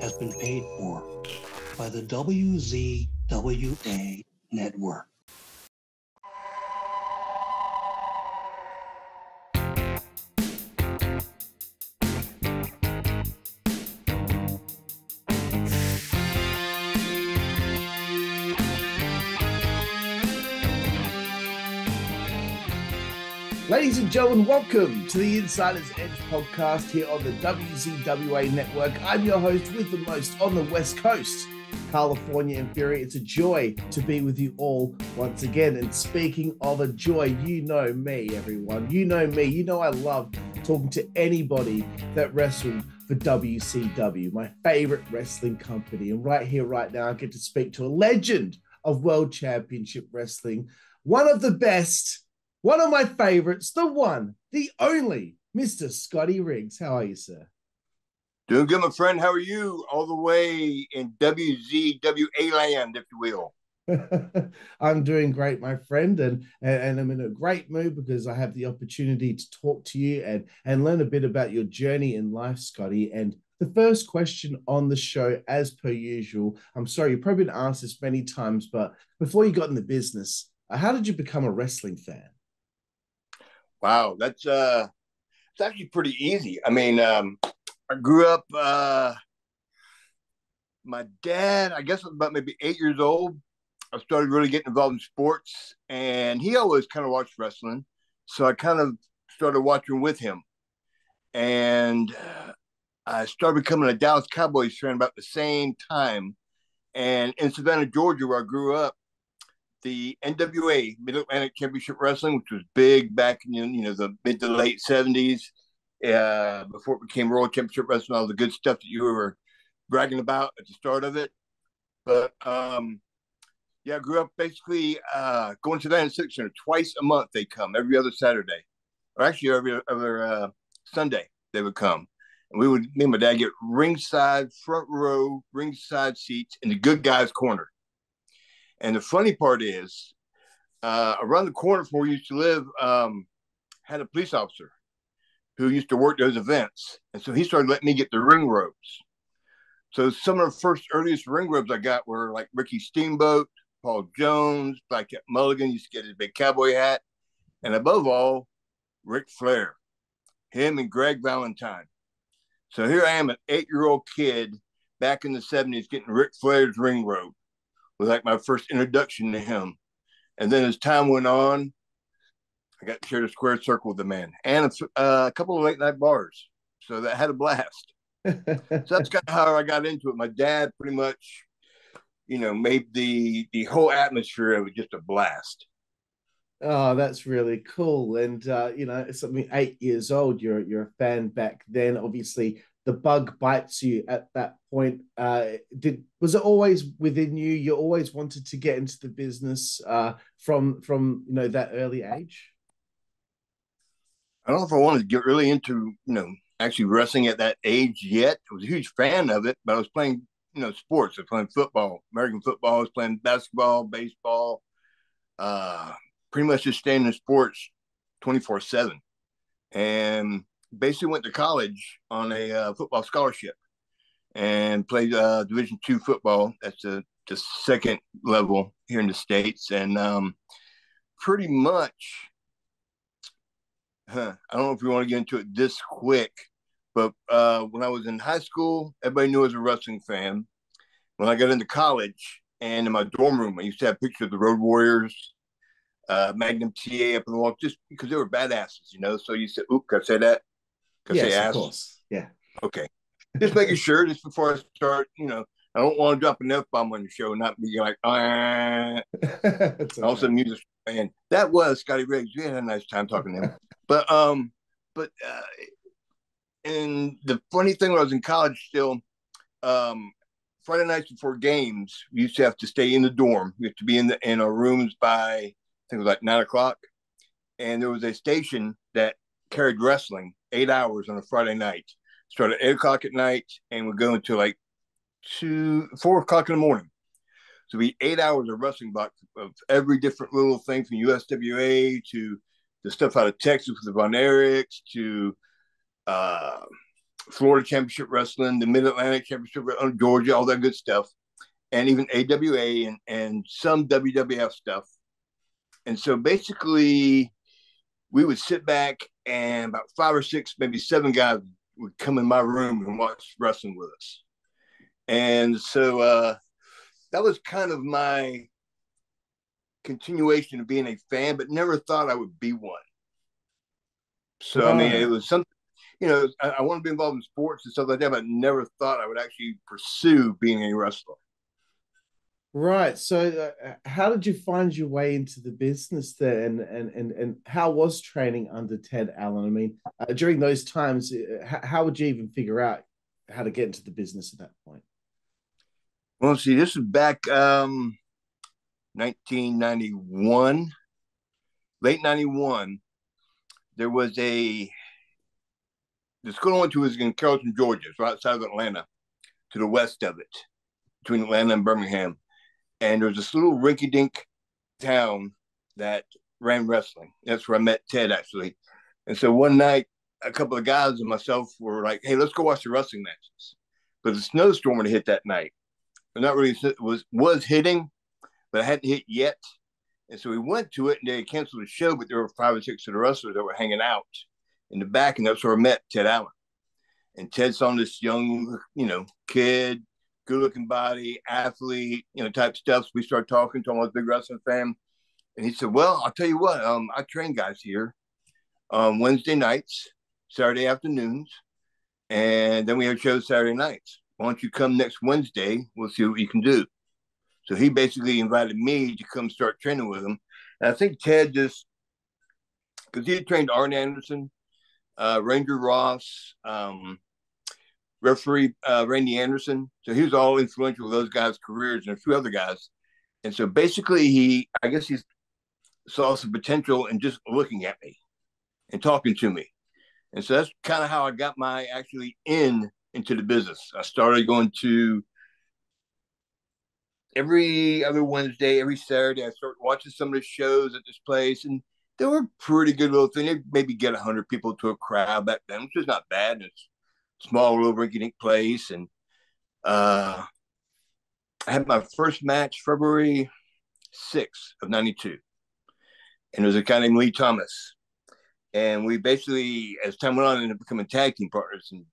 has been paid for by the WZWA network. Ladies and gentlemen, welcome to the Insider's Edge podcast here on the WZWA network. I'm your host with the most on the West Coast, California and Fury. It's a joy to be with you all once again. And speaking of a joy, you know me, everyone. You know me. You know I love talking to anybody that wrestled for WCW, my favorite wrestling company. And right here, right now, I get to speak to a legend of World Championship Wrestling, one of the best one of my favorites, the one, the only, Mr. Scotty Riggs. How are you, sir? Doing good, my friend. How are you? All the way in WZWA land, if you will. I'm doing great, my friend, and, and I'm in a great mood because I have the opportunity to talk to you and and learn a bit about your journey in life, Scotty. And the first question on the show, as per usual, I'm sorry you've probably been asked this many times, but before you got in the business, how did you become a wrestling fan? Wow, that's uh, it's actually pretty easy. I mean, um, I grew up. Uh, my dad, I guess, was about maybe eight years old. I started really getting involved in sports, and he always kind of watched wrestling, so I kind of started watching with him, and uh, I started becoming a Dallas Cowboys fan about the same time. And in Savannah, Georgia, where I grew up, the NWA Mid Atlantic Championship Wrestling, which was big back in you know the mid to late seventies, uh, before it became World Championship Wrestling, all the good stuff that you were bragging about at the start of it. But um, yeah, I grew up basically uh, going to that in six center twice a month. They come every other Saturday, or actually every other uh, Sunday they would come. And we would, me and my dad get ringside, front row, ringside seats in the good guys' corner and the funny part is, uh, around the corner from where we used to live, um, had a police officer who used to work those events, and so he started letting me get the ring ropes. So some of the first earliest ring ropes I got were like Ricky Steamboat, Paul Jones, Cat Mulligan used to get his big cowboy hat, and above all, Ric Flair, him and Greg Valentine. So here I am, an eight-year-old kid back in the '70s, getting Ric Flair's ring rope was like my first introduction to him. And then as time went on, I got to share the square circle with the man and a, uh, a couple of late night bars. So that had a blast. so that's kind of how I got into it. My dad pretty much, you know, made the the whole atmosphere of it just a blast. Oh, that's really cool. And uh, you know, something eight years old, you're you're a fan back then. Obviously, the bug bites you at that point uh did was it always within you? You always wanted to get into the business uh from from you know that early age? I don't know if i wanted to get really into you know actually wrestling at that age yet. I was a huge fan of it but i was playing you know sports. I was playing football american football. I was playing basketball baseball uh pretty much just staying in sports 24 7 and basically went to college on a uh, football scholarship and played uh, Division two football. That's the, the second level here in the states, and um, pretty much. Huh, I don't know if we want to get into it this quick, but uh, when I was in high school, everybody knew I was a wrestling fan. When I got into college, and in my dorm room, I used to have pictures of the Road Warriors, uh, Magnum TA up on the wall, just because they were badasses, you know. So you said, "Oop, I say that?" Yes, of course. Yeah. Okay. Just making sure just before I start, you know, I don't want to drop an F bomb on the show and not be like, ah. okay. all of a sudden you just and that was Scotty Riggs. We had a nice time talking to him. but um, but uh and the funny thing when I was in college still, um, Friday nights before games, we used to have to stay in the dorm. We had to be in the in our rooms by I think it was like nine o'clock. And there was a station that carried wrestling eight hours on a Friday night. Start at eight o'clock at night and we go until like two, four o'clock in the morning. So we eight hours of wrestling block of every different little thing from USWA to the stuff out of Texas with the Von Erichs to uh, Florida Championship Wrestling, the Mid Atlantic Championship, uh, Georgia, all that good stuff, and even AWA and, and some WWF stuff. And so basically, we would sit back and about five or six, maybe seven guys would come in my room and watch wrestling with us. And so uh, that was kind of my continuation of being a fan, but never thought I would be one. So, I mean, it was something, you know, I, I want to be involved in sports and stuff like that, but never thought I would actually pursue being a wrestler. Right. So, uh, how did you find your way into the business there, and and and how was training under Ted Allen? I mean, uh, during those times, uh, how, how, would you even figure out how to get into the business at that point? Well, see, this is back um, 1991, late 91. There was a the school I went to was in Carrollton, Georgia, so outside of Atlanta, to the west of it, between Atlanta and Birmingham and there was this little rinky-dink town that ran wrestling. That's where I met Ted actually. And so one night, a couple of guys and myself were like, "Hey, let's go watch the wrestling matches." But the snowstorm had hit that night. But not really was was hitting, but I hadn't hit yet. And so we went to it, and they canceled the show. But there were five or six of the wrestlers that were hanging out in the back, and that's where I met Ted Allen. And Ted's on this young, you know, kid, good looking body, athlete, you know, type stuff. So we started talking to him. I was a big wrestling fan. And he said, Well, I'll tell you what, um, I train guys here um, Wednesday nights, Saturday afternoons, and then we have shows Saturday nights. Why don't you come next Wednesday? We'll see what you can do. So he basically invited me to come start training with him. And I think Ted just, because he had trained Arn Anderson, uh, Ranger Ross, um, referee uh, Randy Anderson. So he was all influential with those guys' careers and a few other guys. And so basically, he, I guess he saw some potential in just looking at me and talking to me. And so that's kind of how I got my actually in into the business. I started going to every other Wednesday, every Saturday. I started watching some of the shows at this place, and they were pretty good little thing. They maybe get hundred people to a crowd back then, which is not bad. It's small little rinky-dink place, and uh, I had my first match February 6th of 92. And it was a guy named Lee Thomas. And we basically, as time went on, ended up becoming tag team partners and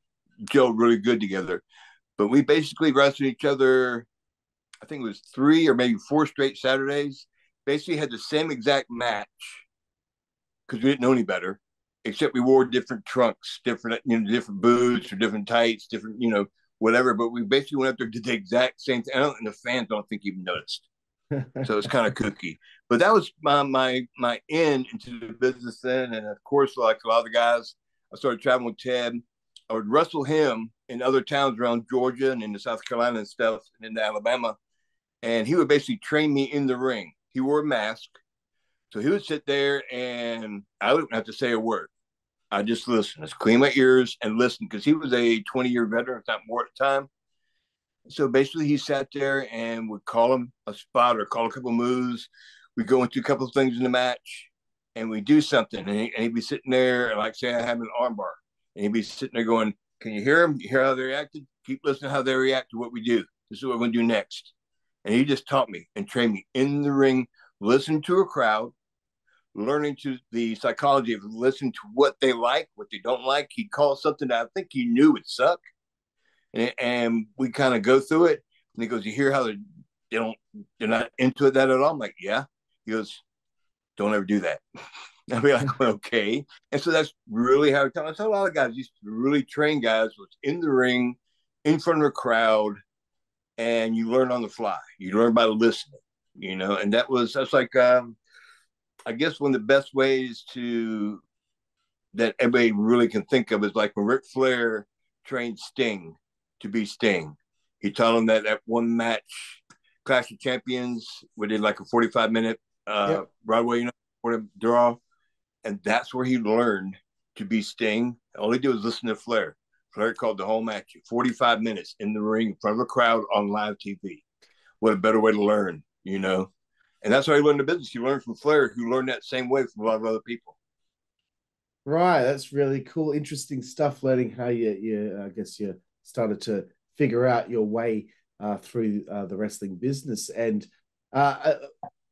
Joe really good together. But we basically wrestled each other, I think it was three or maybe four straight Saturdays. Basically had the same exact match because we didn't know any better except we wore different trunks, different you know, different boots or different tights, different you know whatever. But we basically went up there did the exact same thing. and the fans don't think even noticed. so it's kind of kooky. But that was my my my end into the business then, and of course, like a lot of the guys, I started traveling with Ted. I would wrestle him in other towns around Georgia and in the South Carolina and stuff, and in Alabama, and he would basically train me in the ring. He wore a mask, so he would sit there, and I wouldn't have to say a word. I just listen, just clean my ears and listen because he was a 20 year veteran, if not more at the time. So basically, he sat there and would call him a spot or call a couple moves. We go into a couple of things in the match and we do something. And, he, would be sitting there, like say I have an armbar, and he'd be sitting there going, Can you hear them? You hear how they reacted? Keep listening how they react to what we do. This is what we're going to do next. And he just taught me and trained me in the ring, listen to a crowd, learning to the psychology of listening to what they like, what they don't like. He called something that I think he knew would suck, and, and we kind of go through it. And he goes, "You hear how they don't they're not into it that at all?" I'm like, "Yeah." He goes, "Don't ever do that." I'd be like, "Okay." And so that's really how. We talk I how a lot of guys used to really train guys was in the ring, in front of a crowd, and you learn on the fly. You learn by listening, you know. And that was that's like. Um, I guess one of the best ways to that everybody really can think of is like when Ric Flair trained Sting to be Sting. He told him that at one match, Clash of Champions, we did like a 45 minute uh, yep. Broadway, you know, draw. And that's where he learned to be Sting. All he did was listen to Flair. Flair called the whole match 45 minutes in the ring in front of a crowd on live TV. What a better way to learn, you know? And that's how he learned the business. He learned from Flair, who learned that same way from a lot of other people. Right, that's really cool, interesting stuff. Learning how you, you I guess you started to figure out your way uh, through uh, the wrestling business, and uh,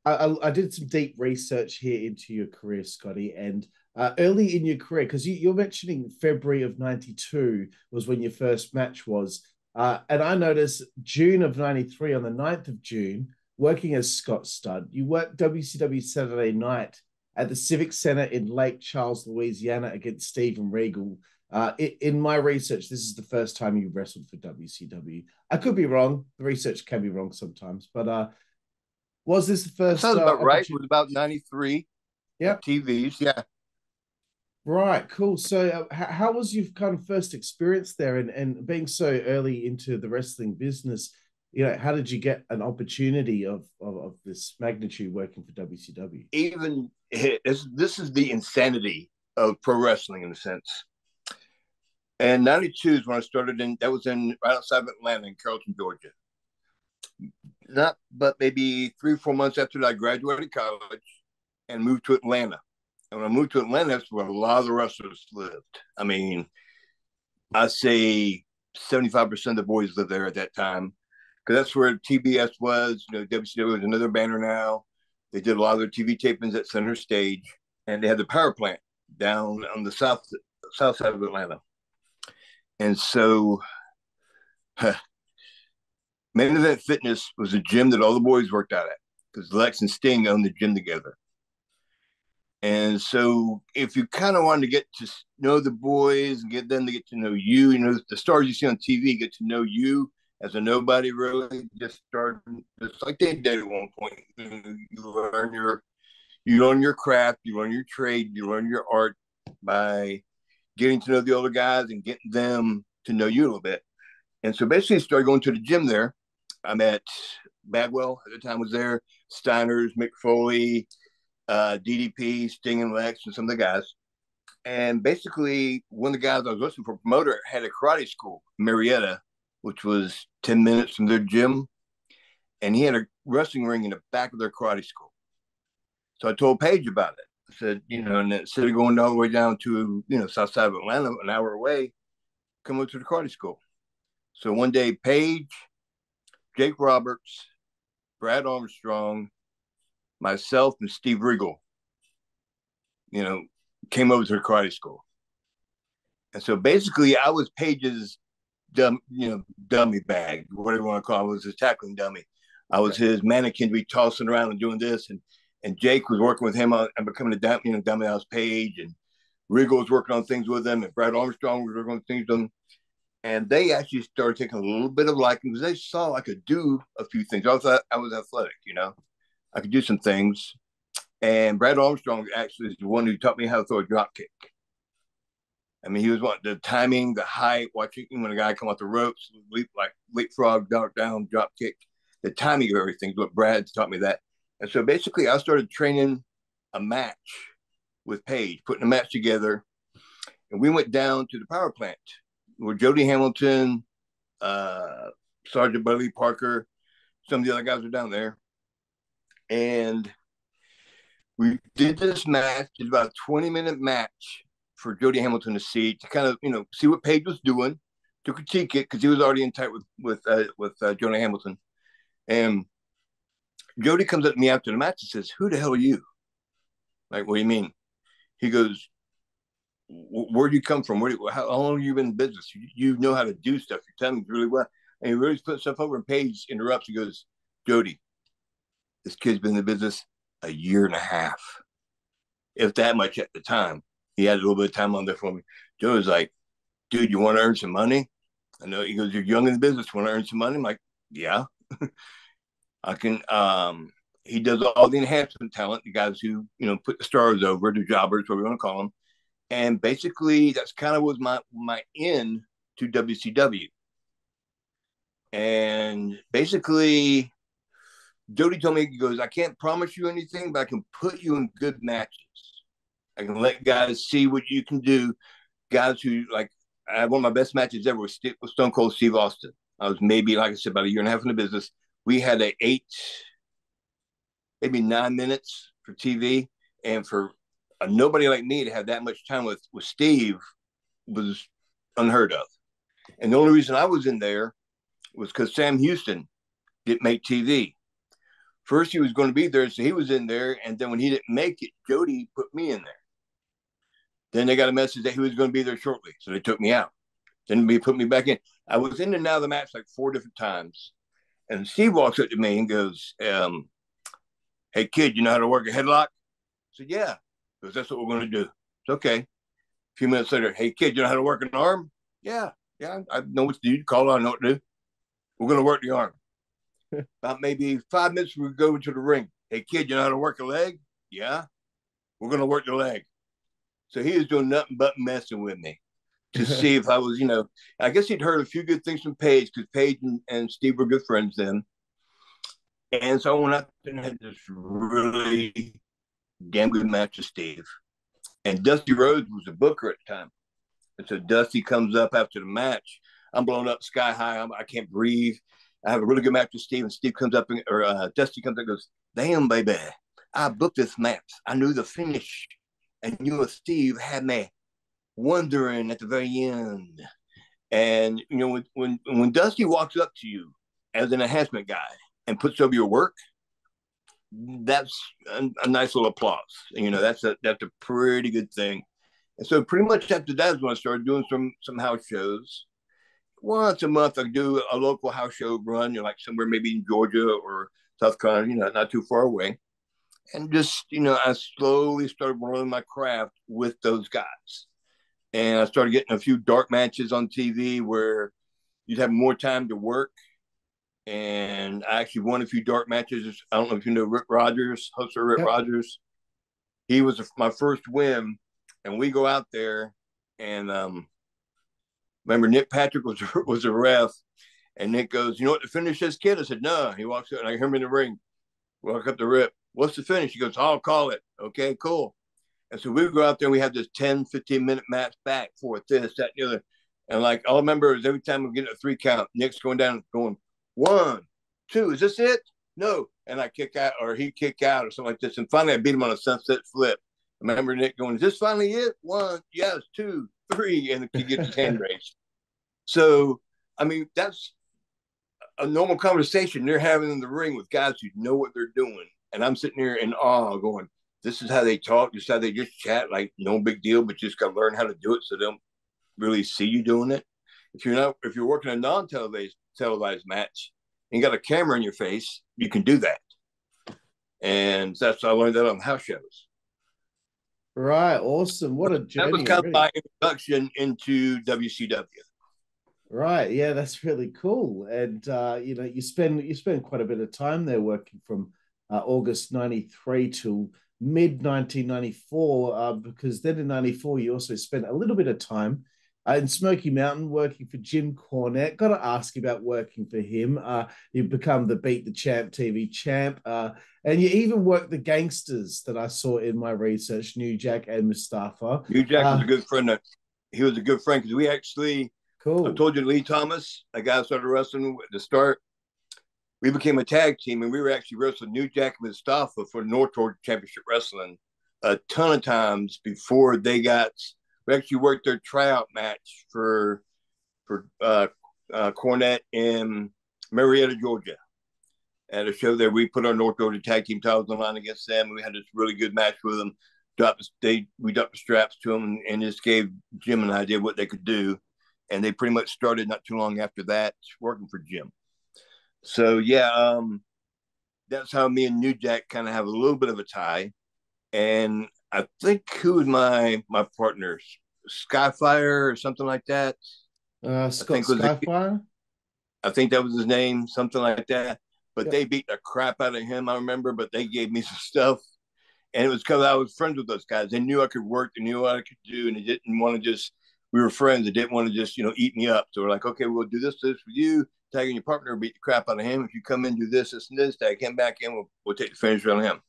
I, I, I, did some deep research here into your career, Scotty, and uh, early in your career, because you, are mentioning February of '92 was when your first match was, uh, and I noticed June of '93 on the 9th of June, working as Scott Studd, you worked WCW Saturday Night at the Civic Center in Lake Charles, Louisiana, against Steven Regal. Uh, in my research, this is the first time you wrestled for WCW. I could be wrong. The research can be wrong sometimes, but uh, was this the first? Sounds about uh, right. It was about ninety three. Yeah. TVs. Yeah. Right. Cool. So, uh, how was your kind of first experience there, and and being so early into the wrestling business? You know, how did you get an opportunity of, of, of this magnitude working for WCW? Even this, is the insanity of pro wrestling in a sense. And 92 is when I started in, that was in right outside of Atlanta in Carrollton, Georgia. Not, but maybe three or four months after I graduated college and moved to Atlanta. And when I moved to Atlanta, that's where a lot of the wrestlers lived. I mean, I say 75% of the boys lived there at that time because that's where TBS was. You know, WCW is another banner now. They did a lot of their TV tapings at Center Stage, and they had the power plant down on the south south side of Atlanta. And so, huh, Main Event Fitness was a gym that all the boys worked out at because Lex and Sting owned the gym together. And so, if you kind of wanted to get to know the boys and get them to get to know you, you know, the stars you see on TV get to know you as a nobody really just starting just like they did at one point. You learn your you learn your craft you learn your trade you learn your art by getting to know the older guys and getting them to know you a little bit. And so basically I started going to the gym there. I met bagwell at the time was there steiners mick foley uh, ddp sting and lex and some of the guys. And basically one of the guys i was listening for promoter had a karate school marietta which was 10 minutes from their gym. And he had a wrestling ring in the back of their karate school. So I told Page about it. I said, you know, and instead of going all the way down to, you know, south side of Atlanta, an hour away, come up to the karate school. So one day, Page, Jake Roberts, Brad Armstrong, myself, and Steve Regal, you know, came over to the karate school. And so basically, I was Page's dumb, you know, dummy bag, whatever you want to call it, it was his tackling dummy. I was his mannequin to be tossing around and doing this, and and Jake was working with him on and becoming a dummy, you know, dummy house page, and Regal was working on things with him, and Brad Armstrong was working on things with him. And they actually started taking a little bit of liking because they saw I could do a few things. I was I was athletic, you know, I could do some things. And Brad Armstrong actually is the one who taught me how to throw a drop kick. I mean, he was what the timing, the height, watching when a guy come off the ropes, leap like leapfrog, dart down, drop kick, the timing of everything. But Brad taught me that, and so basically, I started training a match with Page, putting a match together, and we went down to the power plant where Jody Hamilton, uh, Sergeant Buddy Parker, some of the other guys were down there, and we did this match. It's about a twenty minute match for Jody Hamilton to see to kind of you know see what Page was doing to critique it because he was already in tight with with uh, with uh, Jody Hamilton, and Jody comes up to me after the match and says, "Who the hell are you?" Like, what do you mean? He goes, "Where do you come from? Where do, how, how long have you been in business? You, you know how to do stuff. You're telling me really well." And he really puts stuff over, and Page interrupts. He goes, "Jody, this kid's been in the business a year and a half, if that much at the time." He had a little bit of time on there for me. Joe was like, dude, you want to earn some money? I know he goes, you're young in the business, want to earn some money? I'm like, yeah. I can um he does all the enhancement talent, the guys who, you know, put the stars over, the jobbers, whatever you want to call them. And basically that's kind of was my my in to WCW. And basically Jody told me he goes, I can't promise you anything, but I can put you in good matches. I can let guys see what you can do. Guys who like I had one of my best matches ever with, with Stone Cold Steve Austin. I was maybe, like I said, about a year and a half in the business. We had a eight, maybe nine minutes for TV, and for a nobody like me to have that much time with with Steve was unheard of. And the only reason I was in there was because Sam Houston didn't make TV. First, he was going to be there, so he was in there. And then when he didn't make it, Jody put me in there. Then they got a message that he was going to be there shortly, so they took me out. Then they put me back in. I was in and out of the match like four different times. And Steve walks up to me and goes, um, Hey, kid, you know how to work a headlock? I said, Yeah, because that's what we're going to do. It's okay. A few minutes later, Hey, kid, you know how to work an arm? Yeah, yeah, I know what to do. Call on, I know what to do. We're going to work the arm. About maybe five minutes, we go into the ring. Hey, kid, you know how to work a leg? Yeah, we're going to work the leg. So he was doing nothing but messing with me to see if I was, you know, I guess he'd heard a few good things from Page because Page and, and, Steve were good friends then. And so I went out and had this really damn good match with Steve. And Dusty Rhodes was a booker at the time. And so Dusty comes up after the match. I'm blown up sky high. I'm, I can not breathe. I have a really good match with Steve, and Steve comes up and, or uh, Dusty comes up and goes, "Damn, baby, I booked this match. I knew the finish, and you and Steve had me wondering at the very end. And you know, when when when Dusty walks up to you as an enhancement guy and puts over your work, that's a, a nice little applause. And, you know, that's a that's a pretty good thing. And so pretty much after that is when I started doing some some house shows. Once a month, I do a local house show run, you know, like somewhere maybe in Georgia or South Carolina, you know, not too far away. And just, you know, I slowly started learning my craft with those guys and I started getting a few dark matches on TV where you'd have more time to work. And I actually won a few dark matches. I don't know if you know Rick Rogers, hustler Rick yep. Rogers. He was my first win, and we go out there, and um, remember Nick Patrick was was a ref, and Nick goes, "You know what to finish this kid?" I said, "No." He walks up, and I hear him in the ring. Walk up the rip. What's the finish? He goes, "I'll call it." Okay, cool. And so we would go out there and we had this 10, 15 minute match back for this, that, and the other. And like all I remember is every time we get a three count, Nick's going down going, one, two, is this it? No. And I kick out or he kick out or something like this. And finally I beat him on a sunset flip. I remember Nick going, Is this finally it? One, yes, two, three, and he gets his hand raised. So I mean, that's a normal conversation they're having in the ring with guys who know what they're doing. And I'm sitting here in awe going, this is how they talk. This is how they just chat. Like no big deal, but you just got to learn how to do it so they don't really see you doing it. If you're not, if you're working a non-televised televised match and got a camera in your face, you can do that. And that's how I learned that on house shows. Right, awesome. What a journey. That was kind of my introduction into WCW. Right, yeah, that's really cool. And uh, you know, you spend you spend quite a bit of time there working from uh, August '93 till mid 1994, uh, because then in 94, you also spent a little bit of time uh, in Smoky Mountain working for Jim Cornette. Got to ask you about working for him. Uh, you've become the Beat the Champ TV champ, uh, and you even worked the gangsters that I saw in my research, New Jack and Mustafa. New Jack was a uh, good friend. Of, he was a good friend because we actually, cool. I told you, Lee Thomas, a guy started wrestling at the start we became a tag team and we were actually wrestling New Jack and Mustafa for North Georgia Championship Wrestling a ton of times before they got. We actually worked their tryout match for for uh, uh, Cornette in Marietta, Georgia, at a show there. We put our North Georgia tag team titles on line against them. We had this really good match with them. Dropped they we dropped the straps to them and, and just gave Jim an idea of what they could do, and they pretty much started not too long after that working for Jim. So yeah, um, that's how me and New Jack kind of have a little bit of a tie. And I think who was my my partner, Skyfire or something like that. Uh, Scott I think Skyfire. I think that was his name, something like that. But they beat the crap out of him. I remember, but they gave me some stuff, and it was because I was friends with those guys. They knew I could work, they knew what I could do, and they didn't want to just. We were friends. They didn't want to just you know eat me up. So we're like, okay, we'll do this, this for you tagging your partner, beat the crap out of him. If you come in, do this, this, and this, tag him back in, we'll, we'll take the finish on him.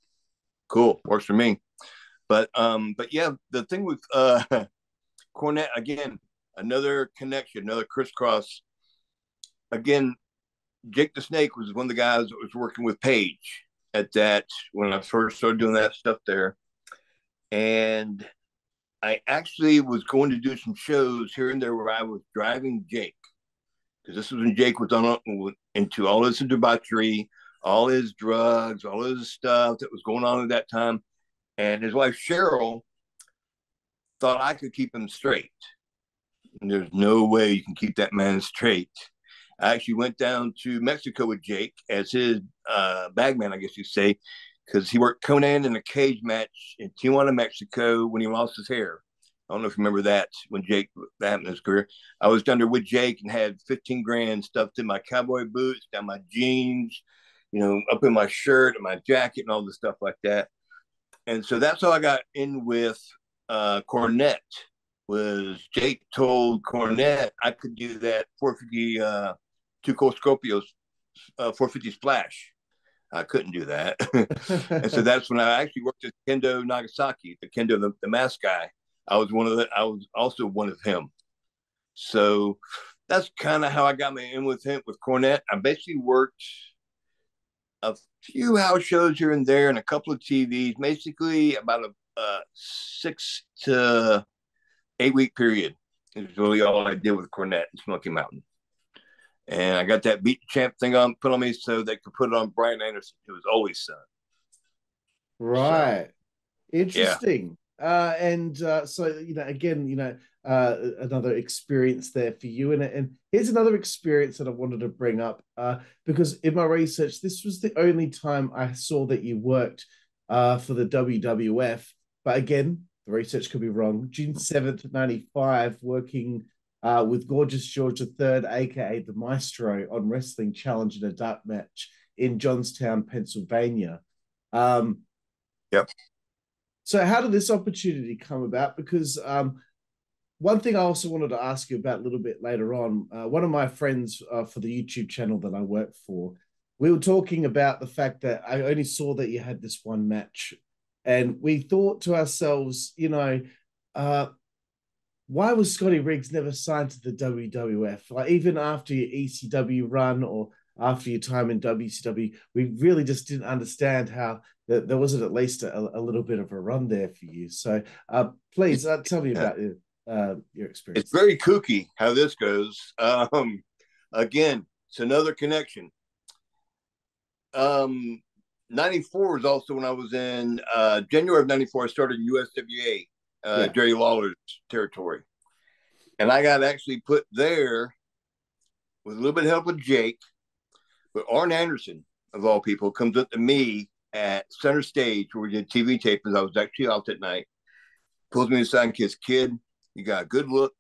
Cool, works for me. But um, but yeah, the thing with uh Cornette again, another connection, another crisscross. Again, Jake the Snake was one of the guys that was working with Page at that when I first started doing that stuff there. and I actually was going to do some shows here and there where I was driving Jake because this was when Jake was on into all his debauchery, all his drugs, all his stuff that was going on at that time, and his wife Cheryl thought I could keep him straight. And there's no way you can keep that man straight. I actually went down to Mexico with Jake as his uh, bagman, I guess you say, because he worked Konnan in a cage match in Tijuana, Mexico when he lost his hair. I don't know if you remember that when Jake that happened in his career. I was down there with Jake and had 15 grand stuffed in my cowboy boots, down my jeans, you know, up in my shirt and my jacket and all the stuff like that. And so that's how I got in with uh, Cornette. Was Jake told Cornette I could do that 450 uh, Too Cold Scorpio's uh, 450 splash. I couldn't do that. and so that's when I actually worked at Kendo Nagasaki, the Kendo, the, the mask guy. I was one of the, I was also one of him. So that's kind of how I got me in with him, with Cornette. I basically worked a few house shows here and there and a couple of TVs, basically about a, a six to eight week period. Is really all I did with Cornette and Smoky Mountain and I got that beat champ thing on put on me so they could put it on Bryant Anderson, who was Ole's son. Right. So, Interesting. Uh, and uh, so you know, again, you know, uh, another experience there for you. And and here's another experience that I wanted to bring up uh, because in my research, this was the only time I saw that you worked uh, for the WWF. But again, the research could be wrong. June seventh, ninety five, working uh, with Gorgeous George III, aka the Maestro, on Wrestling Challenge in a dark match in Johnstown, Pennsylvania. Um, yep. So, how did this opportunity come about? Because um, one thing I also wanted to ask you about a little bit later on, uh, one of my friends uh, for the YouTube channel that I work for, we were talking about the fact that I only saw that you had this one match, and we thought to ourselves, you know, uh, why was Scotty Riggs never signed to the WWF? Like even after your ECW run or after your time in WCW, we really just didn't understand how that there wasn't at least a, a, little bit of a run there for you. So uh, please uh, tell me about your, uh, your experience. It's very kooky how this goes. Um, again, it's another connection. Um, 94 was also when I was in uh, January of 94, I started USWA uh, yeah. Jerry Lawler's territory. And I got actually put there with a little bit of help with Jake. But Arn Anderson, of all people, comes up to me at center stage where we did TV tapings. I was actually out that night. Pulls me aside and kids, kid, you got a good look,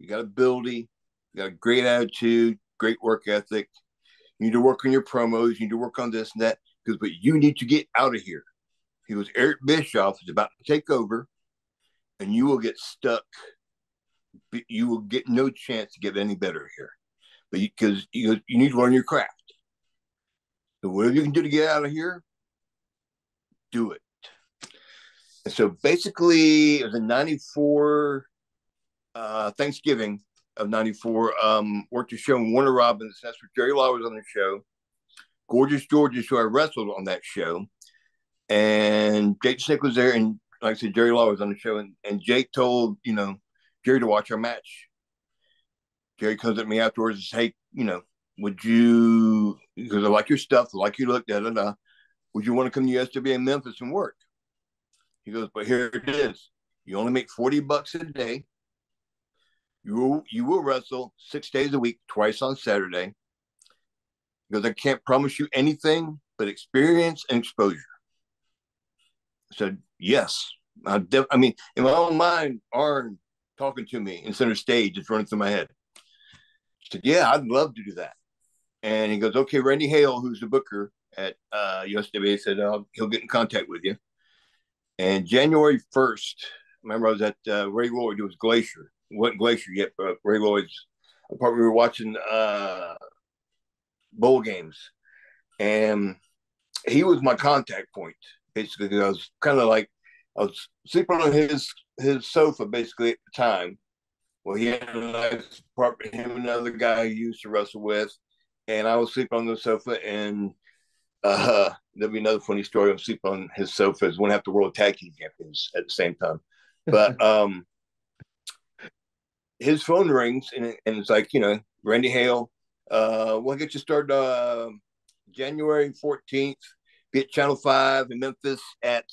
you got ability, you got a great attitude, great work ethic. You need to work on your promos, you need to work on this and that, because but you need to get out of here. He was Eric Bischoff is about to take over and you will get stuck. You will get no chance to get any better here, but because you, you, you need to learn your craft. So whatever you can do to get out of here, do it. And so basically, it was a '94 uh, Thanksgiving of '94. Um, worked a show in Warner Robins. That's where Jerry Law was on the show. Gorgeous George who I wrestled on that show, and Jake Snick was there, and like I said, Jerry Law was on the show, and, and Jake told you know Jerry to watch our match. Jerry comes at me afterwards and says, "Hey, you know, would you? Because I like your stuff, like you look, da da da. Would you want to come to USWA in Memphis and work?" He goes, "But here it is. You only make forty bucks a day. You will, you will wrestle six days a week, twice on Saturday." Because I can't promise you anything but experience and exposure. I said, yes. I, def- I mean, in my own mind, Arn talking to me in center stage is running through my head. I said, yeah, I'd love to do that. And he goes, okay, Randy Hales, who's the booker at uh, USWA, said uh, he'll get in contact with you. And January 1st, remember I was at uh, Ray Lloyd, it was Glacier. It wasn't Glacier yet, but Ray Lloyd's apartment. We were watching uh, bowl games. And he was my contact point basically I was kind of like I was sleeping on his his sofa basically at the time. Well, he had a nice apartment, him and another guy he used to wrestle with, and I was sleeping on the sofa, and uh, There'll be another funny story. I'm sleeping on his sofas. One half the world tag team champions at the same time. But um, his phone rings and, and it's like, you know, Randy Hales, uh, we'll get you started uh, January 14th. Be at Channel 5 in Memphis at,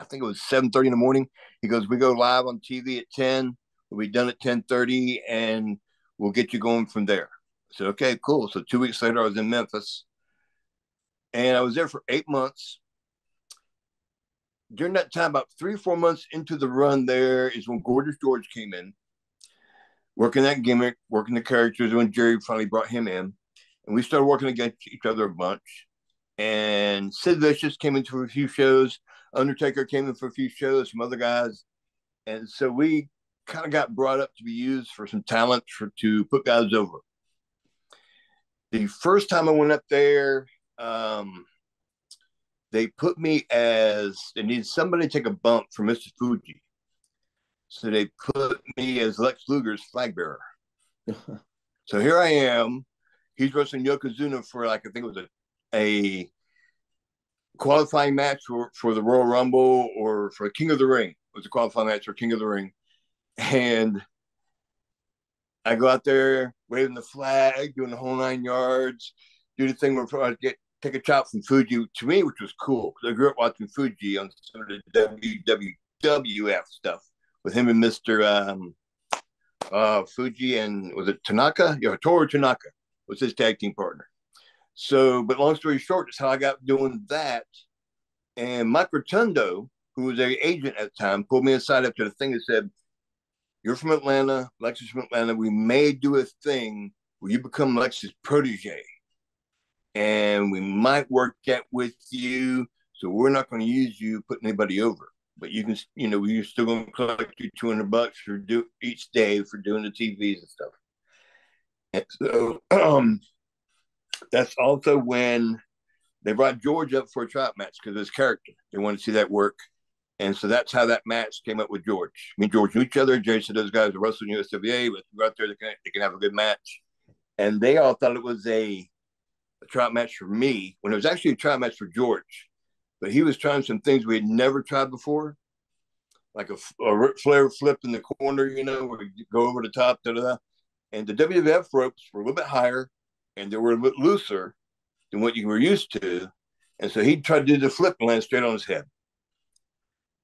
I think it was 7.30 in the morning. He goes, we go live on TV at 10. We'll be done at 10.30 and we'll get you going from there. Said, okay, cool. So two weeks later, I was in Memphis. And I was there for eight months. During that time, about three or four months into the run, there is when Gorgeous George came in working that gimmick, working the characters when Jerry finally brought him in. And we started working against each other a bunch. And Sid Vicious came into a few shows. Undertaker came in for a few shows, some other guys. And so we kind of got brought up to be used for some talent for to put guys over. The first time I went up there, um, they put me as they needed somebody to take a bump for Mr. Fuji. So they put me as Lex Luger's flag bearer. so here I am. He's wrestling Yokozuna for like I think it was a a qualifying match for, for the Royal Rumble or for King of the Ring. It was a qualifying match for King of the Ring. And I go out there waving the flag, doing the whole nine yards, do the thing where I get take a chop from Fuji to me, which was cool because I grew up watching Fuji on some of the WWF stuff with him and Mr. Um, uh, Fuji and was it Tanaka? Yeah, Toru Tanaka was his tag team partner. So, but long story short, that's how I got doing that. And Mike Rotundo, who was a agent at the time, pulled me aside after the thing and said, You're from Atlanta, Lex's from Atlanta. We may do a thing where you become Lex's protege. And we might work that with you. So we're not going to use you putting anybody over but you can, you know, you're still going to collect your 200 bucks for do each day for doing the TVs and stuff. And so um, that's also when they brought George up for a tryout match because his character. They wanted to see that work. And so that's how that match came up with George. Me and George knew each other. Jason, those guys are wrestling USWA. Let's go out there. They can, they can have a good match. And they all thought it was a, a tryout match for me when it was actually a tryout match for George but he was trying some things we had never tried before, like a, a Flair flip in the corner, you know, where you go over the top, da, da, da. And the WWF ropes were a little bit higher and they were a bit looser than what you were used to. And so he tried to do the flip and land straight on his head.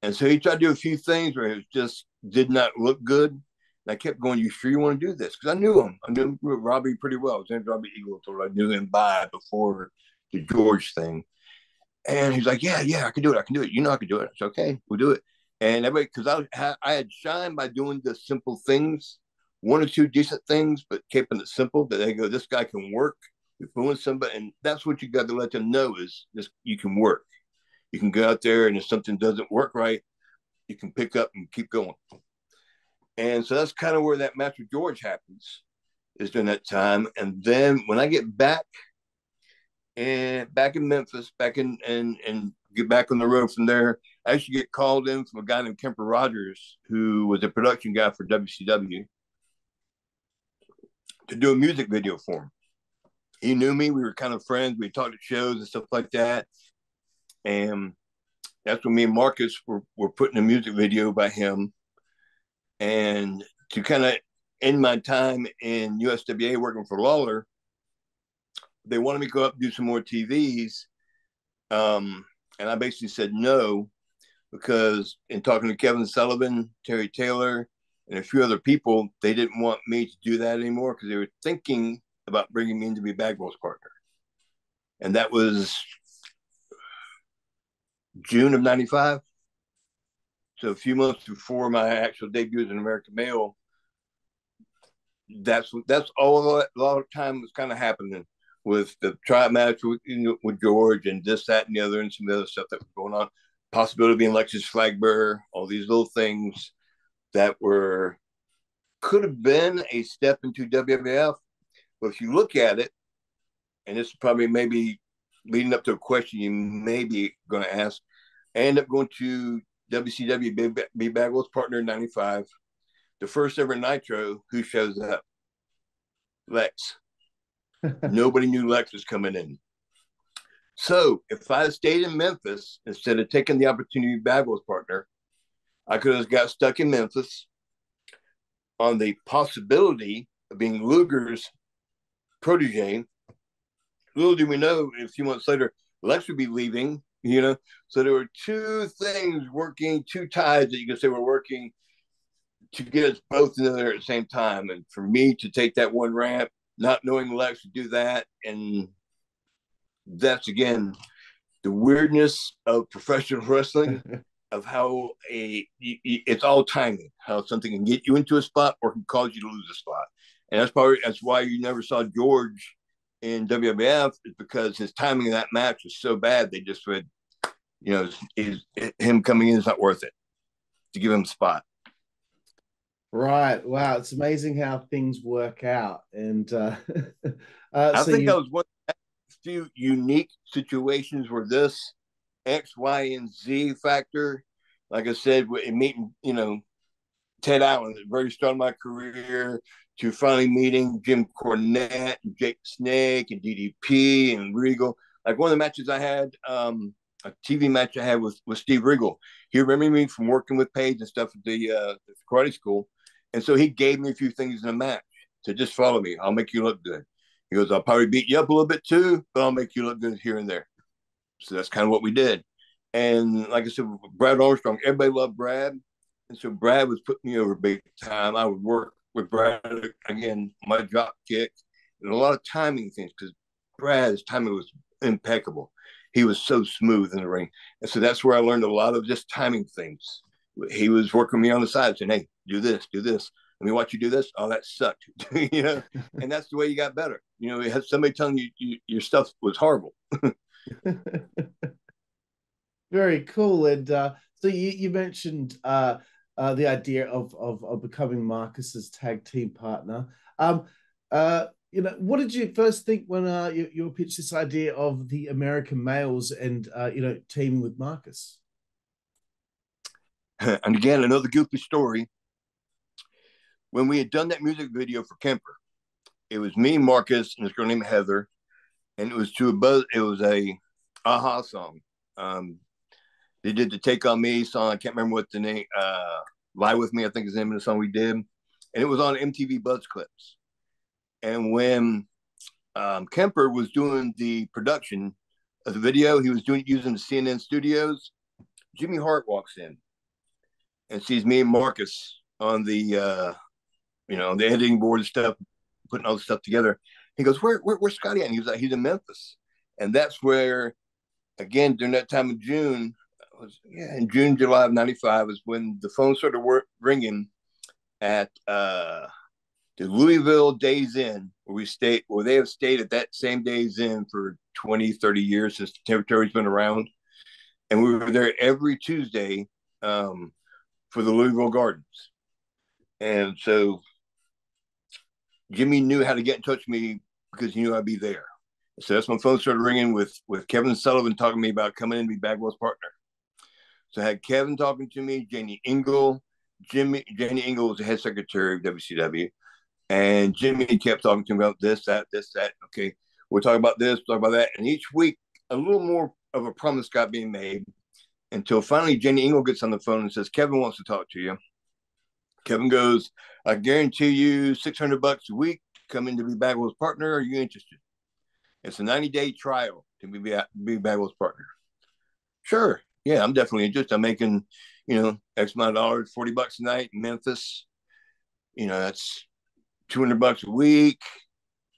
And so he tried to do a few things where it just did not look good. And I kept going, You sure you want to do this? Because I knew him. I knew Robbie pretty well. His name's Robbie Eagle. So I knew him by before the George thing. And he's like, yeah, yeah, I can do it. I can do it. You know, I can do it. It's okay. We'll do it. And everybody, because I, I had shined by doing the simple things, one or two decent things, but keeping it simple. That they go, this guy can work. Fooling somebody, and that's what you got to let them know is this: you can work. You can go out there, and if something doesn't work right, you can pick up and keep going. And so that's kind of where that with George happens, is during that time. And then when I get back and back in Memphis, back in and and get back on the road from there. I actually get called in from a guy named Kemper Rogers, who was a production guy for WCW, to do a music video for him. He knew me. We were kind of friends. We talked at shows and stuff like that. And that's when me and Marcus were, were putting a music video by him. And to kind of end my time in USWA working for Lawler, they wanted me to go up and do some more TVs. Um, and I basically said no because in talking to Kevin Sullivan, Terry Taylor, and a few other people, they didn't want me to do that anymore because they were thinking about bringing me in to be Bagwell's partner. And that was June of 95. So a few months before my actual debut as an American male, that's that's all a lot of time was kind of happening with the tryout match with, you know, with George and this, that, and the other, and some of the other stuff that was going on. Possibility of being Lex's flag bearer, all these little things that were could have been a step into WWF. But if you look at it, and this is probably maybe leading up to a question you may be going to ask, I end up going to WCW, B Bagwell's partner in 95. The first ever Nitro, who shows up? Lex. Nobody knew Lex was coming in. So if I stayed in Memphis instead of taking the opportunity to Bagwell's partner, I could have got stuck in Memphis on the possibility of being Luger's protege. Little do we know, a few months later, Lex would be leaving, you know. So there were two things working, two ties that you could say were working to get us both in there at the same time. And for me to take that one ramp, not knowing Lex would do that, and that's again the weirdness of professional wrestling of how a it's all timing how something can get you into a spot or can cause you to lose a spot and that's probably that's why you never saw george in wwf is because his timing of that match was so bad they just said you know is him coming in is not worth it to give him a spot. Right. Wow. It's amazing how things work out. And uh, uh i so think you... that was one few unique situations where this X, Y, and Z factor, like I said, with meeting, you know, Ted Allen at the very start of my career, to finally meeting Jim Cornette and Jake Snake and DDP and Regal. Like one of the matches I had, um, a TV match I had with, with Steve Regal. He remembered me from working with Page and stuff at the, uh, the karate school. And so he gave me a few things in the match to just follow me. I'll make you look good. He goes, I'll probably beat you up a little bit too, but I'll make you look good here and there. So that's kind of what we did. And like I said, Brad Armstrong, everybody loved Brad. And so Brad was putting me over big time. I would work with Brad again, my drop kick, and a lot of timing things because Brad's timing was impeccable. He was so smooth in the ring. And so that's where I learned a lot of just timing things. He was working me on the side saying, Hey, do this, do this let me watch you do this. Oh, that sucked. you know, and that's the way you got better. You know, you had somebody telling you, you your stuff was horrible. Very cool. And uh, so you, you mentioned uh, uh, the idea of, of, of becoming Marcus's tag team partner. Um, uh, you know, what did you first think when uh, you, you pitched this idea of the American males and uh, you know teaming with Marcus? And again, another goofy story when we had done that music video for Kemper, it was me, Marcus, and this girl named Heather, and it was to a buzz. It was a a-ha song. Um, they did the "Take on Me" song. I can't remember what the name. Uh, "Lie with Me," I think is the name of the song we did, and it was on MTV Buzz Clips. And when um, Kemper was doing the production of the video, he was doing using the CNN studios. Jimmy Hart walks in and sees me and Marcus on the uh, you know, the editing board and stuff, putting all the stuff together. He goes, where, where where's Scotty at? And he was like, he's in Memphis. And that's where, again, during that time of June, was yeah, in June, July of 95 was when the phone started work, ringing at uh, the Louisville Days Inn, where we stayed, where they have stayed at that same Days Inn for 20, 30 years since the territory's been around. And we were there every Tuesday um, for the Louisville Gardens. And so Jimmy knew how to get in touch with me because he knew I'd be there. So that's when the phone started ringing with with Kevin Sullivan talking to me about coming in to be Bagwell's partner. So I had Kevin talking to me, Jenny Engel, Jimmy, Jenny Engel was the head secretary of WCW, and Jimmy kept talking to me about this, that, this, that. Okay, we'll talk about this, talk about that, and each week a little more of a promise got being made until finally Jenny Engel gets on the phone and says, Kevin wants to talk to you. Kevin goes, I guarantee you 600 bucks a week coming to be Bagwell's partner. Are you interested? It's a 90 day trial to be, be Bagwell's partner. Sure. Yeah, I'm definitely interested. I'm making, you know, X amount of dollars, 40 bucks a night in Memphis. You know, that's 200 bucks a week.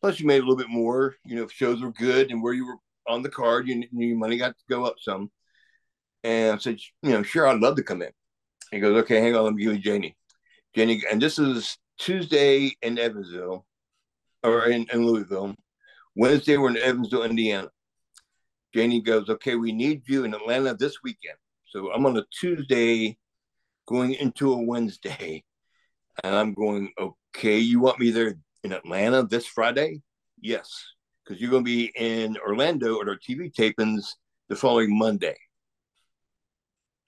Plus, you made a little bit more, you know, if shows were good and where you were on the card, you, your money got to go up some. And I said, you know, sure, I'd love to come in. He goes, okay, hang on, let me give you Janie. Jenny, and this is Tuesday in Evansville or in, in Louisville. Wednesday, we're in Evansville, Indiana. Janie goes, Okay, we need you in Atlanta this weekend. So I'm on a Tuesday going into a Wednesday. And I'm going, Okay, you want me there in Atlanta this Friday? Yes, because you're going to be in Orlando at our TV tapings the following Monday.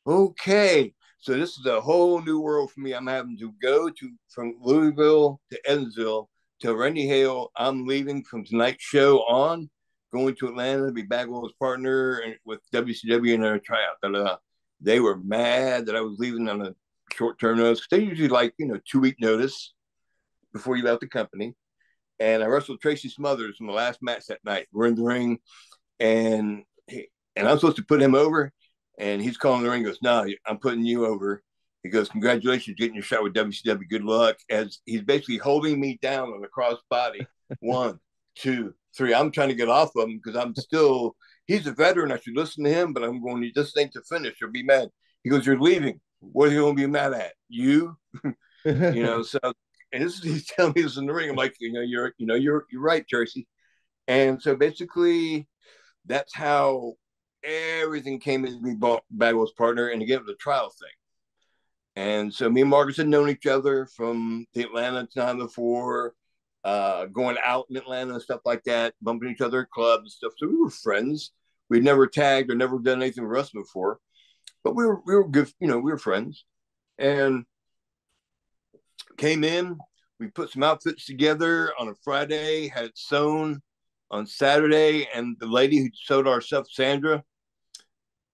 Okay. So this is a whole new world for me. I'm having to go to from Louisville to Evansville to Randy Hales. I'm leaving from tonight's show on, going to Atlanta to be Bagwell's partner and with WCW in their tryout. Da, da, da. They were mad that I was leaving on a short term notice. They usually like, you know, two week notice before you left the company. And I wrestled Tracy Smothers in the last match that night. We're in the ring and he, and I'm supposed to put him over. And he's calling the ring, goes, No, I'm putting you over. He goes, Congratulations, getting your shot with WCW. Good luck. As he's basically holding me down on the cross body. One, two, three. I'm trying to get off of him because I'm still, he's a veteran. I should listen to him, but I'm going, to this ain't to finish. You'll be mad. He goes, You're leaving. What are you going to be mad at? You? you know, so, and this is, he's telling me this in the ring. I'm like, you know, you're, you know, you're, you're right, Tracy. And so basically, that's how everything came into me, Bagwell's partner, and again, it was a trial thing. And so me and Marcus had known each other from the Atlanta time before uh, going out in Atlanta and stuff like that, bumping each other at clubs and stuff. So we were friends. We'd never tagged or never done anything with us before, but we were we were good. You know, we were friends, and came in. We put some outfits together on a Friday. Had it sewn on Saturday, and the lady who sewed our stuff, Sandra,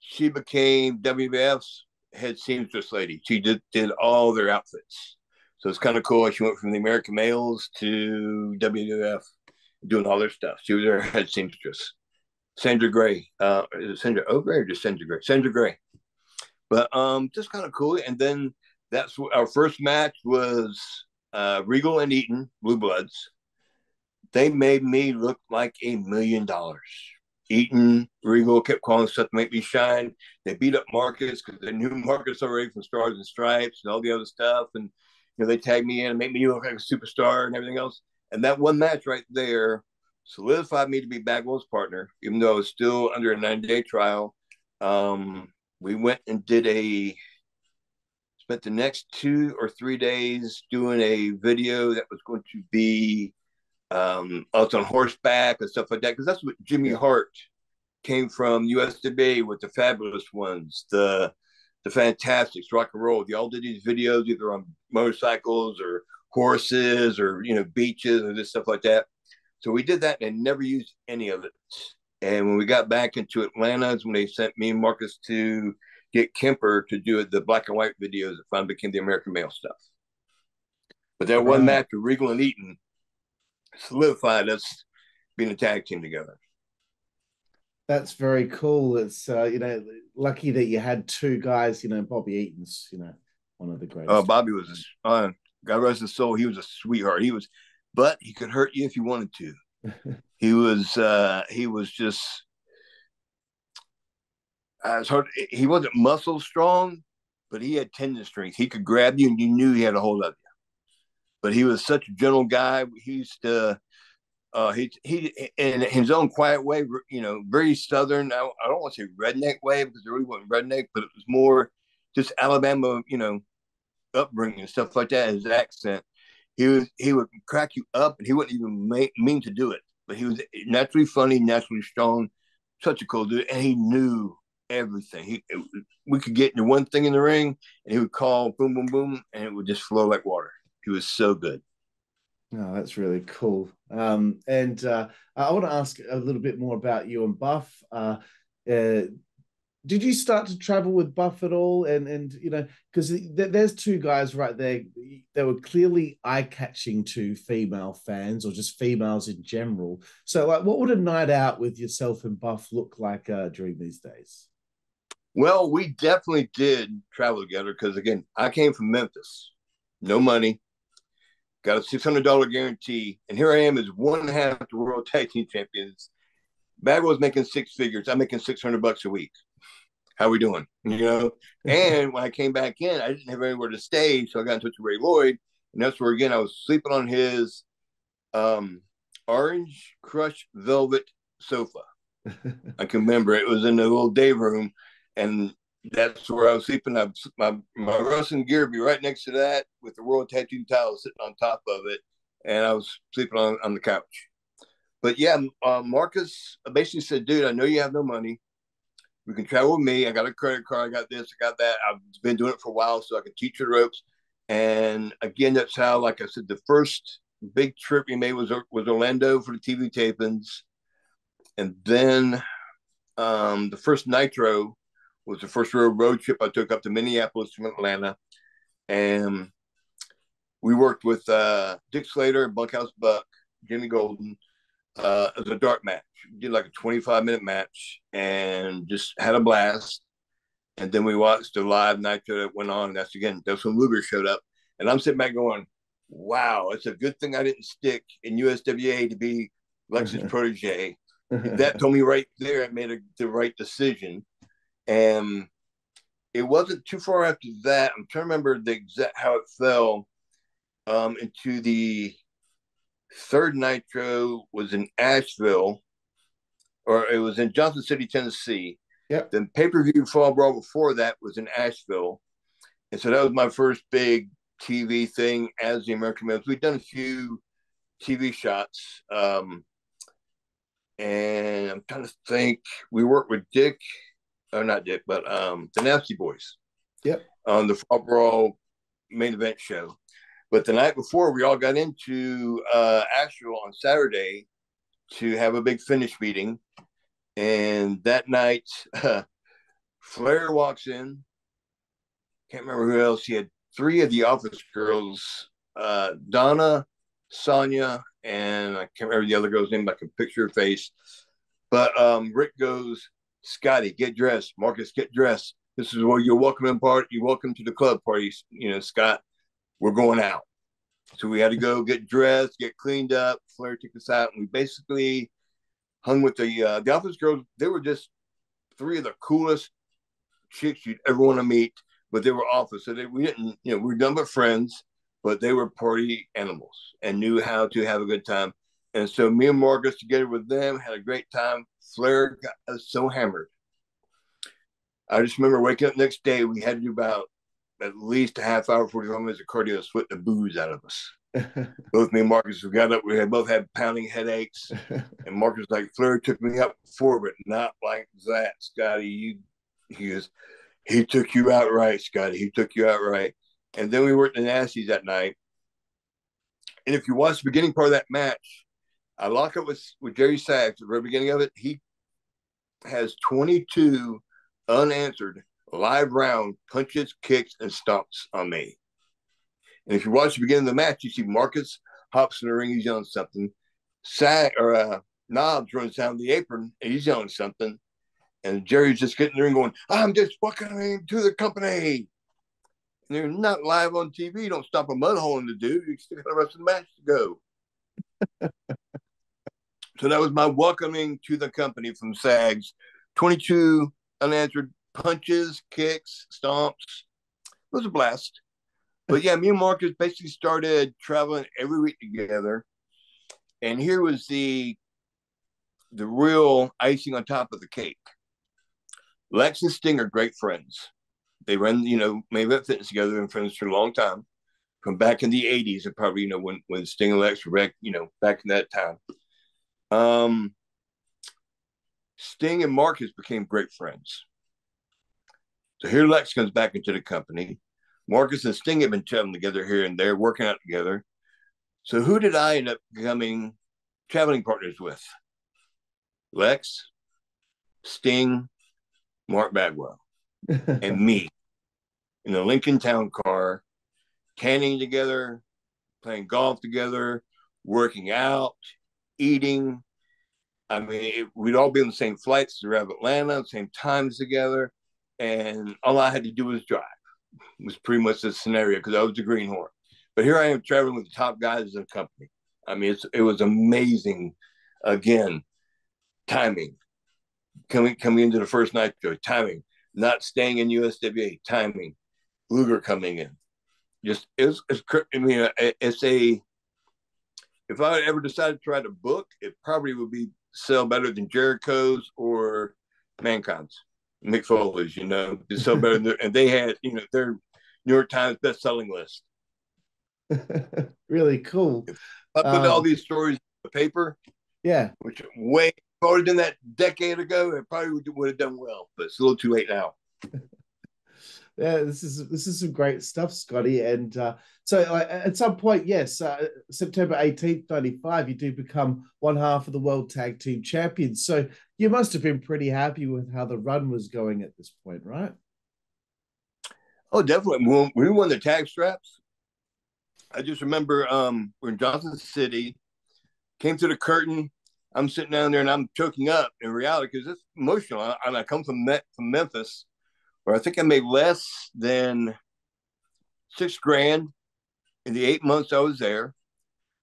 she became WWF's head seamstress lady. She did did all their outfits. So it's kind of cool. She went from the American Males to WWF, doing all their stuff. She was their head seamstress. Sandra Gray. Uh, is it Sandra O'Gray or just Sandra Gray? Sandra Gray. But um, just kind of cool. And then that's our first match was uh, Regal and Eaton, Blue Bloods. They made me look like a million dollars. Eaton, Regal kept calling stuff to make me shine. They beat up Marcus because they knew Marcus already from Stars and Stripes and all the other stuff. And know, they tagged me in and made me look like a superstar and everything else. And that one match right there solidified me to be Bagwell's partner, even though I was still under a 90 day trial. Um, we went and did a spent the next two or three days doing a video that was going to be um, us on horseback and stuff like that because that's what Jimmy Hart came from USWA with the fabulous ones, the the Fantastics, rock and roll. They all did these videos either on motorcycles or horses or you know beaches and this stuff like that. So we did that and never used any of it. And when we got back into Atlanta, is when they sent me and Marcus to get Kemper to do the black and white videos that finally became the American Male stuff. But that one match with Regal and Eaton solidified us being a tag team together. That's very cool. It's uh, you know lucky that you had two guys. You know, Bobby Eaton's you know one of the greatest. Oh, Bobby was uh, God rest his soul. He was a sweetheart. He was, but he could hurt you if you wanted to. he was uh, he was just. Uh, hard. He wasn't muscle strong, but he had tendon strength. He could grab you, and you knew he had a hold of you. But he was such a gentle guy. He used to uh, he he in his own quiet way, you know, very southern. I, I don't want to say redneck way because it really wasn't redneck, but it was more just Alabama, you know, upbringing and stuff like that. His accent, he was he would crack you up, and he wouldn't even make, mean to do it. But he was naturally funny, naturally strong, such a cool dude, and he knew everything. He we could get into one thing in the ring, and he would call boom, boom, boom, and it would just flow like water. He was so good. Oh, that's really cool. Um, and uh, I want to ask a little bit more about you and Buff. Uh, uh, did you start to travel with Buff at all? And and you know, because th- there's two guys right there. They were clearly eye catching to female fans or just females in general. So, like, what would a night out with yourself and Buff look like uh, during these days? Well, we definitely did travel together because again, I came from Memphis, no money, got a six hundred dollar guarantee, and here I am as one half the world tag team champions. Bagwell's making six figures. I'm making six hundred bucks a week. How we doing? You know. and when I came back in, I didn't have anywhere to stay, so I got in touch with Ray Lloyd, and that's where again I was sleeping on his um, orange crush velvet sofa. I can remember it was in the little day room, and that's where I was sleeping. I, my my wrestling gear would be right next to that with the World Tattoo towel sitting on top of it, and I was sleeping on, on the couch. But yeah, uh, Marcus basically said, "Dude, I know you have no money. We can travel with me. I got a credit card. I got this. I got that. I've been doing it for a while, so I can teach you the ropes." And again, that's how, like I said, the first big trip we made was was Orlando for the TV tapings. and then um, the first Nitro was the first real road trip I took up to Minneapolis from Atlanta, and we worked with uh, Dick Slater, Bunkhouse Buck, Jimmy Golden uh, as a dart match. We did like a 25 minute match and just had a blast. And then we watched the live Nitro that went on. And that's again, that's when Luger showed up. And I'm sitting back going, wow, it's a good thing I didn't stick in USWA to be Lex's protege. that told me right there I made a, the right decision. And it wasn't too far after that. I'm trying to remember the exact how it fell um, into the third Nitro was in Asheville, or it was in Johnson City, Tennessee. Yeah. Then pay per view Fall Brawl before that was in Asheville, and so that was my first big TV thing as the American Males. We'd done a few TV shots, um, and I'm trying to think. We worked with Dick, or not Dick, but um, the Nasty Boys. Yep. On the Fall Brawl main event show. But the night before, we all got into uh, Asheville on Saturday to have a big finish meeting. And that night, uh, Flair walks in. Can't remember who else. He had three of the office girls uh, Donna, Sonia, and I can't remember the other girl's name. But I can picture her face. But um, Rick goes, Scotty, get dressed. Marcus, get dressed. This is where you're welcome in part. You're welcome to the club party. You know, Scott, we're going out. So we had to go get dressed, get cleaned up. Flair took us out, and we basically hung with the uh, the office girls. They were just three of the coolest chicks you'd ever want to meet, but they were office. So they, we didn't, you know, we were done but friends, but they were party animals and knew how to have a good time. And so me and Marcus together with them had a great time. Flair got us so hammered. I just remember waking up next day. We had to do about at least a half hour, 45 minutes of cardio to sweat the booze out of us. both me and Marcus, we got up, we had both had pounding headaches. and Marcus like, Flair took me up before, but not like that, Scotty. You, he goes, he took you out right, Scotty. He took you out right. And then we worked the Nasties that night. And if you watch the beginning part of that match, I lock up with, with Jerry Sags at the very beginning of it. He has 22 unanswered live round punches, kicks, and stomps on me. And if you watch the beginning of the match, you see Marcus hops in the ring, he's yelling something. Sag or uh, Knobs runs down the apron, and he's yelling something. And Jerry's just getting in the ring going, I'm just welcoming to the company. And they're not live on TV. You don't stop a mud hole in the dude. You still got the rest of the match to go. so that was my welcoming to the company from SAGS. 22 unanswered punches, kicks, stomps. It was a blast. But yeah, me and Marcus basically started traveling every week together. And here was the the real icing on top of the cake. Lex and Sting are great friends. They run, you know, Main Fitness together, been friends for a long time. From back in the 80s, and probably, you know, when, when Sting and Lex were back, you know, back in that time. Um Sting and Marcus became great friends. So here Lex comes back into the company. Marcus and Sting have been traveling together here and there, working out together. So who did I end up becoming traveling partners with? Lex, Sting, Mark Bagwell, and me in the Lincoln Town car, tanning together, playing golf together, working out, eating. I mean, it, we'd all be on the same flights throughout Atlanta, same times together and all I had to do was drive. It was pretty much the scenario because I was the greenhorn. But here I am traveling with the top guys in the company. I mean, it was amazing. Again, timing. Coming coming into the first night, timing. Not staying in USWA, timing. Luger coming in. Just it's, it's I mean, it's a. If I ever decided to try to book, it probably would be sell better than Jericho's or Mankind's. Mick Foley's, you know, so better. Than, and they had, you know, their New York Times best-selling list. really cool. I put um, all these stories in the paper. Yeah. Which way I would have done that decade ago, it probably would, would have done well, but it's a little too late now. Yeah, this is this is some great stuff, Scotty. And uh, so, uh, at some point, yes, uh, September eighteenth, ninety five, you do become one half of the World Tag Team Champions. So you must have been pretty happy with how the run was going at this point, right? Oh, definitely. When we won the tag straps, I just remember um, we're in Johnson City, came to the curtain. I'm sitting down there and I'm choking up in reality because it's emotional. And I come from from Memphis, where I think I made less than six grand in the eight months I was there,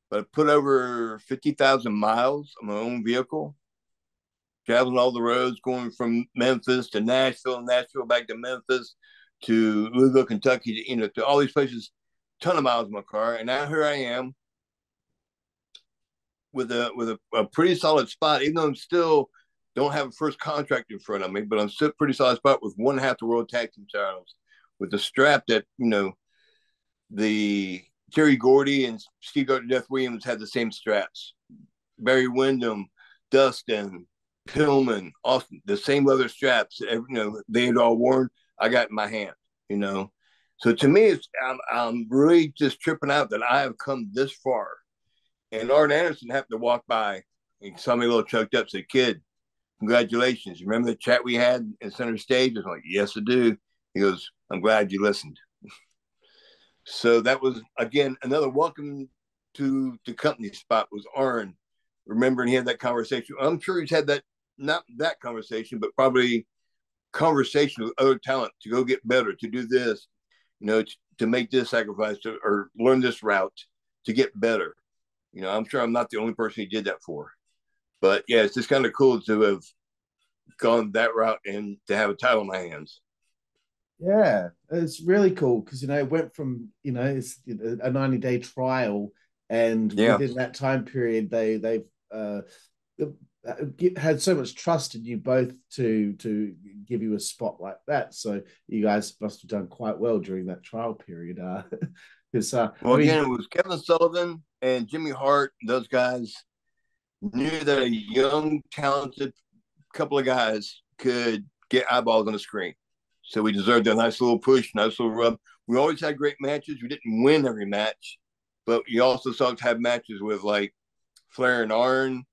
but I put over fifty thousand miles on my own vehicle, traveling all the roads, going from Memphis to Nashville, Nashville back to Memphis to Louisville, Kentucky, to, you know, to all these places, ton of miles in my car. And now here I am with a with a, a pretty solid spot, even though I'm still don't have a first contract in front of me, but I'm still pretty solid spot with one half the world tag team titles, with the strap that you know the Terry Gordy and Steve Death Williams had the same straps. Barry Windham, Dustin, Pillman, Austin, the same leather straps. You know, they had all worn. I got in my hand. You know, so to me, it's I'm, I'm really just tripping out that I have come this far. And Arn Anderson happened to walk by and saw me a little choked up. Said, "Kid, congratulations! Remember the chat we had at center stage?" I was like, "Yes, I do." He goes, "I'm glad you listened." so that was again another welcome to the company spot was Arn. Remembering he had that conversation. I'm sure he's had that not that conversation, but probably conversation with other talent to go get better, to do this, you know, to, to make this sacrifice to, or learn this route to get better. You know, I'm sure I'm not the only person he did that for. But yeah, it's just kind of cool to have gone that route and to have a title in my hands. Yeah, it's really cool because you know it went from you know it's a 90 day trial, and yeah. within that time period they they've uh, uh, had so much trust in you both to to give you a spot like that. So you guys must have done quite well during that trial period. Uh, because uh, well, I mean, again, it was Kevin Sullivan and Jimmy Hart. Those guys knew that a young, talented couple of guys could get eyeballs on the screen. So we deserved a nice little push, nice little rub. We always had great matches. We didn't win every match, but you also saw to have matches with like Flair and Arn,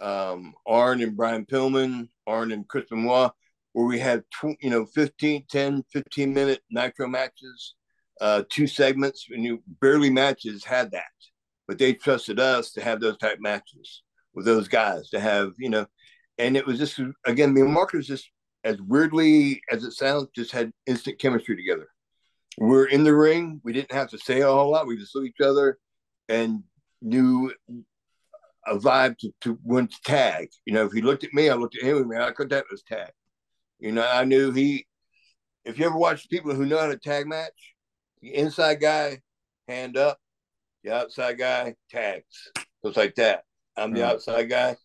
um, Arn and Brian Pillman, Arn and Chris Benoit, where we had, tw- you know, 15, 10, 15 minute nitro matches, uh, two segments, and you barely matches had that. But they trusted us to have those type matches with those guys to have, you know, and it was just, again, the markers just, as weirdly as it sounds, just had instant chemistry together. We we're in the ring. We didn't have to say a whole lot. We just saw each other and knew a vibe to, to when to tag. You know, if he looked at me, I looked at him, and I could that was tag. You know, I knew he. If you ever watch people who know how to tag match, the inside guy, hand up, the outside guy tags. Just like that. I'm the outside guy.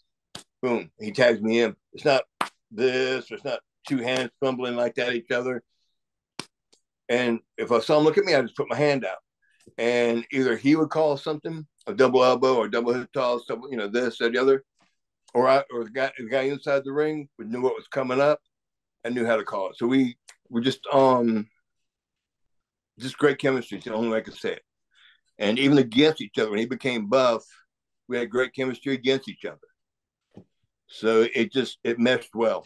Boom, he tags me in. It's not this. It's not two hands fumbling like that each other. And if I saw him look at me, I just put my hand out, and either he would call something, a double elbow or double hip toss, double, you know, this or the other, or I, or the guy, the guy inside the ring would knew what was coming up and knew how to call it. So we we just um just great chemistry. It's the only way I could say it. And even against each other, when he became buff, we had great chemistry against each other. So it just it meshed well.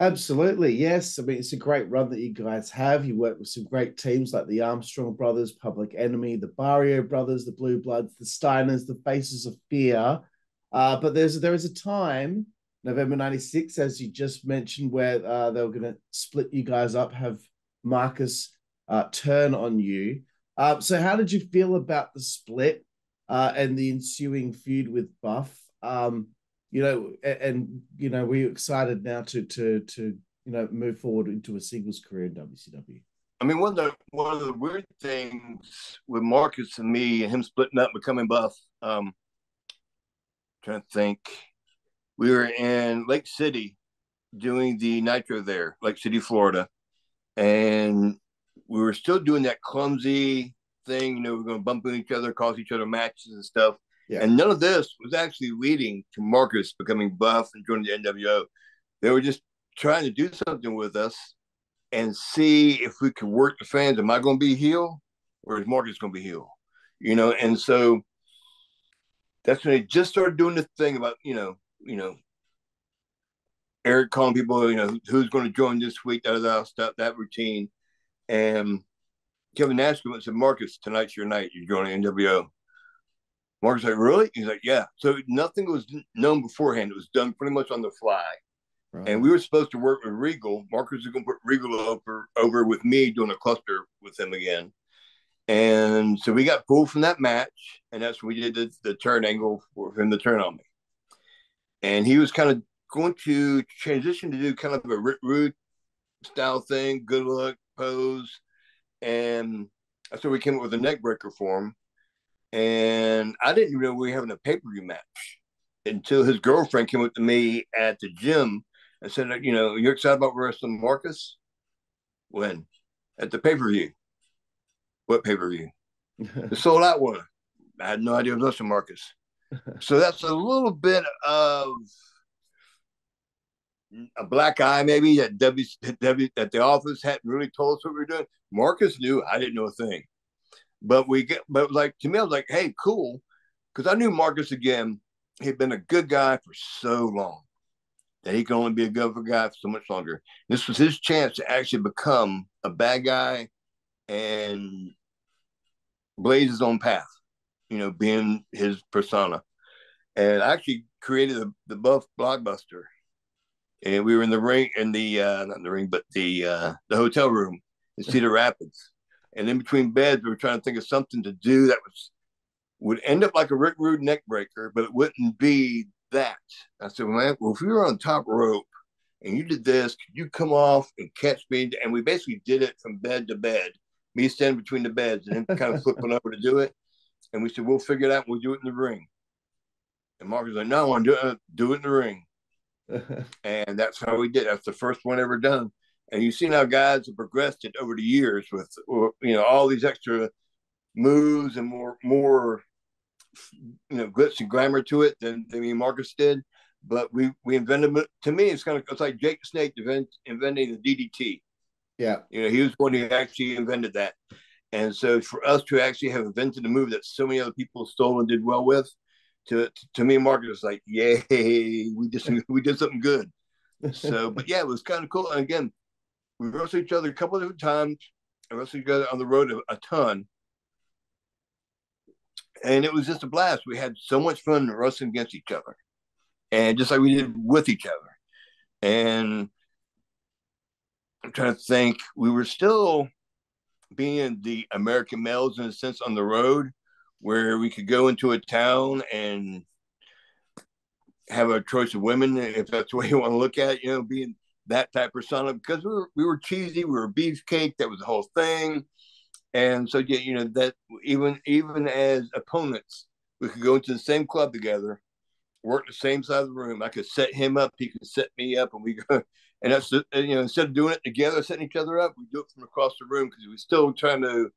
Absolutely, yes. I mean, it's a great run that you guys have. You work with some great teams like the Armstrong brothers, Public Enemy, the Barrio brothers, the Blue Bloods, the Steiners, the Faces of Fear. Uh, but there's there is a time, November '96, as you just mentioned, where uh, they were going to split you guys up, have Marcus uh, turn on you. Uh, so, how did you feel about the split uh, and the ensuing feud with Buff? Um, you know, and, and you know, we're excited now to to to you know move forward into a singles career in WCW. I mean, one of the one of the weird things with Marcus and me and him splitting up, becoming buff. Um, trying to think, we were in Lake City doing the Nitro there, Lake City, Florida, and we were still doing that clumsy thing. You know, we we're going to bump into each other, cause each other matches and stuff. Yeah. And none of this was actually leading to Marcus becoming buff and joining the NWO. They were just trying to do something with us and see if we could work the fans. Am I going to be heel or is Marcus going to be heel? You know, and so that's when they just started doing the thing about you know, you know, Eric calling people, you know, who's going to join this week, that that stuff, that routine, and Kevin and said, Marcus, tonight's your night. You're going to NWO. Marcus like, really? He's like, yeah. So nothing was known beforehand. It was done pretty much on the fly. Right. And we were supposed to work with Regal. Marcus was going to put Regal over over with me doing a cluster with him again. And so we got pulled from that match, and that's when we did the, the turn angle for him to turn on me. And he was kind of going to transition to do kind of a Rick Rude style thing, good look, pose. And so we came up with a neck breaker for him. And I didn't even know we were having a pay per view match until his girlfriend came up to me at the gym and said, You know, you're excited about wrestling Marcus? When? At the pay per view. What pay per view? the sold out one. I had no idea it was wrestling Marcus. so that's a little bit of a black eye maybe that W, w that the office hadn't really told us what we were doing. Marcus knew I didn't know a thing, but we get but like to me I was like, hey, cool, because I knew Marcus again. He'd been a good guy for so long that he could only be a good guy for so much longer. This was his chance to actually become a bad guy and blaze his own path. You know, being his persona, and I actually created the, the Buff Blockbuster and we were in the ring in the uh, not in the ring, but the uh, the hotel room in Cedar Rapids. And in between beds, we were trying to think of something to do that was would end up like a Rick Rude neck breaker, but it wouldn't be that. I said, well, man, well, if we were on top rope and you did this, could you come off and catch me? And we basically did it from bed to bed, me standing between the beds and then kind of flipping over to do it. And we said, we'll figure it out. We'll do it in the ring. And Mark was like, no, I want to do it in the ring. And that's how we did. That's the first one ever done. And you've seen how guys have progressed it over the years with you know all these extra moves and more more you know glitz and glamour to it than, than me Marcus did. But we we invented to me it's kind of it's like Jake Snake invent, inventing the DDT. Yeah, you know he was one who actually invented that. And so for us to actually have invented a move that so many other people stole and did well with, to to me, Marcus was like, "Yay, we just we did something good." So, but yeah, it was kind of cool. And again, we wrestled each other a couple of different times. I wrestled each other on the road a, a ton, and it was just a blast. We had so much fun wrestling against each other, and just like we did with each other. And I'm trying to think, we were still being the American males in a sense on the road, where we could go into a town and have a choice of women, if that's the way you want to look at it, you know, being that type of persona, because we were we were cheesy, we were beefcake, that was the whole thing. And so yeah, you know, that even even as opponents, we could go into the same club together, work the same side of the room. I could set him up, he could set me up, and we go and that's you know, instead of doing it together, setting each other up, we do it from across the room because we're still trying to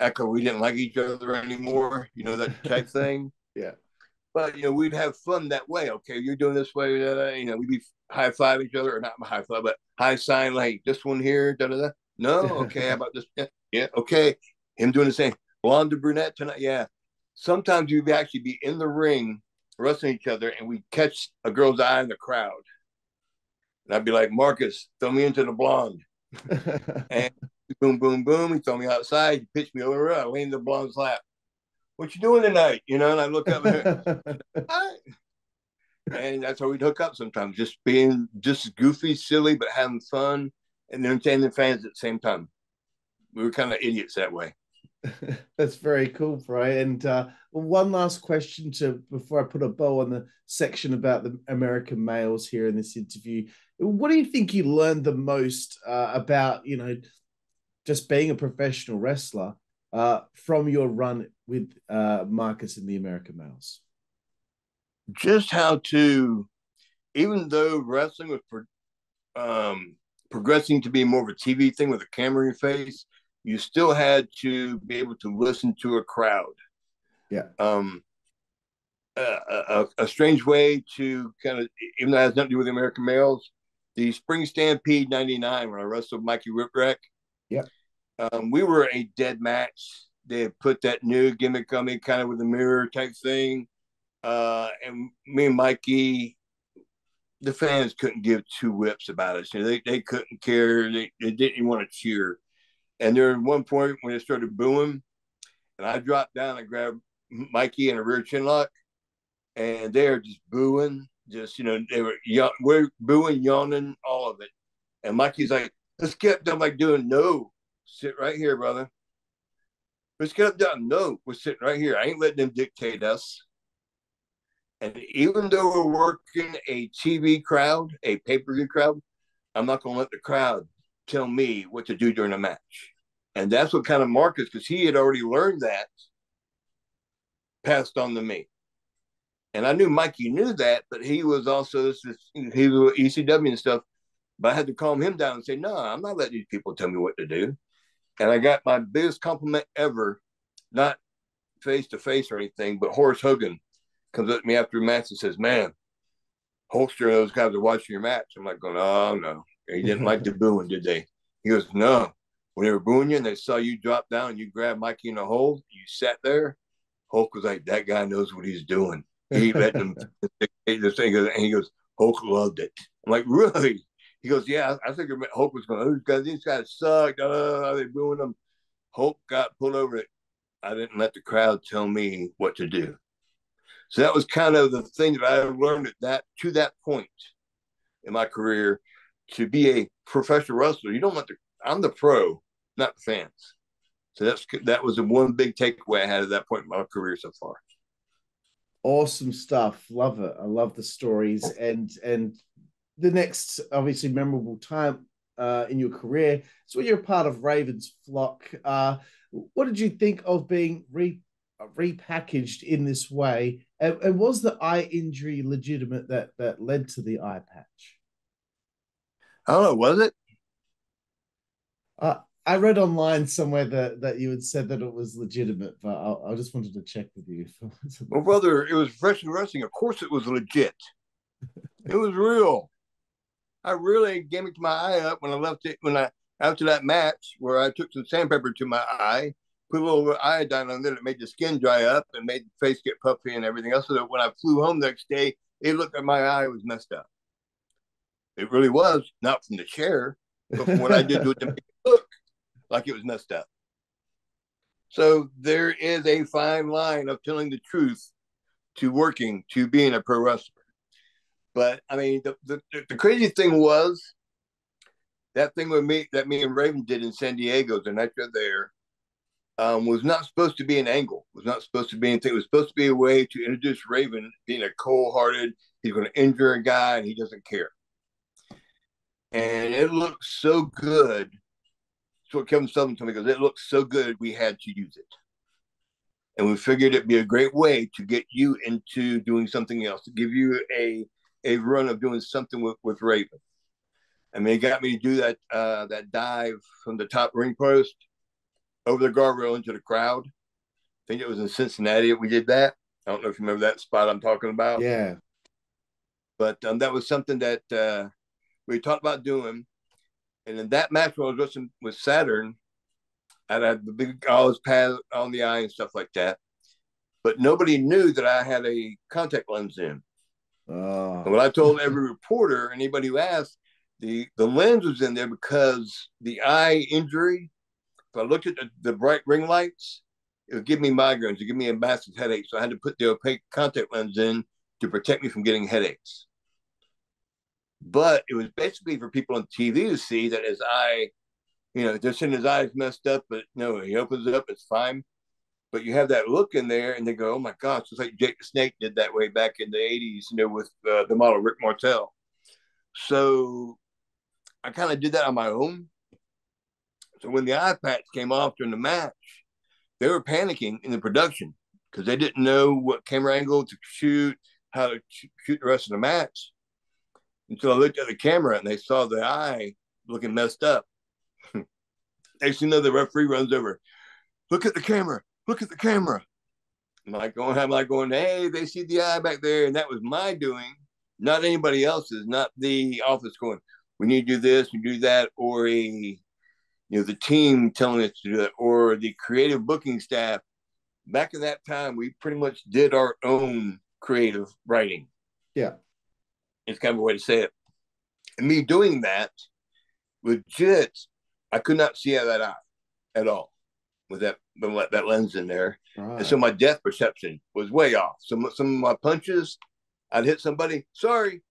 echo we didn't like each other anymore, you know, that type thing. Yeah. But you know, we'd have fun that way. Okay, you're doing this way, da, da, you know, we'd be high five each other, or not high five, but high sign like this one here, da da da. No, okay, how about this? Yeah, yeah, okay. Him doing the same. Blonde to brunette tonight. Yeah. Sometimes we'd actually be in the ring wrestling each other and we catch a girl's eye in the crowd. And I'd be like, Marcus, throw me into the blonde. and boom, boom, boom. He throw me outside. He pitched me over. I in the blonde's lap. What you doing tonight? You know, and I look up and that's how we'd hook up sometimes, just being just goofy, silly, but having fun and entertaining fans at the same time. We were kind of idiots that way. That's very cool, Brian. And uh, one last question to before I put a bow on the section about the American males here in this interview. What do you think you learned the most uh, about, you know, just being a professional wrestler uh, from your run with uh, Marcus and the American Males? Just how to, even though wrestling was pro- um, progressing to be more of a TV thing with a camera in your face, you still had to be able to listen to a crowd. Yeah. Um, a, a, a, strange way to kind of, even though it has nothing to do with the American males, the Spring Stampede '99 when I wrestled Mikey Whipwreck. Yeah. Um, we were a dead match. They had put that new gimmick on me, kind of with a mirror type thing. Uh, and me and Mikey, the fans couldn't give two whips about us. You know, they, they couldn't care. They, they didn't even want to cheer. And there was one point when it started booing, and I dropped down and grabbed Mikey in a rear chin lock, and they are just booing, just you know, they were we're booing, yawning, all of it. And Mikey's like, "Let's get them like doing no, sit right here, brother. Let's get up down. No, we're sitting right here. I ain't letting them dictate us." And even though we're working a TV crowd, a pay per view crowd, I'm not going to let the crowd tell me what to do during a match. And that's what kind of Marcus, because he had already learned that, passed on to me. And I knew Mikey knew that, but he was also this, he was ECW and stuff. But I had to calm him down and say, no, I'm not letting these people tell me what to do. And I got my biggest compliment ever, not face to face or anything, but Horace Hogan comes up to me after a match and says, Man, Hulkster and those guys are watching your match. I'm like going, Oh no. He didn't like the booing, did they? He goes, No. When they were booing you and they saw you drop down, you grabbed Mikey in the hole, you sat there. Hulk was like, That guy knows what he's doing. He let them this thing and he goes, Hulk loved it. I'm like, Really? He goes, Yeah, I think Hope was going, These guys, these guys suck. Uh, they booing them. Hope got pulled over it. I didn't let the crowd tell me what to do. So that was kind of the thing that I learned at that to that point in my career to be a professional wrestler. You don't want to. I'm the pro, not the fans. So that's that was the one big takeaway I had at that point in my career so far. Awesome stuff. Love it. I love the stories and and the next obviously memorable time uh, in your career. So when you're a part of Raven's flock, uh, what did you think of being re repackaged in this way? And, and, was the eye injury legitimate that that led to the eye patch? I don't know. Was it? Uh, I read online somewhere that, that you had said that it was legitimate, but I, I just wanted to check with you. well, brother, it was professional wrestling. Of course, it was legit. it was real. I really gimmicked my eye up when I left it when I after that match where I took some sandpaper to my eye put a little iodine on there that made the skin dry up and made the face get puffy and everything else. So that when I flew home the next day, it looked like my eye was messed up. It really was, not from the chair, but from what I did to it to make it look like it was messed up. So there is a fine line of telling the truth to working to being a pro wrestler. But I mean, the, the, the crazy thing was that thing with me that me and Raven did in San Diego the night you're there um, was not supposed to be an angle, was not supposed to be anything. It was supposed to be a way to introduce Raven being a cold hearted, he's going to injure a guy and he doesn't care. And it looked so good. That's what Kevin Sullivan told me because it looked so good, we had to use it. And we figured it'd be a great way to get you into doing something else, to give you a, a run of doing something with, with Raven. I mean, it got me to do that uh, that dive from the top ring post over the guardrail into the crowd. I think it was in Cincinnati that we did that. I don't know if you remember that spot I'm talking about. Yeah. But um, that was something that uh, we talked about doing. And in that match when I was wrestling with Saturn, I had the big olive pad on the eye and stuff like that. But nobody knew that I had a contact lens in. Oh. And when I told every reporter, anybody who asked, the, the lens was in there because the eye injury if I looked at the, the bright ring lights, it would give me migraines, it would give me a massive headache. So I had to put the opaque contact lens in to protect me from getting headaches. But it was basically for people on TV to see that his eye, you know, they're his eye's messed up, but no, he opens it up, it's fine. But you have that look in there, and they go, "Oh my gosh!" It's like Jake the Snake did that way back in the '80s, you know, with uh, the model Rick Martel. So I kind of did that on my own so when the eye patch came off during the match, they were panicking in the production because they didn't know what camera angle to shoot, how to shoot the rest of the match. Until I looked at the camera and they saw the eye looking messed up. Next thing you know, the referee runs over. Look at the camera. Look at the camera. I'm like going, I'm like going, hey, they see the eye back there. And that was my doing, not anybody else's, not the office going, we need to do this, we do that, or a you know the team telling us to do that, or the creative booking staff. Back in that time, we pretty much did our own creative writing. Yeah, it's kind of a way to say it. And me doing that, legit, I could not see out of that eye at all with that that lens in there, right. and so my depth perception was way off. Some some of my punches, I'd hit somebody, sorry,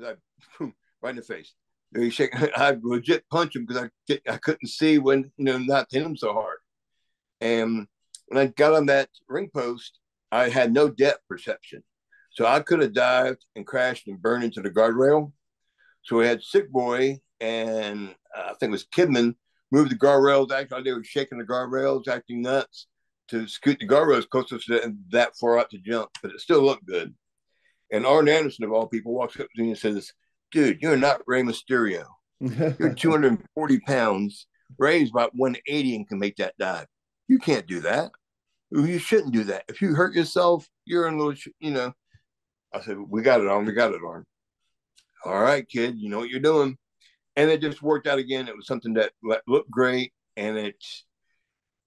I, right in the face. He shake, I'd legit punch him because I I couldn't see when you know not hit him so hard. And when I got on that ring post, I had no depth perception, so I could have dived and crashed and burned into the guardrail. So we had Sick Boy and uh, I think it was Kidman moved the guardrails. Actually, they were shaking the guardrails, acting nuts to scoot the guardrails closer to that far out to jump, but it still looked good. And Arn Anderson, of all people, walks up to me and says, Dude, you're not Rey Mysterio. You're 240 pounds, Rey's about 180 and can make that dive. You can't do that. You shouldn't do that. If you hurt yourself, you're in a little, you know. I said, We got it on. We got it on. All right, kid, you know what you're doing and it just worked out again. It was something that looked great, and it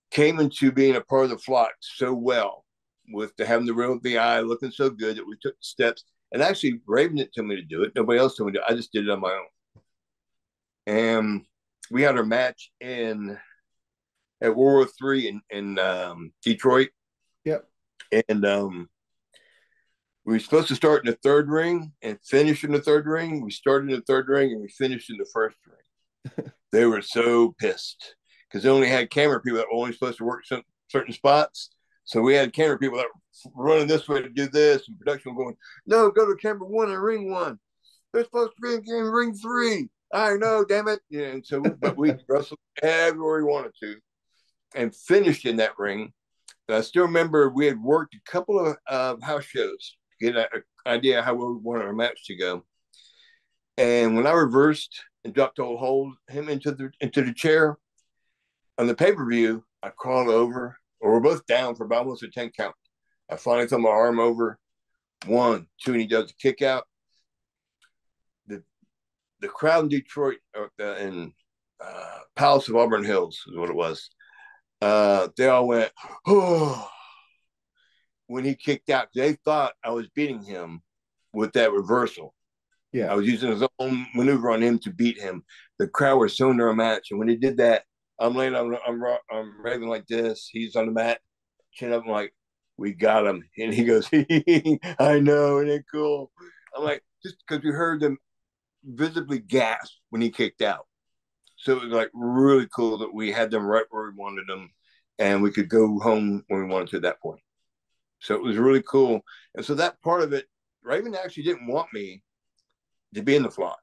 came into being a part of the flock so well with the, having the real the eye looking so good that we took steps. And actually, Raven didn't tell me to do it. Nobody else told me to. Do it. I just did it on my own. And we had our match in at World War Three in in um, Detroit. Yep. And um, we were supposed to start in the third ring and finish in the third ring. We started in the third ring and we finished in the first ring. they were so pissed because they only had camera people that were only supposed to work some certain spots. So we had camera people that were running this way to do this, and production going, "No, go to camera one and ring one. They're supposed to be in ring three. I know, damn it." Yeah, and so, but we wrestled everywhere we wanted to, and finished in that ring. I still remember we had worked a couple of uh, house shows get an idea how we want our match to go. And when I reversed and dropped to hold him into the into the chair on the pay per view, I crawled over, or we're both down for about almost a ten count. I finally throw my arm over, one, two, and he does a kick out. The the crowd in Detroit uh, in uh, Palace of Auburn Hills is what it was. Uh, they all went, oh when he kicked out. They thought I was beating him with that reversal. Yeah, I was using his own maneuver on him to beat him. The crowd was so into a match, and when he did that, I'm laying, I'm, I'm, I'm raving like this. He's on the mat, chin up, I'm like, "We got him," and he goes, "I know, isn't it cool?" I'm like, just because we heard them visibly gasp when he kicked out. So it was like really cool that we had them right where we wanted them, and we could go home when we wanted to at that point. So it was really cool. And so that part of it, Raven actually didn't want me to be in the flock.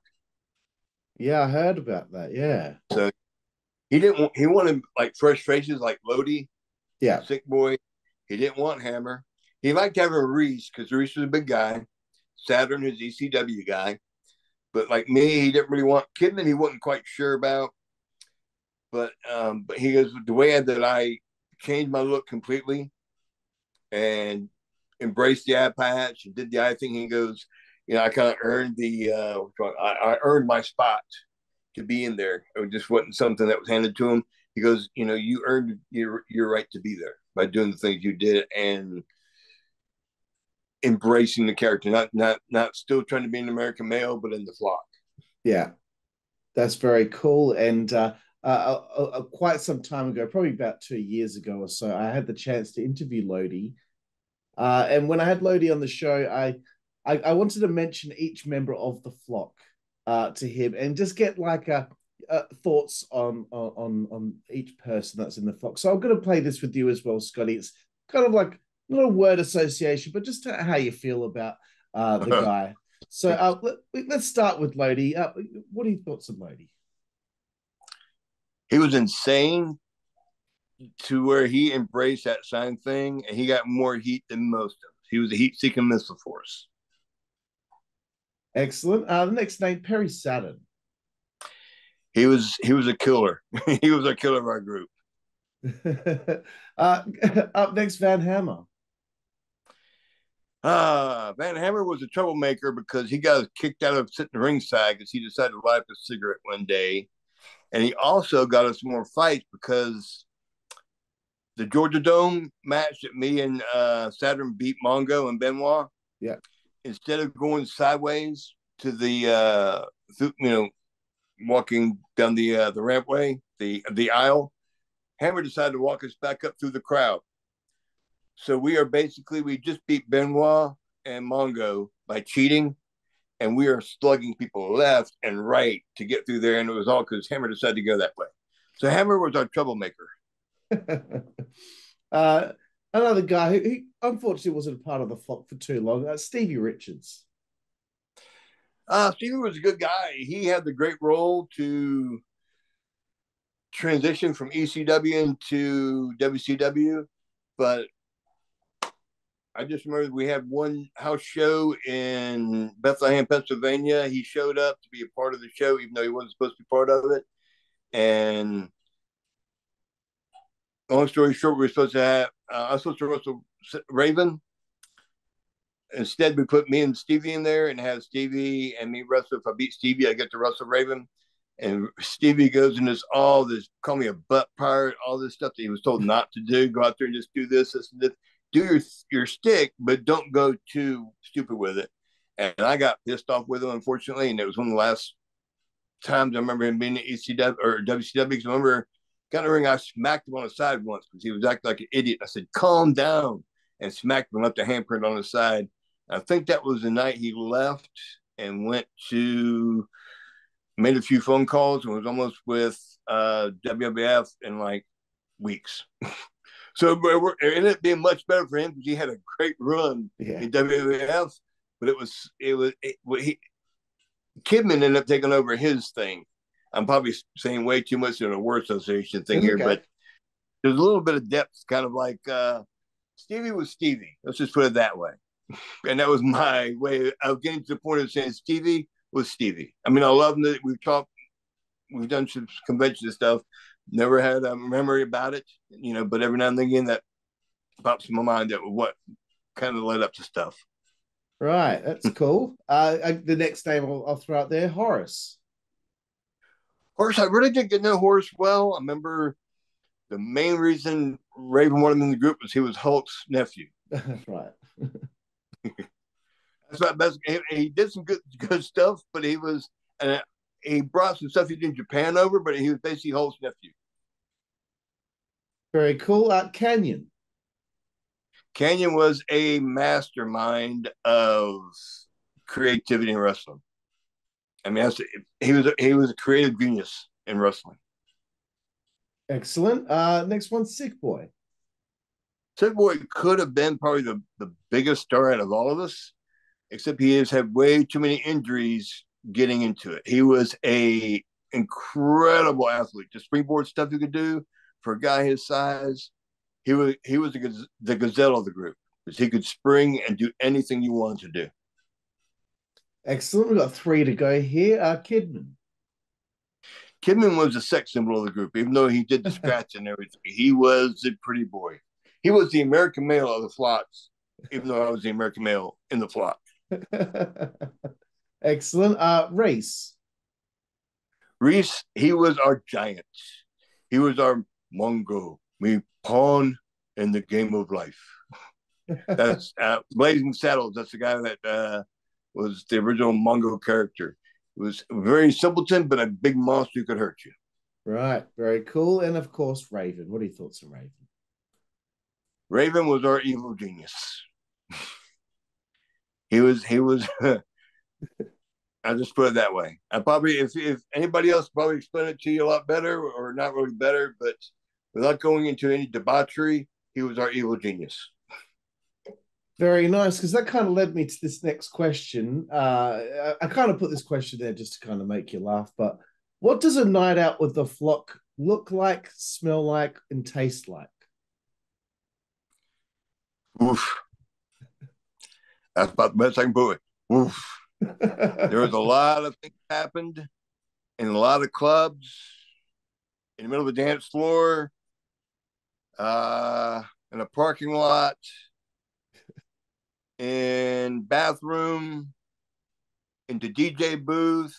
Yeah, I heard about that. Yeah. So he didn't want, he wanted like fresh faces like Lodi. Yeah. Sick boy. He didn't want Hammer. He liked having Reese because Reese was a big guy. Saturn, his ECW guy. But like me, he didn't really want Kidman, he wasn't quite sure about. But um, but he goes, the way that I changed my look completely and embraced the eye patch and did the eye thing. He goes, you know, I kind of earned the, uh, I, I, earned my spot to be in there. It just wasn't something that was handed to him. He goes, you know, you earned your your right to be there by doing the things you did and embracing the character, not not not still trying to be an American male, but in the flock. Yeah, that's very cool. And uh, uh, uh, uh, quite some time ago, probably about two years ago or so, I had the chance to interview Lodi. Uh, and when I had Lodi on the show, I, I, I wanted to mention each member of the flock uh, to him and just get like a, uh, thoughts on, on on each person that's in the flock. So I'm going to play this with you as well, Scotty. It's kind of like not a word association, but just how you feel about uh, the guy. So uh, let, us start with Lodi. Uh, what are your thoughts on Lodi? He was insane to where he embraced that sign thing and he got more heat than most of us. He was a heat seeking missile force. Excellent. Uh, the next name, Perry Saturn. He was he was a killer. he was a killer of our group. uh, up next, Van Hammer. Uh, Van Hammer was a troublemaker because he got kicked out of sitting ringside because he decided to light up a cigarette one day. And he also got us more fights because the Georgia Dome match that me and uh, Saturn beat Mongo and Benoit. Yeah. Instead of going sideways to the, uh, th- you know, walking down the uh, the rampway, the the aisle, Hammer decided to walk us back up through the crowd. So we are basically we just beat Benoit and Mongo by cheating, and we are slugging people left and right to get through there, and it was all because Hammer decided to go that way. So Hammer was our troublemaker. uh, another guy who, who, unfortunately wasn't a part of the flock for too long, uh, Stevie Richards. Uh, Stevie was a good guy. He had the great role to transition from ECW into WCW, but I just remember we had one house show in Bethlehem, Pennsylvania. He showed up to be a part of the show, even though he wasn't supposed to be part of it. And long story short, we were supposed to have, uh, I was supposed to wrestle Raven. Instead, we put me and Stevie in there and have Stevie and me wrestle. If I beat Stevie, I get to wrestle Raven. And Stevie goes into all this, call me a butt pirate, all this stuff that he was told not to do. Go out there and just do this, this, and this do your your stick, but don't go too stupid with it. And I got pissed off with him, unfortunately, and it was one of the last times I remember him being at ECW or WCW. Because I remember kind of ring, I smacked him on the side once because he was acting like an idiot. I said, "Calm down," and smacked him, left a handprint on the side. I think that was the night he left and went to made a few phone calls and was almost with uh, WWF in like weeks. So it ended up being much better for him because he had a great run yeah. in WWF. But it was it was it, he Kidman ended up taking over his thing. I'm probably saying way too much in a word association thing here, but there's a little bit of depth, kind of like uh, Stevie was Stevie. Let's just put it that way. And that was my way of getting to the point of saying Stevie was Stevie. I mean, I love that we've talked, we've done some convention stuff, never had a memory about it, you know, but every now and again that pops in my mind that what kind of led up to stuff. Right, that's cool. Uh, the next name I'll, I'll, throw out there, Horace. Horace, I really didn't get to know Horace well. I remember the main reason Raven wanted him in the group was he was Hulk's nephew. That's right. that's not best. He, he, did some good good stuff, but he was and he brought some stuff he did in Japan over, but he was basically Hulk's nephew. Very cool. Uh, Kanyon. Kanyon was a mastermind of creativity in wrestling. I mean, he was a, he was a creative genius in wrestling. Excellent. Uh, next one, Sick Boy. Sick Boy could have been probably the, the biggest star out of all of us, except he has had way too many injuries getting into it. He was a incredible athlete. The springboard stuff he could do for a guy his size, he was he was the, the gazelle of the group because he could spring and do anything you wanted to do. Excellent. We've got three to go here. Uh, Kidman. Kidman was a sex symbol of the group, even though he did the scratch and everything. He was a pretty boy. He was the American male of the flocks, even though I was the American male in the flock. Excellent. Uh, Reese. Reese, he was our giant. He was our Mongo. We pawn in the game of life. That's uh, Blazing Saddles. That's the guy that uh, was the original Mongo character. It was very simpleton, but a big monster who could hurt you. Right. Very cool. And of course, Raven. What are your thoughts on Raven? Raven was our evil genius. he was he was I just put it that way. I probably, if if anybody else probably explain it to you a lot better, or not really better, but without going into any debauchery, he was our evil genius. Very nice, because that kind of led me to this next question. Uh, I, I kind of put this question there just to kind of make you laugh, but what does a night out with the flock look like, smell like, and taste like? Oof. That's about the best I can put it. Oof there was a lot of things happened in a lot of clubs in the middle of a dance floor uh in a parking lot in bathroom, in the DJ booth,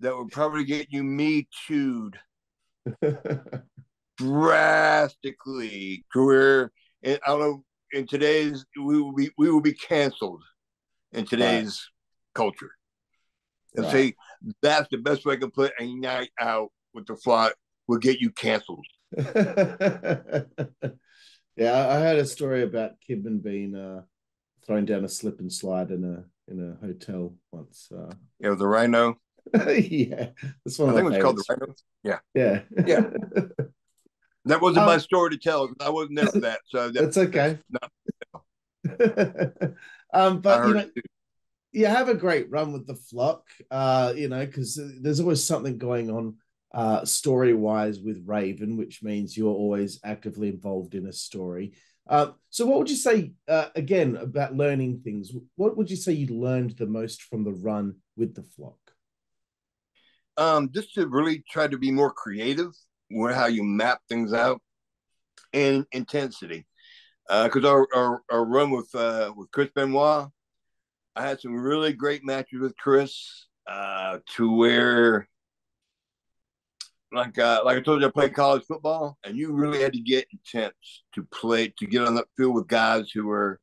that would probably get you me chewed drastically. Career, and I don't know. In today's, we will be we will be canceled in today's right. culture. And right. say that's the best way I can put a night out with the flock will get you canceled. yeah, I heard a story about Kidman being uh, thrown down a slip and slide in a in a hotel once. Uh, yeah, the rhino. yeah, that's one. I think it was called the rhino. Yeah, yeah, yeah. that wasn't um, my story to tell. I wasn't there for that, so that, that's okay. Um, but you know, you have a great run with the flock. Uh, you know, because there's always something going on uh, story wise with Raven, which means you're always actively involved in a story. Uh, so, what would you say uh, again about learning things? What would you say you learned the most from the run with the flock? Um, just to really try to be more creative with how you map things out and intensity. Because uh, our, our, our run with uh, with Chris Benoit, I had some really great matches with Chris uh, to where like uh, like I told you, I played college football, and you really had to get intense to play to get on that field with guys who were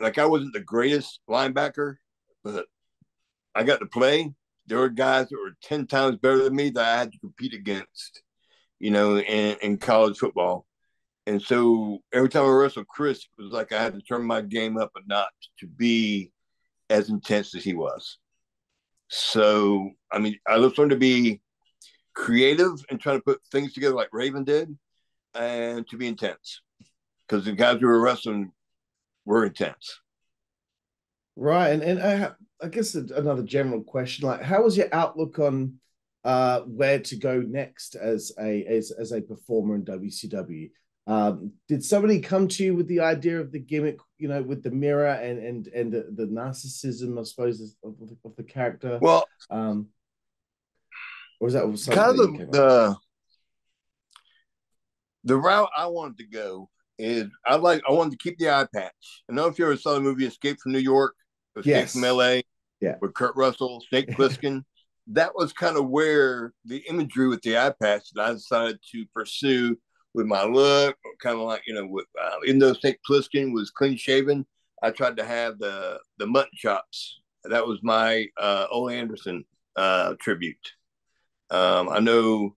like I wasn't the greatest linebacker, but I got to play. There were guys that were ten times better than me that I had to compete against, you know, in, in college football. And so every time I wrestled Chris, it was like I had to turn my game up a notch to be as intense as he was. So, I mean, I just learned to be creative and trying to put things together like Raven did, and to be intense because the guys who were wrestling were intense. Right, and and I, I guess another general question, like, how was your outlook on uh, where to go next as a as as a performer in WCW? Um, did somebody come to you with the idea of the gimmick, you know, with the mirror and and and the, the narcissism, I suppose, of, of the character? Well, um, or was that kind of the, the the route I wanted to go is I like I wanted to keep the eye patch. I know if you ever saw the movie Escape from New York, Escape yes. from LA, yeah, with Kurt Russell, Snake Plissken. that was kind of where the imagery with the eye patch that I decided to pursue with my look, kind of like you know, with uh, even though Snake Plissken was clean shaven, I tried to have the the mutton chops. That was my uh, Ole Anderson uh, tribute. Um, I know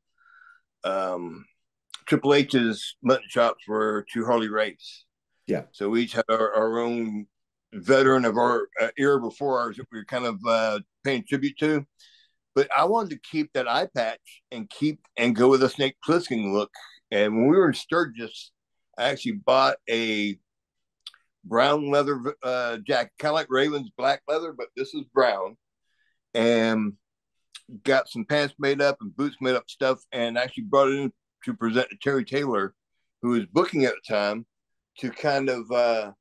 um, Triple H's mutton chops were to Harley Race. Yeah. So we each had our, our own veteran of our uh, era before ours that we were kind of uh, paying tribute to. But I wanted to keep that eye patch and keep and go with a Snake Plissken look and when we were in Sturgis, I actually bought a brown leather uh, jacket, kind of like Raven's black leather, but this is brown. And got some pants made up and boots made up stuff, and actually brought it in to present to Terry Taylor, who was booking at the time, to kind of uh,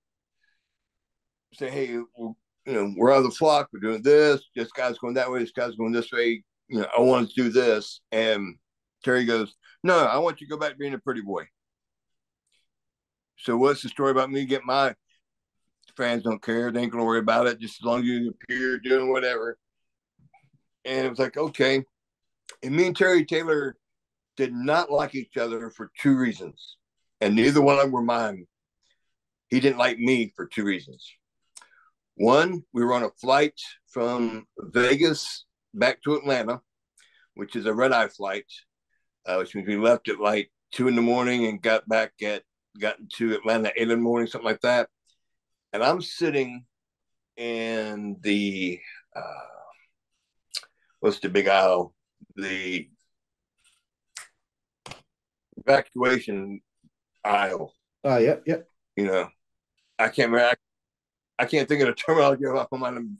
say, "Hey, you know, we're of the flock. We're doing this. This guy's going that way. This guy's going this way. You know, I want to do this." And Terry goes, no, I want you to go back to being a pretty boy. So what's the story about me getting my fans don't care. They ain't gonna worry about it. Just as long as you appear doing whatever. And it was like, okay. And me and Terry Taylor did not like each other for two reasons. And neither one of them were mine. He didn't like me for two reasons. One, we were on a flight from Vegas back to Atlanta, which is a red eye flight uh, which means we left at like two in the morning and got back at got to Atlanta eight in the morning, something like that. And I'm sitting in the uh, what's the big aisle? The evacuation aisle. Oh, uh, yep, yep. You know, I can't remember. I, I can't think of the terminology off my mind. I'm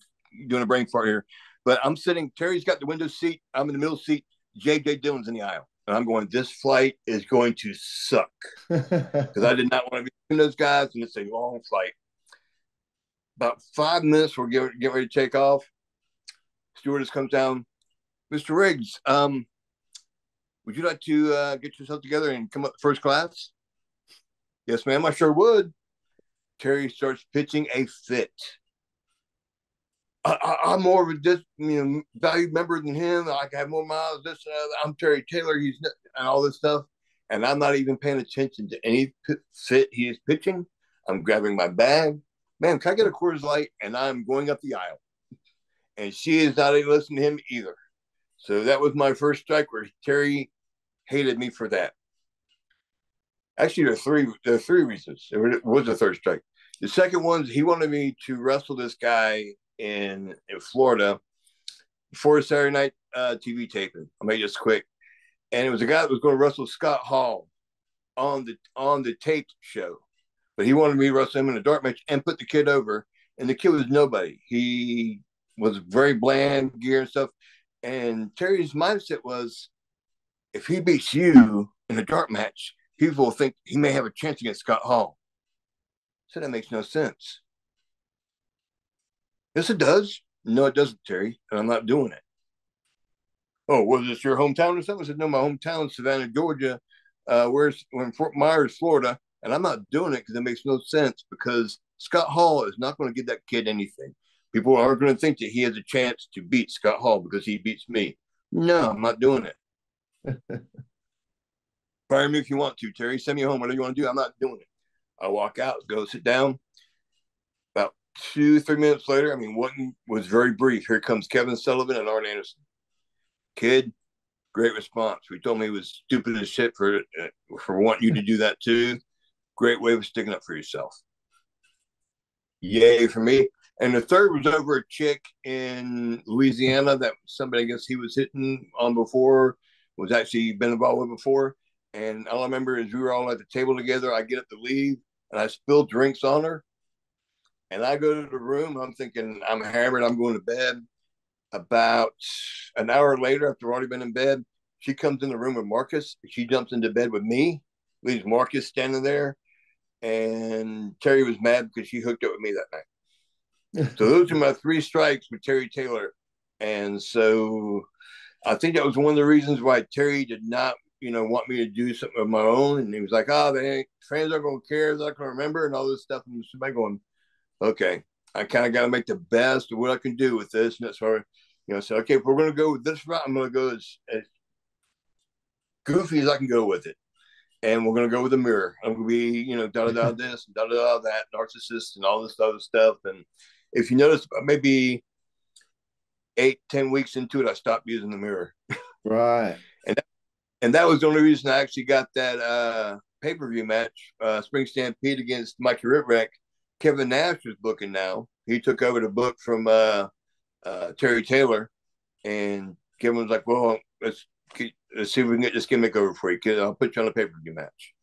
doing a brain fart here. But I'm sitting, Terry's got the window seat. I'm in the middle seat. JJ Dillon's in the aisle. And I'm going, this flight is going to suck because I did not want to be in those guys, and it's a long flight. About five minutes, we're getting, getting ready to take off. Stewardess comes down, Mr. Riggs. Um, would you like to uh, get yourself together and come up first class? Yes, ma'am. I sure would. Terry starts pitching a fit. I, am more of a dis, you know valued member than him. I have more miles. This I'm Terry Taylor. He's and all this stuff, and I'm not even paying attention to any fit he is pitching. I'm grabbing my bag. Man, can I get a Coors Light? And I'm going up the aisle, and she is not even listening to him either. So that was my first strike where Terry hated me for that. Actually, there are three. There are three reasons. It was a third strike. The second one, is he wanted me to wrestle this guy in in Florida for Saturday night uh, TV taping. I'll make this quick. And it was a guy that was going to wrestle Scott Hall on the on the taped show, but he wanted me to wrestle him in a dark match and put the kid over. And the kid was nobody. He was very bland gear and stuff. And Terry's mindset was, if he beats you in a dark match, people will think he may have a chance against Scott Hall. So that makes no sense. Yes, it does. No, it doesn't, Terry. And I'm not doing it. Oh, was this your hometown or something? I said, no, my hometown, Savannah, Georgia. Uh, where's when Fort Myers, Florida, and I'm not doing it because it makes no sense because Scott Hall is not going to give that kid anything. People are going to think that he has a chance to beat Scott Hall because he beats me. No, I'm not doing it. Fire me if you want to, Terry. Send me home. Whatever you want to do, I'm not doing it. I walk out, go sit down two, three minutes later, I mean, one was very brief. Here comes Kevin Sullivan and Arn Anderson. Kid, great response. We told him he was stupid as shit for uh, for wanting you to do that too. Great way of sticking up for yourself. Yay for me. And the third was over a chick in Louisiana that somebody I guess he was hitting on before, was actually been involved with before. And all I remember is we were all at the table together. I get up to leave and I spilled drinks on her and I go to the room. I'm thinking I'm hammered. I'm going to bed. About an hour later, after I've already been in bed, she comes in the room with Marcus. She jumps into bed with me, leaves Marcus standing there. And Terry was mad because she hooked up with me that night. so those are my three strikes with Terry Taylor. And so I think that was one of the reasons why Terry did not, you know, want me to do something of my own. And he was like, oh, they ain't, fans aren't going to care. They're not going to remember and all this stuff. And somebody going, okay, I kind of got to make the best of what I can do with this. And that's why, you know, so, okay, if we're going to go with this route, I'm going to go as, as goofy as I can go with it. And we're going to go with a mirror. I'm going to be, you know, da da da this da da da that, narcissist and all this other stuff. And if you notice, maybe eight, ten weeks into it, I stopped using the mirror. Right. and that, and that was the only reason I actually got that uh, pay per view match, uh, Spring Stampede against Mikey Whipwreck Kevin Nash is booking now. He took over the book from uh, uh, Terry Taylor, and Kevin was like, "Well, let's let's see if we can get this gimmick over for you. Kid. I'll put you on a pay per view match."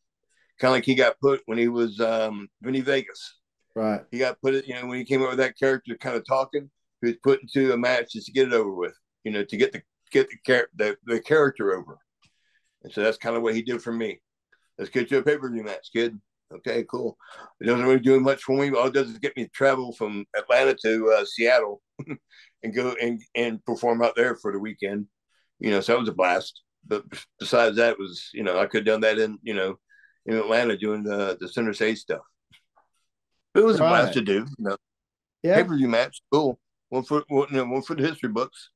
Kind of like he got put when he was um, Vinny Vegas. Right. He got put, you know, when he came up with that character, kind of talking. He was put into a match just to get it over with, you know, to get the get the char- the, the character over. And so that's kind of what he did for me. Let's get you a pay per view match, kid. Okay, cool. It doesn't really do much for me. All it does is get me to travel from Atlanta to uh, Seattle and go and, and perform out there for the weekend. You know, so that was a blast. But besides that, was you know I could have done that in you know in Atlanta doing the the center stage stuff. But it was right. a blast to do. You know, yeah. pay per view match, cool. One for one, you know, one for the history books.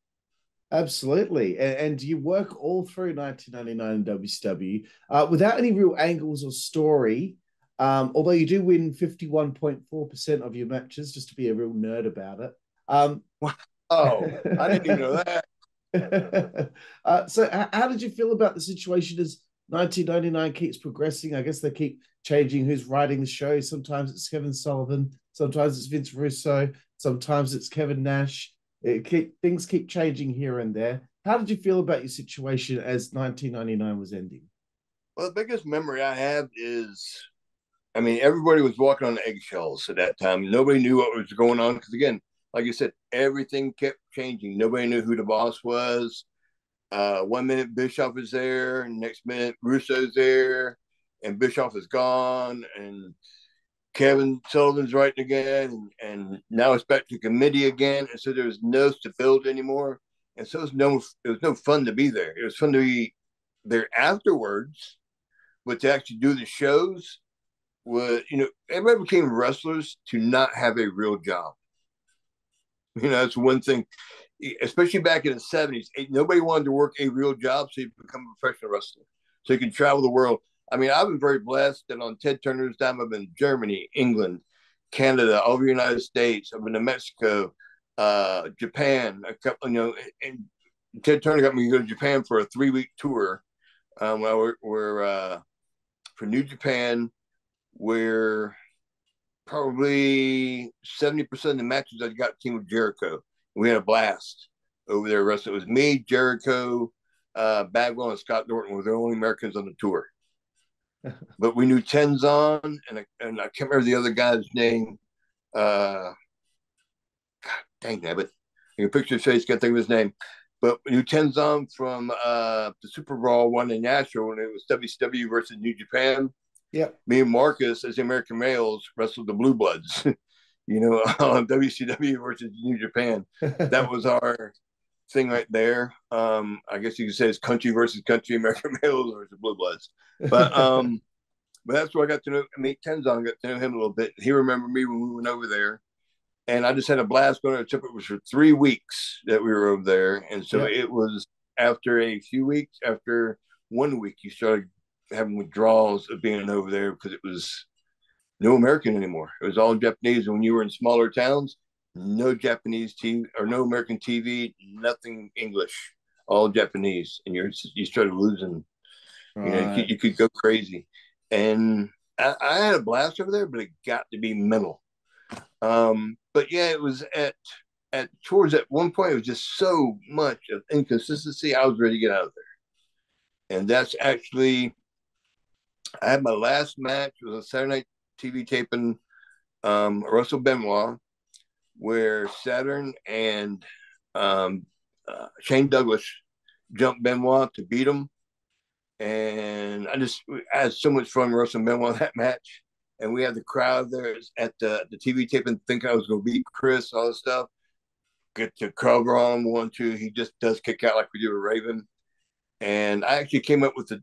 Absolutely. And, and, you work all through 1999 in WCW uh, without any real angles or story. Um, although you do win 51.4% of your matches, just to be a real nerd about it. Um, oh, I didn't even know that. uh, so, how did you feel about the situation as 1999 keeps progressing? I guess they keep changing who's writing the show. Sometimes it's Kevin Sullivan, sometimes it's Vince Russo, sometimes it's Kevin Nash. It keep, things keep changing here and there. How did you feel about your situation as 1999 was ending? Well, the biggest memory I have is I mean, everybody was walking on eggshells at that time. Nobody knew what was going on because, again, like you said, everything kept changing. Nobody knew who the boss was. Uh, one minute Bischoff is there, and next minute Russo's there, and Bischoff is gone, and Kevin Sullivan's writing again, and, and now it's back to committee again, and so there's no stability anymore, and so it's no it was no fun to be there. It was fun to be there afterwards, but to actually do the shows was, you know, everybody became wrestlers to not have a real job. You know, that's one thing, especially back in the 70s. Nobody wanted to work a real job, so you become a professional wrestler. So you can travel the world. I mean, I've been very blessed that on Ted Turner's time, I've been Germany, England, Canada, all over the United States. I've been to Mexico, uh, Japan, a couple, you know, and Ted Turner got me to go to Japan for a three week tour. Um, we're, we're uh, for New Japan, where probably 70% of the matches I got team with Jericho. We had a blast over there. Rest it was me, Jericho, uh, Bagwell, and Scott Norton were the only Americans on the tour. but we knew Tenzan, and I, and I can't remember the other guy's name. Uh, God dang that, but you can picture his face, can't think of his name. But we knew Tenzan from uh, the Super Bowl one in Nashville when it was WCW versus New Japan. Yeah. Me and Marcus, as the American males, wrestled the Blue Bloods, you know, on WCW versus New Japan. that was our thing right there. Um, I guess you could say it's country versus country, American males versus Blue Bloods. But um, but that's where I got to know meet Tenzan got to know him a little bit. He remembered me when we went over there. And I just had a blast going to the trip. It was for three weeks that we were over there. And so yeah. it was after a few weeks, after one week, you started having withdrawals of being over there because it was no American anymore. It was all Japanese. And when you were in smaller towns, no Japanese TV or no American TV, nothing English, all Japanese. And you're you started losing. All you know, right. you, could, you, could, go crazy. And I, I, had a blast over there, but it got to be mental. Um, but yeah, it was at at towards at one point it was just so much of inconsistency. I was ready to get out of there, and that's actually I had my last match was a Saturday night TV taping, um, Russell Benoit, where Saturn and um, uh, Shane Douglas jumped Benoit to beat him. And I just I had so much fun Russell Benoit that match. And we had the crowd there at the, the TV taping thinking I was going to beat Chris, all this stuff. Get the cover on one, two. He just does kick out like we do with Raven and I actually came up with the.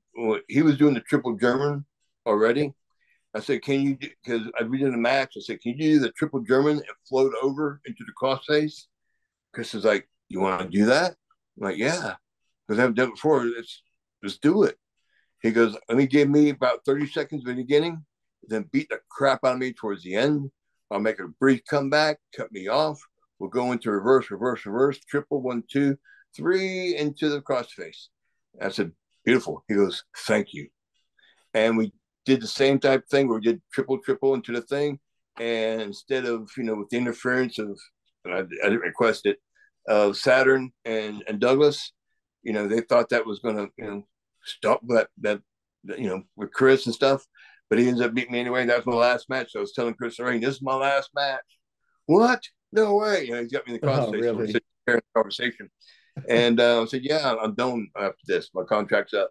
He was doing the triple German already. I said, "Can you?" Because read in the match. I said, "Can you do the triple German and float over into the crossface?" Chris is like, "You want to do that?" I'm like, "Yeah," because I've done it before. Let's let's do it. He goes, "Let me give me about thirty seconds in the beginning, then beat the crap out of me towards the end. I'll make a brief comeback, cut me off. We'll go into reverse, reverse, reverse, triple, one, two, three, into the crossface." I said, beautiful. He goes, thank you. And we did the same type of thing where we did triple, triple into the thing. And instead of, you know, with the interference of, I, I didn't request it, of Saturn and, and Douglas, you know, they thought that was going to, you know, stop that, that, you know, with Chris and stuff. But he ends up beating me anyway. That was my last match. So I was telling Chris Lorraine, this is my last match. What? No way. You know, he's got me in the. Oh, really? conversation. And uh, I said, yeah, I'm done after this. My contract's up.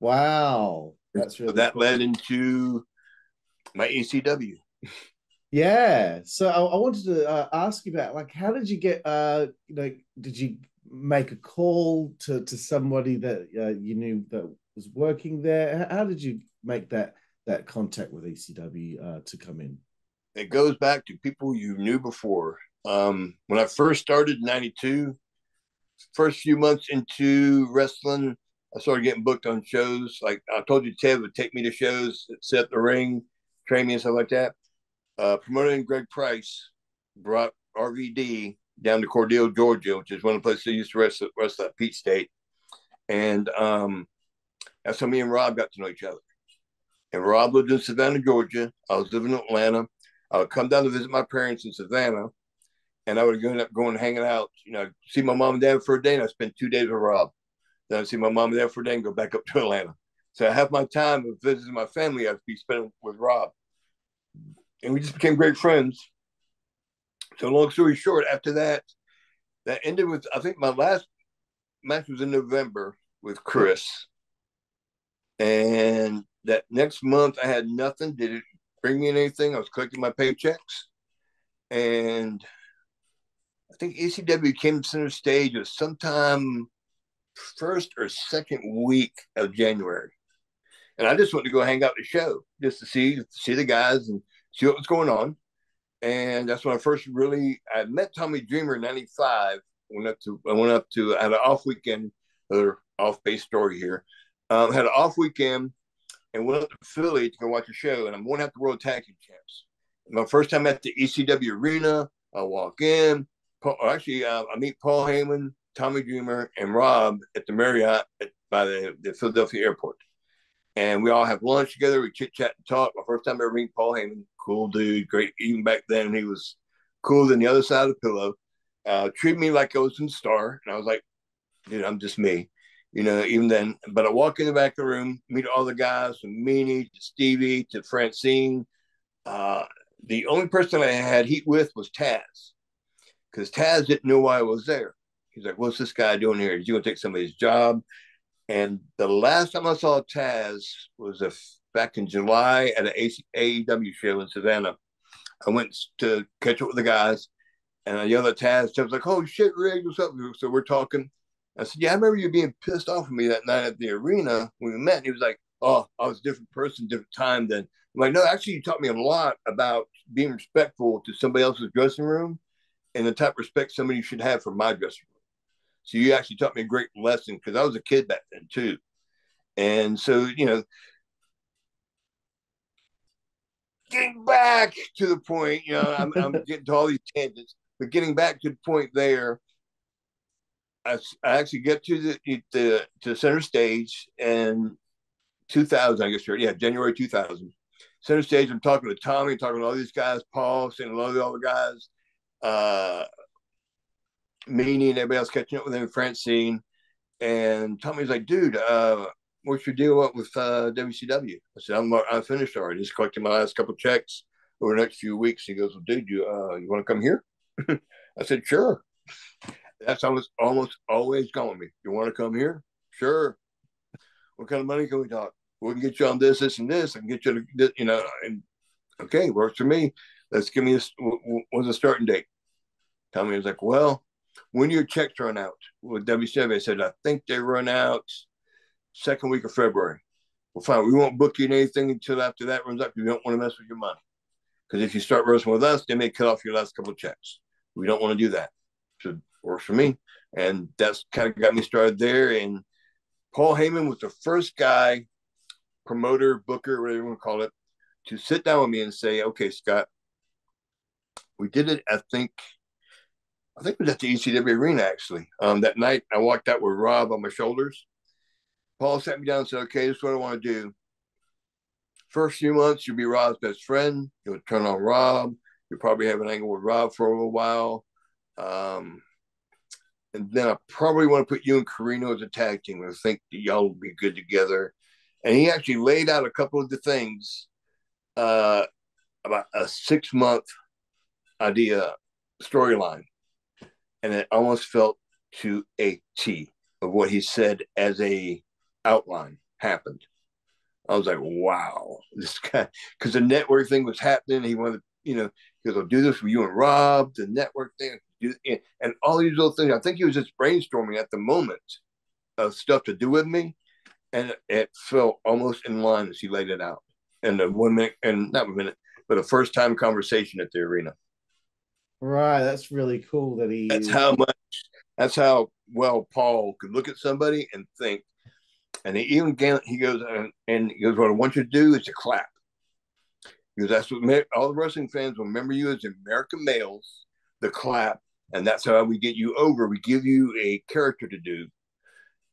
Wow. That's really so that cool. led into my ECW. Yeah. So I, I wanted to uh, ask you about like how did you get uh you know did you make a call to to somebody that uh, you knew that was working there? How, how, did you make that that contact with ECW uh, to come in? It goes back to people you knew before. Um, when I first started in '92, first few months into wrestling, I started getting booked on shows. Like I told you, Ted would take me to shows, set the ring, train me and stuff like that. Uh, promoter Greg Price brought RVD down to Cordele, Georgia, which is one of the places I used to wrestle, wrestle at Peach State. And um, that's how me and Rob got to know each other. And Rob lived in Savannah, Georgia. I was living in Atlanta. I would come down to visit my parents in Savannah and I would end up going hanging out, you know, see my mom and dad for a day, and I spent two days with Rob. Then I'd see my mom and dad for a day and go back up to Atlanta. So I have my time of visiting my family I'd be spending with Rob. And we just became great friends. So long story short, after that, that ended with I think my last match was in November with Chris. And that next month I had nothing. Did it bring me anything? I was collecting my paychecks. And I think ECW came to center stage was sometime first or second week of January. and I just went to go hang out the show just to see see the guys and see what was going on. And that's when I first really I met Tommy Dreamer in '95. Went up to I went up to I had an off weekend, another off base story here. Um, had an off weekend and went up to Philly to go watch a show, and I'm going out the World Tag Team Champs. My first time at the ECW Arena, I walk in. Paul, actually, uh, I meet Paul Heyman, Tommy Dreamer, and Rob at the Marriott at, by the, the Philadelphia airport. And we all have lunch together. We chit chat and talk. My first time ever meeting Paul Heyman, cool dude, great. Even back then, he was cooler than the other side of the pillow. Uh, treated me like I was in star, and I was like, dude, I'm just me you know, even then. But I walk in the back of the room, meet all the guys from Meanie to Stevie to Francine. Uh, the only person I had heat with was Taz, because Taz didn't know why I was there. He's like, "What's this guy doing here? Is he going to take somebody's job?" And the last time I saw Taz was a, back in July at an AEW show in Savannah. I went to catch up with the guys, and I yelled at Taz. Taz was like, "Oh shit, Rig, what's up?" So we're talking, I said, Yeah, I remember you being pissed off with me that night at the arena when we met. And he was like, Oh, I was a different person, different time then. I'm like, No, actually, you taught me a lot about being respectful to somebody else's dressing room and the type of respect somebody should have for my dressing room. So you actually taught me a great lesson because I was a kid back then too. And so, you know, getting back to the point, you know, I'm, I'm getting to all these tangents, but getting back to the point there, I, I actually get to the, the to center stage in 2000, I guess, yeah, January 2000. Center stage, I'm talking to Tommy, talking to all these guys, Paul, saying hello to all the guys, uh, and everybody else catching up with him, Francine. And Tommy's like, dude, uh, what's your deal up with uh, WCW? I said, I'm, I'm finished already. Just collecting my last couple checks over the next few weeks. He goes, well, dude, you, uh, you want to come here? I said, sure. That's almost almost always calling me. You want to come here? Sure. What kind of money can we talk? We can get you on this, this, and this. I can get you to, you know, and okay, works for me. Let's give me a, what's the starting date? Tommy was like, well, when your checks run out with WCW, I said, I think they run out second week of February. Well, fine. We won't book you anything until after that runs up. You don't want to mess with your money. Because if you start wrestling with us, they may cut off your last couple of checks. We don't want to do that. So works for me. And that's kind of got me started there. And Paul Heyman was the first guy, promoter, booker, whatever you want to call it, to sit down with me and say, okay, Scott, we did it, I think, I think it was at the ECW arena actually. Um, that night I walked out with Rob on my shoulders. Paul sat me down and said, okay, this is what I want to do. First few months, you'll be Rob's best friend. You'll turn on Rob. You'll probably have an angle with Rob for a little while. Um, and then I probably want to put you and Corino as a tag team. I think y'all will be good together. And he actually laid out a couple of the things uh, about a six month idea storyline. And it almost felt to a T of what he said as a outline happened. I was like, wow, this guy, because the network thing was happening. He wanted, you know, goes, I'll do this for you and Rob, the network thing and all these little things. I think he was just brainstorming at the moment of stuff to do with me, and it felt almost in line as he laid it out. And the one minute, and not a minute, but a first time conversation at the arena. Right, that's really cool that he. That's how much. That's how well Paul could look at somebody and think. And he even he goes and, he goes, "What I want you to do is to clap." Because that's what all the wrestling fans will remember you as American males, the clap, and that's how we get you over. We give you a character to do,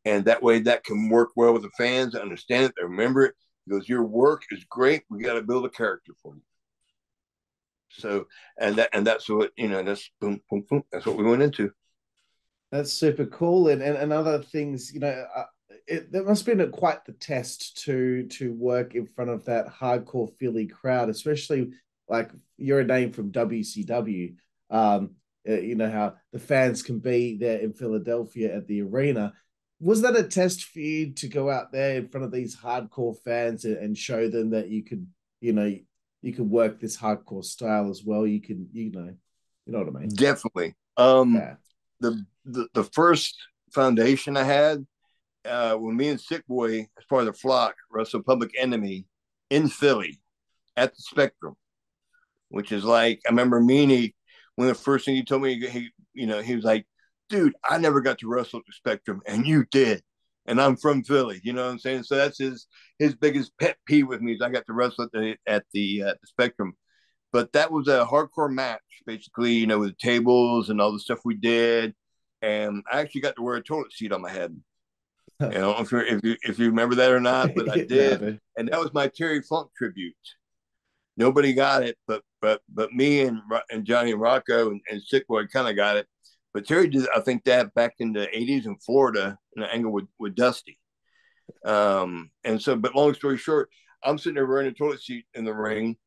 and that way that can work well with the fans. Understand it, they remember it. Because your work is great. We got to build a character for you. So, and that and that's what you know. That's boom, boom, boom. That's what we went into. That's super cool, and and, and other things. You know, uh, it, that must have been a, quite the test to to work in front of that hardcore Philly crowd, especially like you're a name from WCW. Um, uh, you know how the fans can be there in Philadelphia at the arena. Was that a test for you to go out there in front of these hardcore fans and, and show them that you could, you know, you could work this hardcore style as well? You can, you know, you know what I mean? Definitely. Um, yeah. the, the the first foundation I had uh, when me and Sick Boy, as part of the flock, wrestled Public Enemy in Philly at the Spectrum, which is like I remember Meanie when the first thing he told me, he you know he was like, "Dude, I never got to wrestle at the Spectrum, and you did." And I'm from Philly, you know what I'm saying. So that's his his biggest pet peeve with me is I got to wrestle at the at the, uh, the Spectrum, but that was a hardcore match, basically, you know, with tables and all the stuff we did, and I actually got to wear a toilet seat on my head. I don't know if, you if you if you remember that or not, but I did, yeah, and that was my Terry Funk tribute. Nobody got it, but but but me and and Johnny and Rocco and, and Sick Boy kind of got it. But Terry did, I think, that back in the '80s in Florida in an angle with with Dusty. Um, and so, but long story short, I'm sitting there wearing a toilet seat in the ring,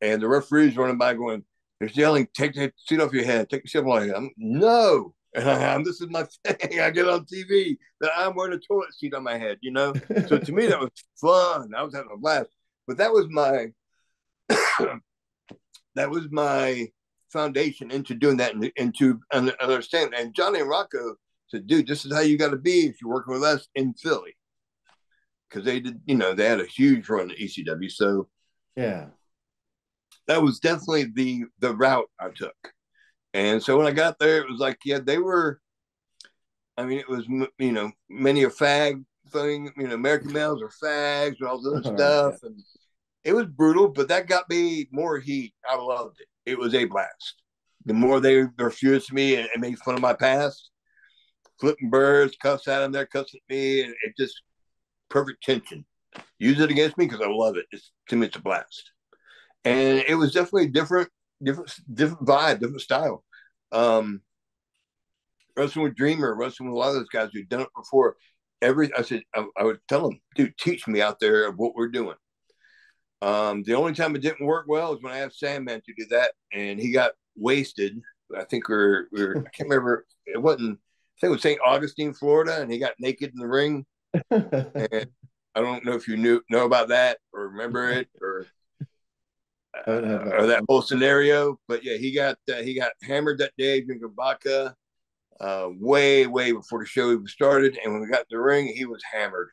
and the referee's running by going, "They're yelling, take the seat off your head, take the seat off my head." I'm no, and I am. This is my thing. I get on TV that I'm wearing a toilet seat on my head, you know? so to me, that was fun. I was having a blast. But that was my that was my foundation into doing that and into understand. And Johnny and Rocco said, dude, this is how you got to be if you're working with us in Philly. Because they did, you know, they had a huge run at ECW. So yeah. That was definitely the the route I took. And so when I got there, it was like, yeah, they were. I mean, it was you know many a fag thing. You know, American males are fags and all this other stuff, and it was brutal. But that got me more heat. I loved it. It was a blast. The more they refused me and, and made fun of my past, flipping birds, cuss at them, they're cussing at me, and it just perfect tension. Use it against me because I love it. It's to me, it's a blast. And it was definitely different different different vibe, different style. Um, wrestling with Dreamer, wrestling with a lot of those guys who'd done it before. Every I said I, I would tell them, dude, teach me out there of what we're doing. Um, the only time it didn't work well is when I asked Sandman to do that, and he got wasted. I think we are we are I can't remember. It wasn't. I think it was St. Augustine, Florida, and he got naked in the ring. and I don't know if you knew know about that or remember it or uh, or that whole scenario. But yeah, he got uh, he got hammered that day drinking vodka, uh, way way before the show even started. And when we got the ring, he was hammered,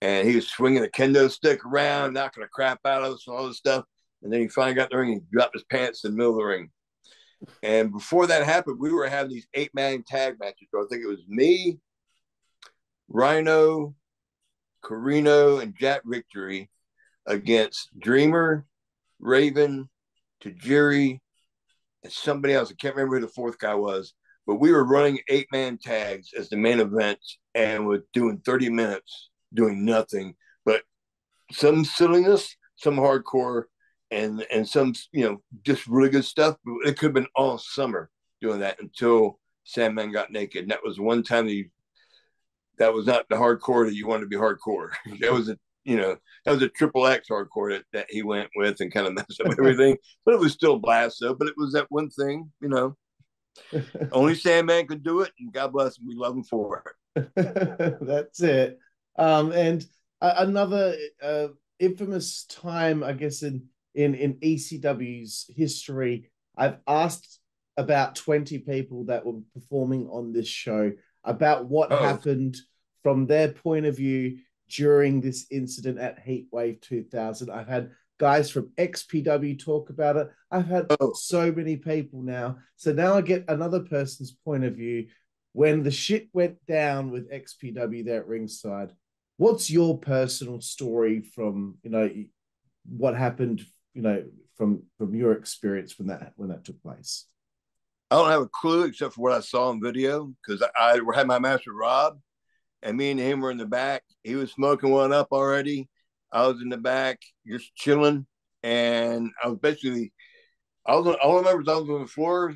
and he was swinging a kendo stick around, knocking the crap out of us and all this stuff. And then he finally got the ring. He dropped his pants in the middle of the ring. And before that happened, we were having these eight man tag matches. So I think it was me, Rhino, Corino, and Jack Victory against Dreamer, Raven, Tajiri, and somebody else. I can't remember who the fourth guy was, but we were running eight man tags as the main event and we're doing 30 minutes doing nothing but some silliness, some hardcore, and and some you know just really good stuff. It could have been all summer doing that until Sandman got naked. And that was one time that you, that was not the hardcore that you wanted to be hardcore. that was a you know, that was a triple X hardcore that, that he went with and kind of messed up everything. but it was still blast though. But it was that one thing, you know. Only Sandman could do it, and God bless him. We love him for it. That's it. Um, and uh, another uh, infamous time, I guess, in in in ECW's history, I've asked about twenty people that were performing on this show about what oh. happened from their point of view during this incident at Heatwave 2000. I've had guys from XPW talk about it. I've had oh. so many people now. So now I get another person's point of view. When the shit went down with XPW there at ringside, what's your personal story from you know what happened? You know from from your experience when that when that took place. I don't have a clue except for what I saw on video because I, I had my master Rob and me and him were in the back. He was smoking one up already. I was in the back, just chilling, and I was basically, I was all I remember was I was on the floor,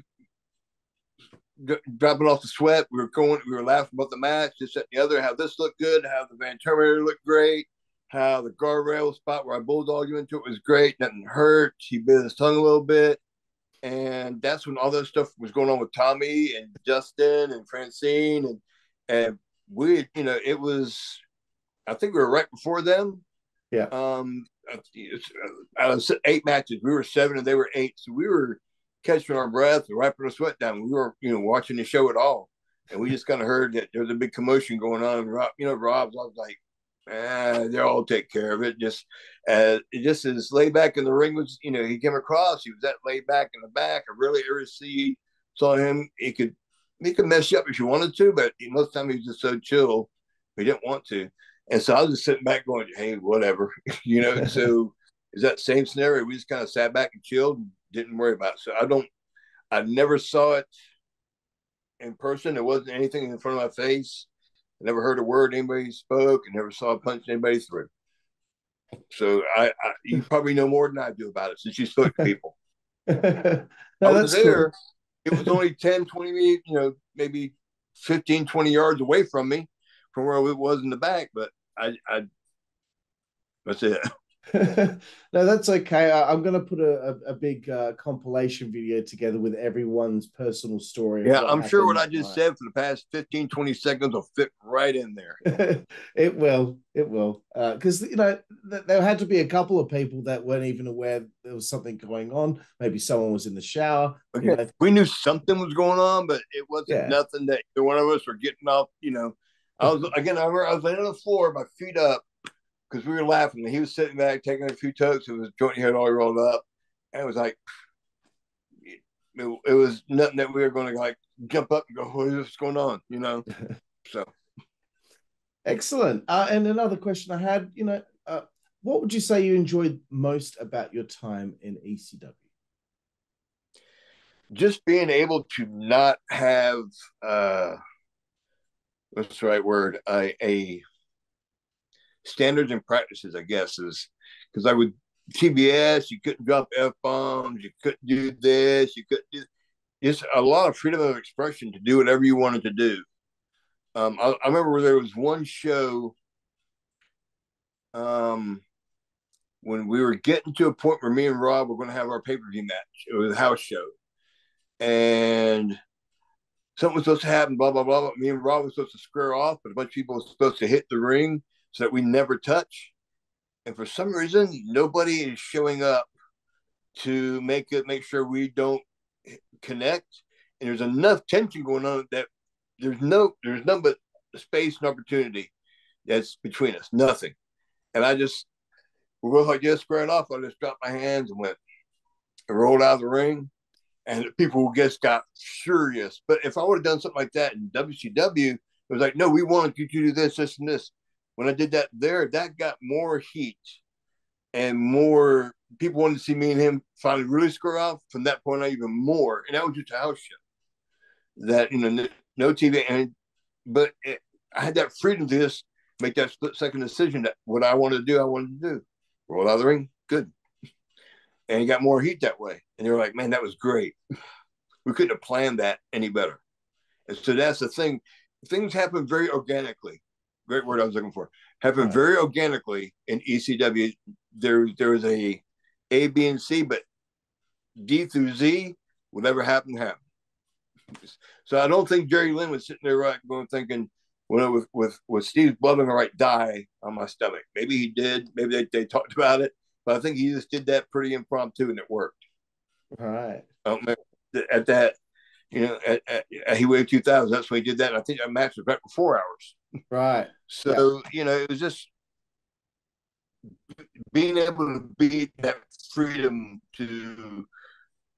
dropping off the sweat. We were going, we were laughing about the match, this and the other. How this looked good, how the Van Terminator looked great, how the guardrail spot where I bulldogged you into it was great, nothing hurt. He bit his tongue a little bit. And that's when all that stuff was going on with Tommy and Justin and Francine and and we, you know, it was, I think we were right before them. Yeah. Um, out of eight matches, we were seven and they were eight. So we were catching our breath and wiping our sweat down. We were, you know, watching the show at all. and we just kind of heard that there was a big commotion going on. Rob, you know, Rob's I was like, eh, they'll all take care of it. Just uh, it just as laid back in the ring was, you know, he came across. He was that laid back in the back. I really ever see saw him. He could he could mess you up if you wanted to, but most of the time he was just so chill. He didn't want to. And so I was just sitting back going, hey, whatever, you know. so is that same scenario? We just kind of sat back and chilled and didn't worry about it. So I don't, I never saw it in person. There wasn't anything in front of my face. I never heard a word anybody spoke. I never saw a punch anybody through. So I, I, you probably know more than I do about it since you spoke to people. no, I was there. Cool. It was only 10, 20 you know, maybe 15, 20 yards away from me from where it was in the back, but I, I that's it. No, that's okay. I, am going to put a, a, a big uh, compilation video together with everyone's personal story. Yeah, I'm sure what I just said for the past 15, 20 seconds will fit right in there. it will. It will. Because, uh, you know, th- there had to be a couple of people that weren't even aware there was something going on. Maybe someone was in the shower. Okay. You know. We knew something was going on, but it wasn't yeah. nothing that one of us were getting off, you know. I was, again, I, remember I was laying on the floor, my feet up because we were laughing. He was sitting back taking a few totes. It was joint head all rolled up, and it was like it, it, was nothing that we were going to like jump up and go, "What's going on?" You know. so excellent. Uh, and another question I had, you know, uh, what would you say you enjoyed most about your time in ECW? Just being able to not have uh, what's the right word? A, a standards and practices, I guess, is because I would TBS, you couldn't drop f bombs, you couldn't do this, you couldn't do. It's a lot of freedom of expression to do whatever you wanted to do. Um, I, I remember there was one show um, when we were getting to a point where me and Rob were going to have our pay per view match. It was a house show, and something was supposed to happen. Blah blah blah. Me and Rob were supposed to square off, but a bunch of people were supposed to hit the ring so that we never touch. And for some reason, nobody is showing up to make it make sure we don't connect. And there's enough tension going on that there's no there's none but space and opportunity that's between us. Nothing. And I just we I just squared off. I just dropped my hands and went and rolled out of the ring. And people just got furious. But if I would have done something like that in WCW, it was like, no, we wanted you to do this, this, and this when I did that there, that got more heat and more people wanted to see me and him finally really square off. From that point on, even more, and that was just a house show. That you know, no, TV, and but it, I had that freedom to just make that split second decision that what I wanted to do, I wanted to do. Roll out of the ring, good, and he got more heat that way. And they were like, "Man, that was great. we couldn't have planned that any better." And so that's the thing. Things happen very organically great word I was looking for. Happened right. very organically in ECW. There, there was a A, B, and C, but D through Z, whatever happened, happened. So I don't think Jerry Lynn was sitting there right going thinking, well, with with with Steve's blood on the right die on my stomach. Maybe he did. Maybe they, they talked about it, but I think he just did that pretty impromptu and it worked. All right. At that, you know, at, at, at Heatwave 2000, that's when he did that. And I think that match was back for four hours. Right. So, yeah. you know, it was just being able to be that freedom to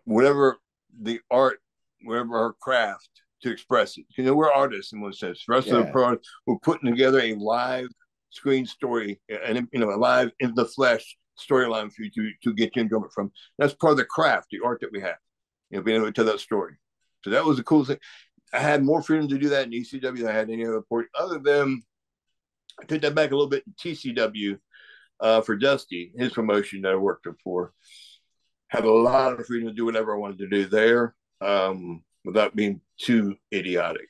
whatever the art, whatever our craft to express it. You know, we're artists in one sense. For us, yeah. pro, we're putting together a live screen story and you know a live in the flesh storyline for you to, to get your enjoyment from. That's part of the craft, the art that we have. You know, being able to tell that story. So that was the cool thing. I had more freedom to do that in ECW than I had any other port, other than I took that back a little bit in TCW uh, for Dusty, his promotion that I worked for. Had a lot of freedom to do whatever I wanted to do there um, without being too idiotic.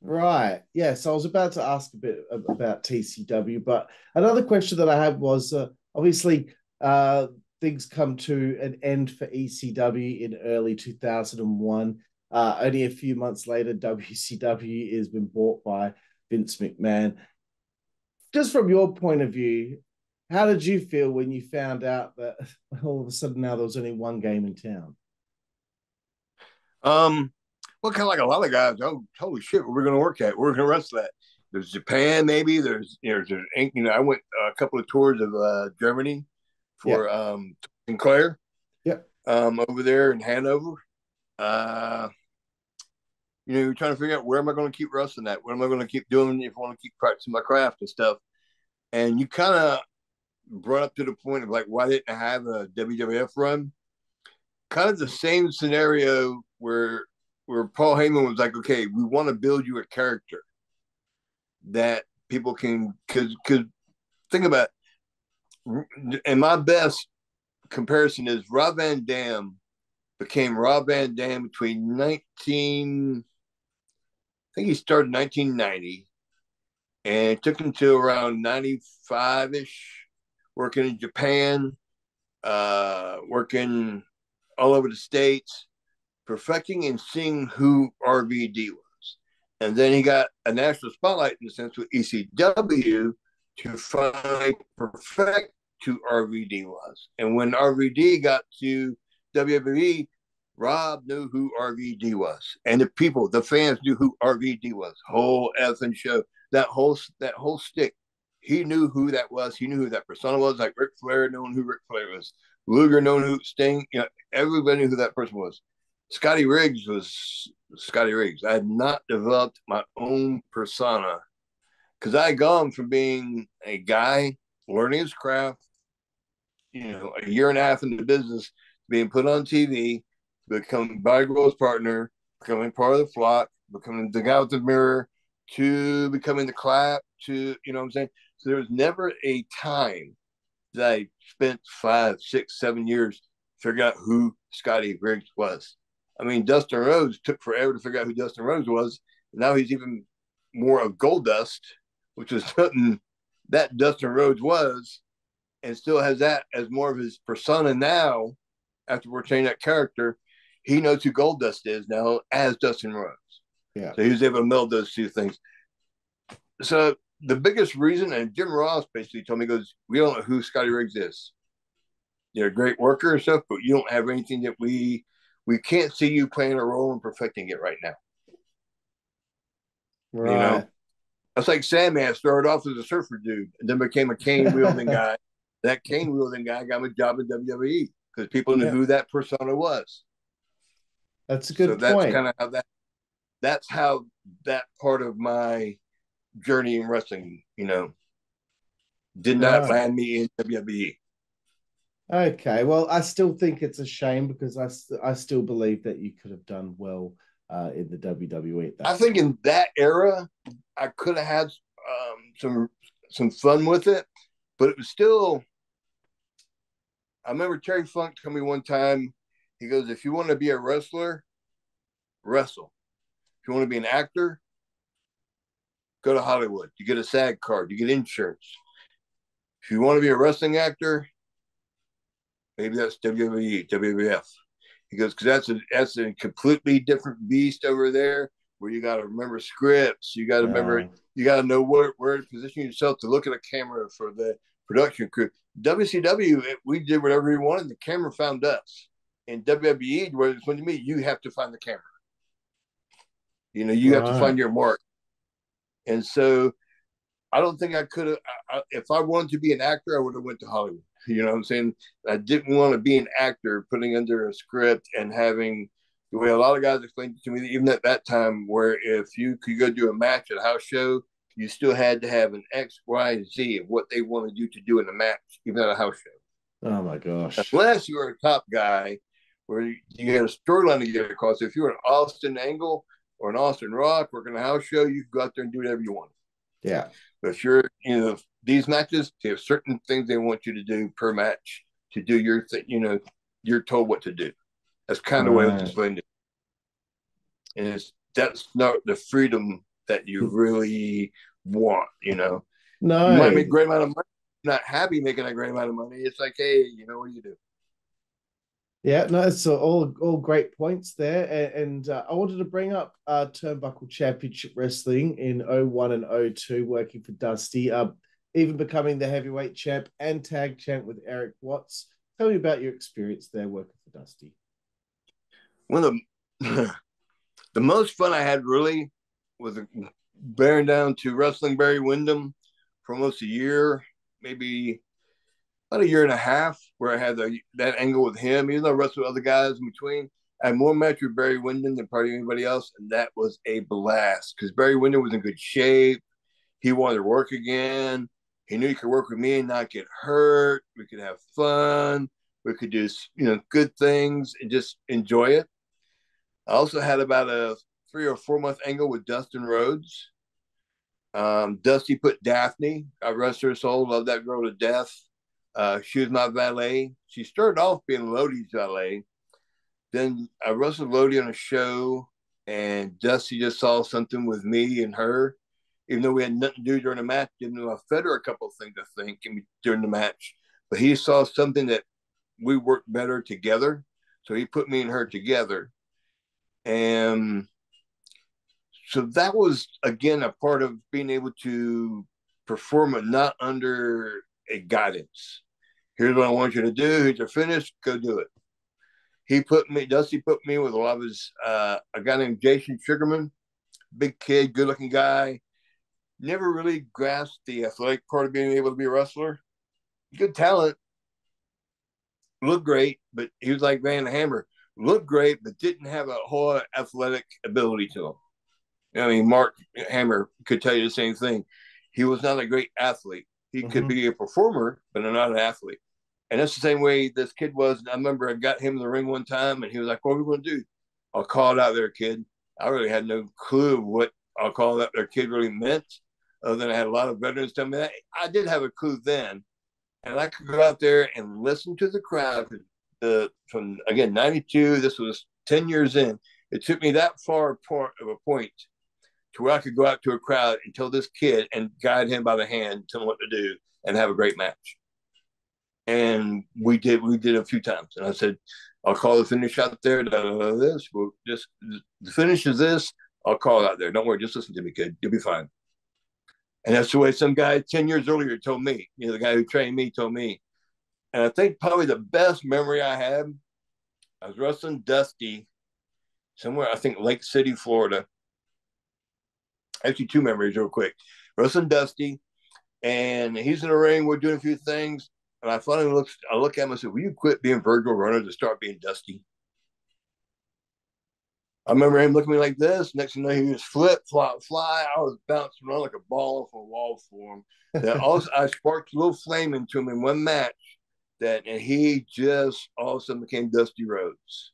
Right. Yes, I was about to ask a bit about TCW, but another question that I had was uh, obviously uh, things come to an end for ECW in early 2001. Uh, only a few months later, WCW has been bought by Vince McMahon. Just from your point of view, how did you feel when you found out that all of a sudden now there was only one game in town? Um, well, kind of like a lot of guys. Oh, holy shit, we're going to work at. We're going to wrestle that. There's Japan, maybe. There's you know, there's you know, I went a couple of tours of uh, Germany for yeah. um Sinclair. Yep. Um, over there in Hanover. Uh, you know, you're trying to figure out where am I going to keep wrestling at? What am I going to keep doing if I want to keep practicing my craft and stuff? And you kind of brought up to the point of like, why didn't I have a WWF run? Kind of the same scenario where where Paul Heyman was like, okay, we want to build you a character that people can because because think about it, and my best comparison is Rob Van Dam became Rob Van Dam between 19 I think he started 1990 and it took him to around 95 ish working in Japan uh working all over the states perfecting and seeing who RVD was and then he got a national spotlight in a sense with ECW to finally perfect who RVD was. And when RVD got to WWE, Rob knew who RVD was, and the people, the fans knew who RVD was. Whole effing show, that whole that whole stick. He knew who that was. He knew who that persona was. Like Ric Flair, knowing who Ric Flair was. Luger, knowing who Sting. You know, everybody knew who that person was. Scotty Riggs was Scotty Riggs. I had not developed my own persona because I had gone from being a guy learning his craft, you know, a year and a half in the business, being put on TV, becoming Grohl's partner, becoming part of the flock, becoming the guy with the mirror, to becoming the clap, to you know what I'm saying. So there was never a time that I spent five, six, seven years figuring out who Scotty Riggs was. I mean, Dustin Rhodes took forever to figure out who Dustin Rhodes was. Now he's even more of gold dust, which is something that Dustin Rhodes was, and still has that as more of his persona now. After we're that character, he knows who Gold Dust is now as Dustin Rhodes. Yeah. So he was able to meld those two things. So the biggest reason, and Jim Ross basically told me, goes, we don't know who Scotty Riggs is. You're a great worker and stuff, but you don't have anything that we we can't see you playing a role and perfecting it right now. Right. You know, that's like Sandman started off as a surfer dude and then became a cane wielding guy. That cane wielding guy got him a job in WWE because people knew yeah. who that persona was. That's a good so point. That's kind of how that. That's how that part of my journey in wrestling, you know, did not right. land me in WWE. Okay, well, I still think it's a shame because I, I still believe that you could have done well uh, in the WWE. I think in that era, I could have had um, some some fun with it, but it was still. I remember Terry Funk told me one time. He goes, "If you want to be a wrestler, wrestle. If you want to be an actor, go to Hollywood. You get a SAG card. You get insurance. If you want to be a wrestling actor, Maybe that's WWE, WWF. He goes, because that's a that's a completely different beast over there where you got to remember scripts. You got to yeah. remember, you got to know where, where to position yourself to look at a camera for the production crew. WCW, we did whatever we wanted. The camera found us. In WWE, where it's when to me, you have to find the camera. You know, you right. have to find your mark. And so I don't think I could have, if I wanted to be an actor, I would have went to Hollywood. You know what I'm saying? I didn't want to be an actor putting under a script and having the way a lot of guys explained it to me, even at that time, where if you could go do a match at a house show, you still had to have an X, Y, and Z of what they wanted you to do in a match, even at a house show. Oh my gosh. Unless you were a top guy where you had a storyline to get across. If you were an Austin Angle or an Austin Rock working a house show, you could go out there and do whatever you want. Yeah. But if you're, you know, these matches, they have certain things they want you to do per match to do your thing. You know, you're told what to do. That's kind of right. the way it's explained it. And it's that's not the freedom that you really want. You know, no, you might make a great amount of money. Not happy making a great amount of money. It's like, hey, you know, what do you do? Yeah, no, it's all all great points there, and, and uh, I wanted to bring up uh, Turnbuckle Championship Wrestling in 01 and 02, working for Dusty, uh, even becoming the heavyweight champ and tag champ with Erik Watts. Tell me about your experience there working for Dusty. One of the, the most fun I had really was bearing down to wrestling Barry Windham for almost a year, maybe about a year and a half, where I had the, that angle with him. Even though I wrestled with other guys in between, I had more match with Barry Windham than probably anybody else, and that was a blast because Barry Windham was in good shape. He wanted to work again. He knew he could work with me and not get hurt. We could have fun. We could do you know good things and just enjoy it. I also had about a three or four month angle with Dustin Rhodes. Um, Dusty put Daffney. I rest her soul. Love that girl to death. Uh, she was my valet. She started off being Lodi's valet. Then I wrestled Lodi on a show, and Dusty just saw something with me and her. Even though we had nothing to do during the match, didn't know I fed her a couple of things, I think, during the match. But he saw something that we worked better together. So he put me and her together. And so that was again a part of being able to perform it not under a guidance. Here's what I want you to do. Here's your finish. Go do it. He put me, Dusty put me with a lot of his, uh, a guy named Jason Sugarman, big kid, good looking guy. Never really grasped the athletic part of being able to be a wrestler. Good talent, looked great, but he was like Van Hammer, looked great, but didn't have a whole athletic ability to him. I mean, Mark Hammer could tell you the same thing. He was not a great athlete. He mm-hmm. could be a performer, but not an athlete. And that's the same way this kid was. I remember I got him in the ring one time and he was like, What are we going to do? I'll call it out there, kid. I really had no clue what I'll call that their kid really meant. Other than I had a lot of veterans tell me that. I did have a clue then. And I could go out there and listen to the crowd. Uh, from again, 92, this was 10 years in. It took me that far apart of a point to where I could go out to a crowd and tell this kid and guide him by the hand, tell him what to do, and have a great match. And we did we did a few times. And I said, I'll call the finish out there. Da, da, da, this we'll just the finish is this. I'll call out there. Don't worry, just listen to me, kid. You'll be fine. And that's the way some guy 10 years earlier told me. You know, the guy who trained me told me. And I think probably the best memory I had, I was wrestling Dusty somewhere, I think Lake City, Florida actually two memories real quick. Russell Dusty, and he's in the ring. We're doing a few things, and I finally look. I look at him and said, "Will you quit being Virgil Runnels to start being Dusty?" I remember him looking at me like this. Next thing you know, he was flip, flop, fly. I was bouncing around like a ball off a wall for him. That also, I sparked a little flame into him in one match. That and he just all of a sudden became Dusty Rhodes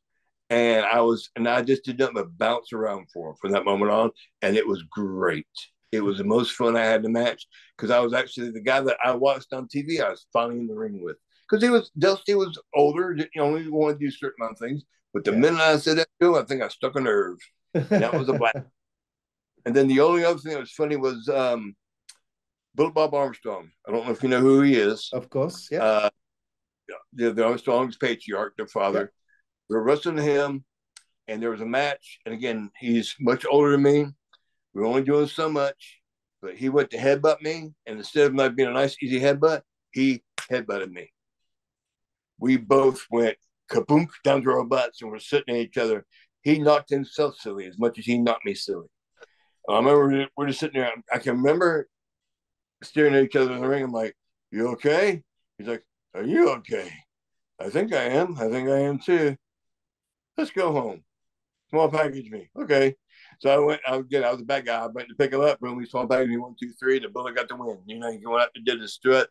and I was, and I just did nothing but bounce around for him from that moment on, and it was great. It was the most fun I had to match because I was actually the guy that I watched on TV. I was finally in the ring with because he was Dusty was older, you know, only wanted to do certain amount of things. But the yeah. minute I said that to him, I think I stuck a nerve, and that was a black. and then the only other thing that was funny was um, Bullet Bob Armstrong. I don't know if you know who he is. Of course, yeah. Uh, the, the Armstrong's patriarch, their father. Yeah we were wrestling him, and there was a match. And again, he's much older than me. We were only doing so much, but he went to headbutt me, and instead of not being a nice, easy headbutt, he headbutted me. We both went kaboom down to our butts, and we're sitting at each other. He knocked himself silly as much as he knocked me silly. I remember we're just sitting there. I can remember staring at each other in the ring. I'm like, "You okay?" He's like, "Are you okay?" I think I am. I think I am too let's go home. Small package me. Okay. So I went, I was again, I was a bad guy. I went to pick him up, boom, we small package me one, two, three. The bullet got the win. You know, he went out and did his strut.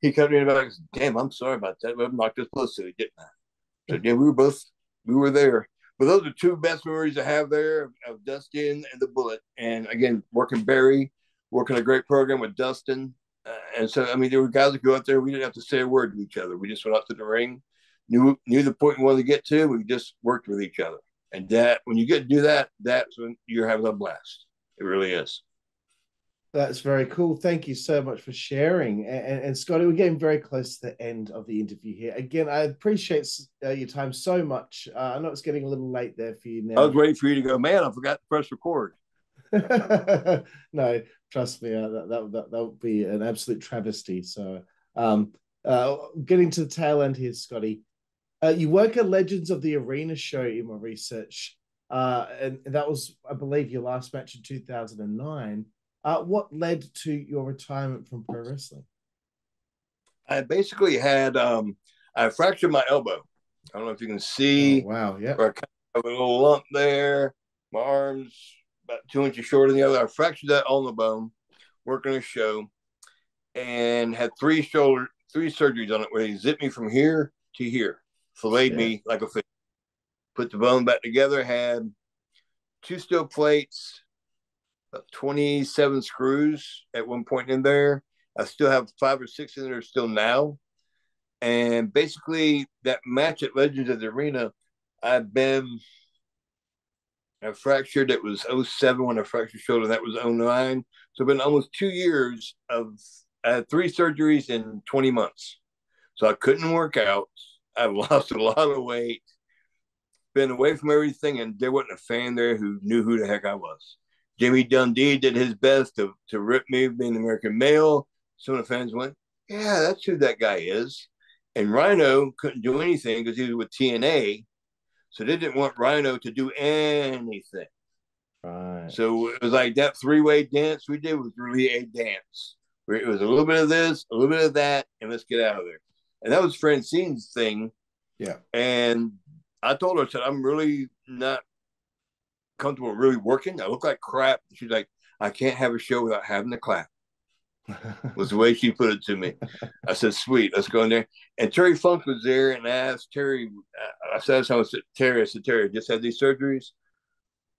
He come to me back and Damn, I'm sorry about that. We knocked us close to it, didn't I? So yeah, we were both we were there. But those are two best memories I have there of, of Dustin and the bullet. And again, working Barry, working a great program with Dustin. Uh, and so, I mean, there were guys that go out there. We didn't have to say a word to each other. We just went out to the ring knew knew the point we wanted to get to. We just worked with each other, and that when you get to do that, that's when you're having a blast. It really is. That's very cool. Thank you so much for sharing. And, and, Scotty, we're getting very close to the end of the interview here. Again, I appreciate uh, your time so much. Uh, I know it's getting a little late there for you now. I was waiting for you to go, man. I forgot to press record. no, trust me, uh, that, that, that, that would be an absolute travesty. So, um, uh, getting to the tail end here, Scotty, uh, you work at Legends of the Arena show in my research. uh, and that was, I believe, your last match in 2009. Uh, what led to your retirement from pro wrestling? I basically had um, I fractured my elbow. I don't know if you can see. Oh, wow, yeah. I have a little lump there. My arms about two inches shorter than the other. I fractured that on the bone, working a show, and had three shoulder three surgeries on it where they zipped me from here to here, filleted yeah. me like a fish. Put the bone back together, had two steel plates, about 27 screws at one point in there. I still have five or six in there still now. And basically, that match at Legends of the Arena, I've been, I fractured. It was 07 when I fractured shoulder. That was 09. So, it's been almost two years of, I had three surgeries in 20 months. So, I couldn't work out. I've lost a lot of weight, been away from everything, and there wasn't a fan there who knew who the heck I was. Jamie Dundee did his best to, to rip me being American male. Some of the fans went, Yeah, that's who that guy is. And Rhino couldn't do anything because he was with TNA. So they didn't want Rhino to do anything. Right. So it was like that three way dance we did was really a dance. Where it was a little bit of this, a little bit of that, and let's get out of there. And that was Francine's thing. Yeah. And I told her, I said, I'm really not comfortable really working. I look like crap. She's like, I can't have a show without having to clap. was the way she put it to me. I said, "Sweet, let's go in there." And Terry Funk was there, and I asked Terry. I said, "I said Terry, I said Terry, just had these surgeries.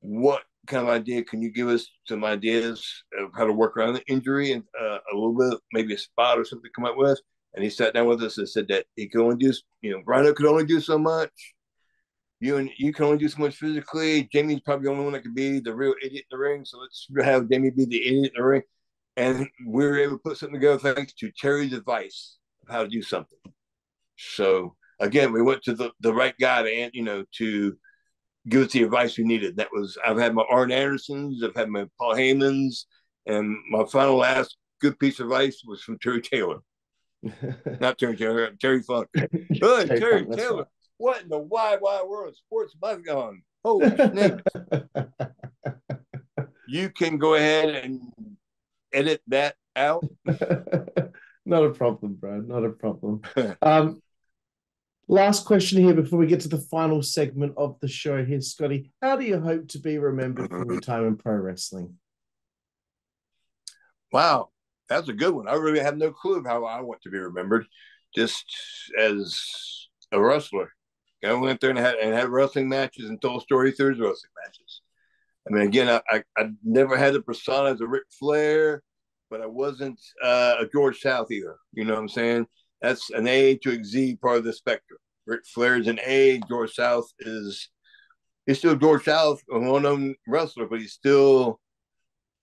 What kind of idea can you give us? Some ideas of how to work around the injury and uh, a little bit, maybe a spot or something to come up with." And he sat down with us and said that he could only do, you know, Rhino could only do so much you and you can only do so much physically. Jamie's probably the only one that could be the real idiot in the ring. So let's have Jamie be the idiot in the ring. And we were able to put something together thanks to Terry's advice of how to do something. So again, we went to the, the right guy to you know to give us the advice we needed. That was I've had my Arn Andersons, I've had my Paul Heymans, and my final last good piece of advice was from Terry Taylor. Not Terry Taylor, Terry Funk. Good, Terry, Terry Taylor. What in the wide, wide world of sports have I gone? Holy snake. you can go ahead and edit that out. Not a problem, Brad. Not a problem. um, last question here before we get to the final segment of the show here, Scotty. How do you hope to be remembered from your time in pro wrestling? Wow, that's a good one. I really have no clue of how I want to be remembered, just as a wrestler. I went there and had and had wrestling matches and told stories through his wrestling matches. I mean, again, I, I, I never had the persona as a Ric Flair, but I wasn't uh, a George South either. You know what I'm saying? That's an A to Z part of the spectrum. Ric Flair is an A. George South is he's still George South, a well-known wrestler, but he's still,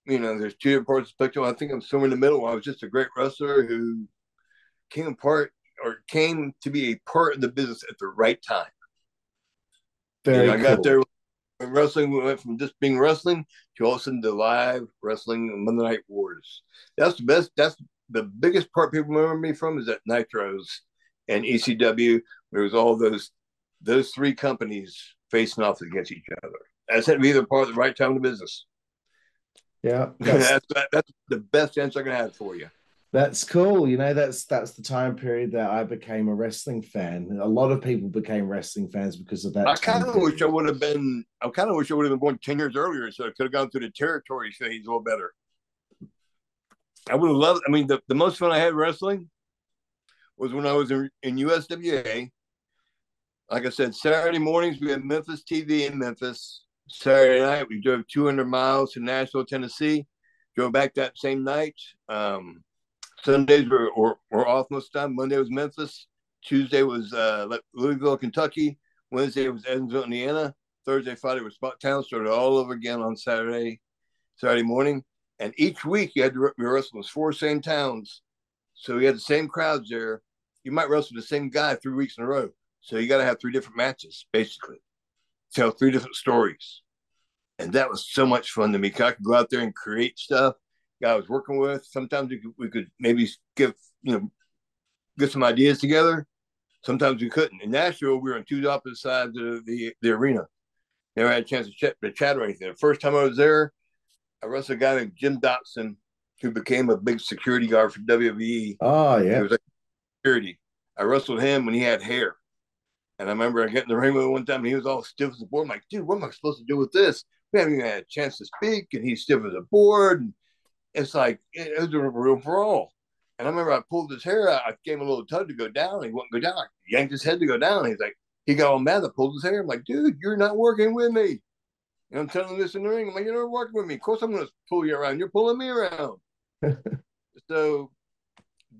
you know, there's two different parts of the spectrum. I think I'm somewhere in the middle. I was just a great wrestler who came apart or came to be a part of the business at the right time. Very know, I got there when wrestling we went from just being wrestling to all of a sudden the live wrestling Monday Night Wars. That's the best. That's the biggest part people remember me from is that Nitros and ECW. There was all those those three companies facing off against each other. That's had to be the part of the right time in the business. Yeah, that's, that's, that's the best answer I can have for you. That's cool. You know, that's that's the time period that I became a wrestling fan. A lot of people became wrestling fans because of that. I kind of wish I would have been. I kind of wish I would have been born ten years earlier, so I could have gone through the territory phase a little better. I would have loved. I mean, the, the most fun I had wrestling was when I was in, in USWA. Like I said, Saturday mornings we had Memphis TV in Memphis. Saturday night we drove 200 miles to Nashville, Tennessee. Drove back that same night. Um, Sundays were, were, were off most of the time. Monday was Memphis. Tuesday was uh, Louisville, Kentucky. Wednesday was Evansville, Indiana. Thursday, Friday was Spot Town. Started all over again on Saturday, Saturday morning. And each week you had to wrestle those four same towns. So you had the same crowds there. You might wrestle the same guy three weeks in a row. So you got to have three different matches, basically. Tell three different stories. And that was so much fun to me. I could go out there and create stuff guy I was working with. Sometimes we could, we could maybe give, you know, get some ideas together. Sometimes we couldn't. In Nashville, we were on two opposite sides of the, the arena. never had a chance to chat, to chat or anything. The first time I was there, I wrestled a guy named Jim Dotson, who became a big security guard for WWE. Oh ah, yeah, he was like security. I wrestled him when he had hair, and I remember I get in the ring with him one time, and he was all stiff as a board. I'm like, dude, what am I supposed to do with this? We haven't even had a chance to speak, and he's stiff as a board. And it's like it was a real brawl. And I remember I pulled his hair out. I gave him a little tug to go down. He wouldn't go down. I yanked his head to go down. He's like, he got all mad. I pulled his hair. I'm like, dude, you're not working with me. And I'm telling him this in the ring. I'm like, you're not working with me. Of course, I'm going to pull you around. You're pulling me around. so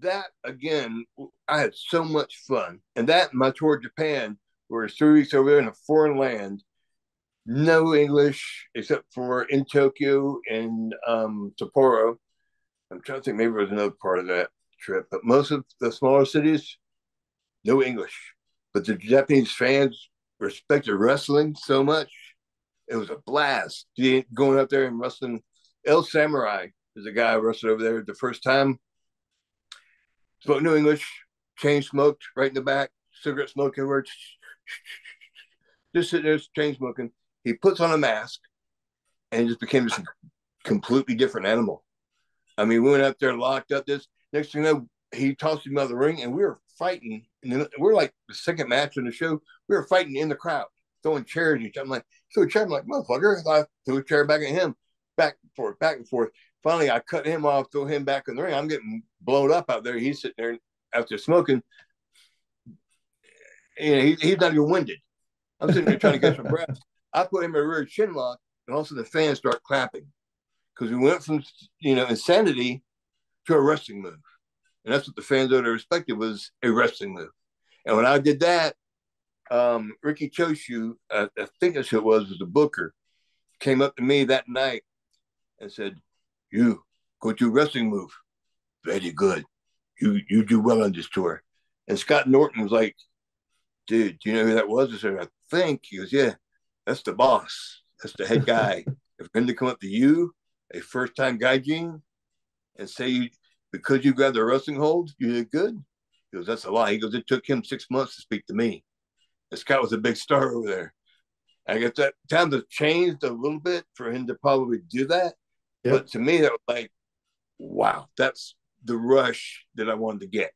that again, I had so much fun. And that my tour of Japan, where three weeks over there in a foreign land, no English except for in Tokyo and um, Sapporo. I'm trying to think, maybe it was another part of that trip, but most of the smaller cities, no English. But the Japanese fans respected wrestling so much. It was a blast going up there and wrestling. El Samurai is a guy I wrestled over there the first time. Spoke no English, chain smoked right in the back, cigarette smoking, words, Just sitting there, chain smoking. He puts on a mask and just became this completely different animal. I mean, we went up there, locked up. This next thing you know, he tossed him out of the ring, and we were fighting. And then we're like the second match in the show. We were fighting in the crowd, throwing chairs at each other. I'm like, threw a chair. I'm like, motherfucker. I threw a chair back at him, back and forth, back and forth. Finally, I cut him off, throw him back in the ring. I'm getting blown up out there. He's sitting there after smoking. You know, he, he's not even winded. I'm sitting there trying to get some breath. I put him in a rear chin lock, and also the fans start clapping because we went from you know insanity to a wrestling move, and that's what the fans ought to respected was a wrestling move. And when I did that, um, Riki Choshu, uh, I think that's who it was, was the booker, came up to me that night and said, "You go to a wrestling move, very good. You you do well on this tour." And Scott Norton was like, "Dude, do you know who that was?" I said, "I think." He goes, "Yeah, that's the boss. That's the head guy. if I'm going to come up to you a first time gaijin and say you because you grabbed the wrestling hold, you did good. He goes, that's a lie. He goes, it took him six months to speak to me. This guy was a big star over there. I guess that times have changed a little bit for him to probably do that. Yep. But to me, that was like, wow, that's the rush that I wanted to get.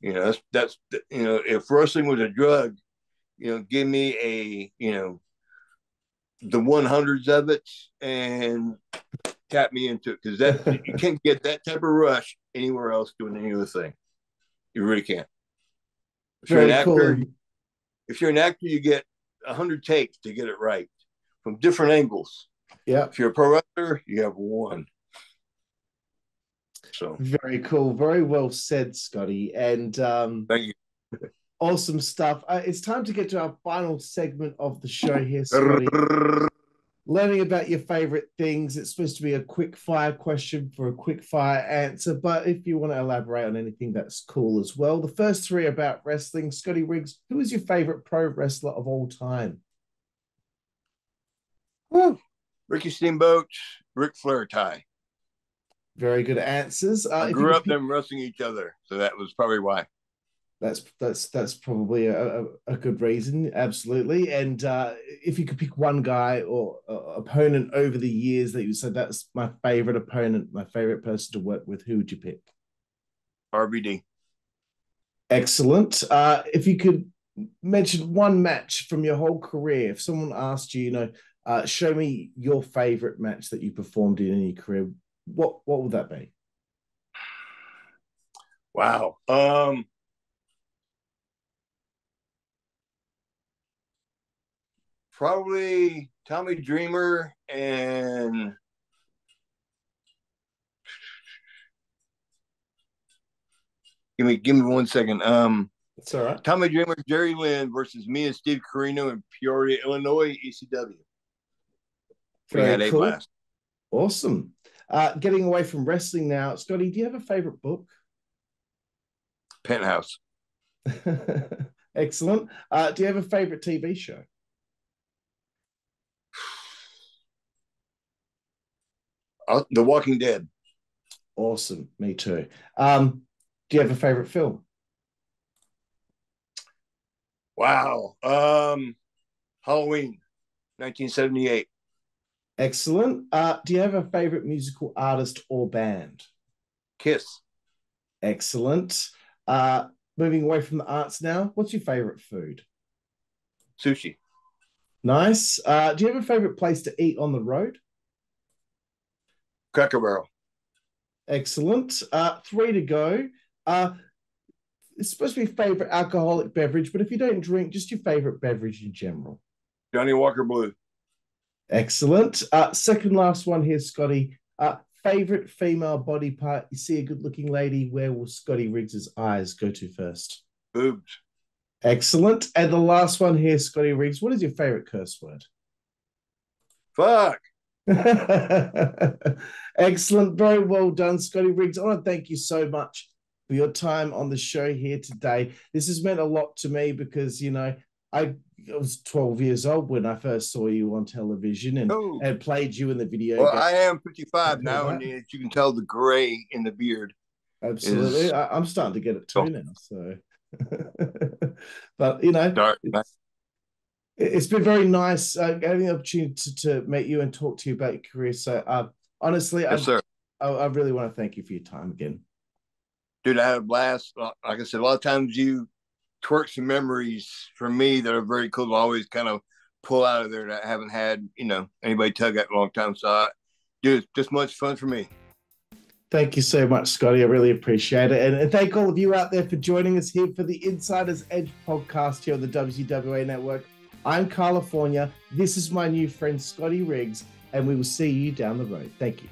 You know, that's that's you know, if wrestling was a drug, you know, give me a you know the 100s of it and tap me into it because that you can't get that type of rush anywhere else doing any other thing. You really can't. If you're an actor, cool. if you're an actor, you get a hundred takes to get it right from different angles. Yeah. If you're a pro you have one. So very cool, very well said, Scotty. And um, thank you. Awesome stuff. Uh, it's time to get to our final segment of the show here, Scotty. Learning about your favorite things. It's supposed to be a quick fire question for a quick fire answer, but if you want to elaborate on anything, that's cool as well. The first three about wrestling. Scotty Riggs, who is your favorite pro wrestler of all time? Woo. Ricky Steamboat, Ric Flair tie. Very good answers. Uh, I grew up them wrestling each other, so that was probably why that's that's that's probably a, a, good reason, absolutely. And uh, if you could pick one guy or uh, opponent over the years that you said that's my favorite opponent, my favorite person to work with, who would you pick? RVD. Excellent. Uh, if you could mention one match from your whole career, if someone asked you, you know, uh, show me your favorite match that you performed in, in your career, what what would that be? Wow. Um probably Tommy Dreamer and give me give me one second. Um, it's all right. Tommy Dreamer, Jerry Lynn versus me and Steve Corino in Peoria, Illinois, ECW. Had cool. blast. Awesome. Uh, getting away from wrestling now, Scotty, do you have a favorite book? Penthouse. Excellent. Uh, do you have a favorite TV show? Uh, the Walking Dead. Awesome. Me too. Um, do you have a favorite film? Wow. Um, Halloween. 1978. Excellent. Uh, do you have a favorite musical artist or band? Kiss. Excellent. Uh, moving away from the arts now, what's your favorite food? Sushi. Nice. Uh, do you have a favorite place to eat on the road? Cracker Barrel. Excellent. Uh, three to go. Uh, it's supposed to be favorite alcoholic beverage, but if you don't drink, just your favorite beverage in general. Johnnie Walker Blue. Excellent. Uh, second last one here, Scotty. Uh, favorite female body part. You see a good looking lady. Where will Scotty Riggs's eyes go to first? Boobs. Excellent. And the last one here, Scotty Riggs. What is your favorite curse word? Fuck. Excellent. Very well done, Scotty Riggs. I want to thank you so much for your time on the show here today. This has meant a lot to me because, you know, I was 12 years old when I first saw you on television and, Oh. and played you in the video. Well, game. I am 55 now, and as you can tell the gray in the beard. Absolutely. is- I, I'm starting to get it too Oh. now. So, but you know, Dark. it's, it's been very nice uh, having the opportunity to, to meet you and talk to you about your career. So, uh, honestly, I, Yes, sir. I, I really want to thank you for your time again. Dude, I had a blast. Uh, Like I said, a lot of times you twerk some memories for me that are very cool. I always kind of pull out of there that I haven't had, you know, anybody tug at in a long time. So, I, dude, it's just much fun for me. Thank you so much, Scotty. I really appreciate it. And, and thank all of you out there for joining us here for the Insider's Edge podcast here on the WCWA network. I'm California. This is my new friend, Scotty Riggs, and we will see you down the road. Thank you.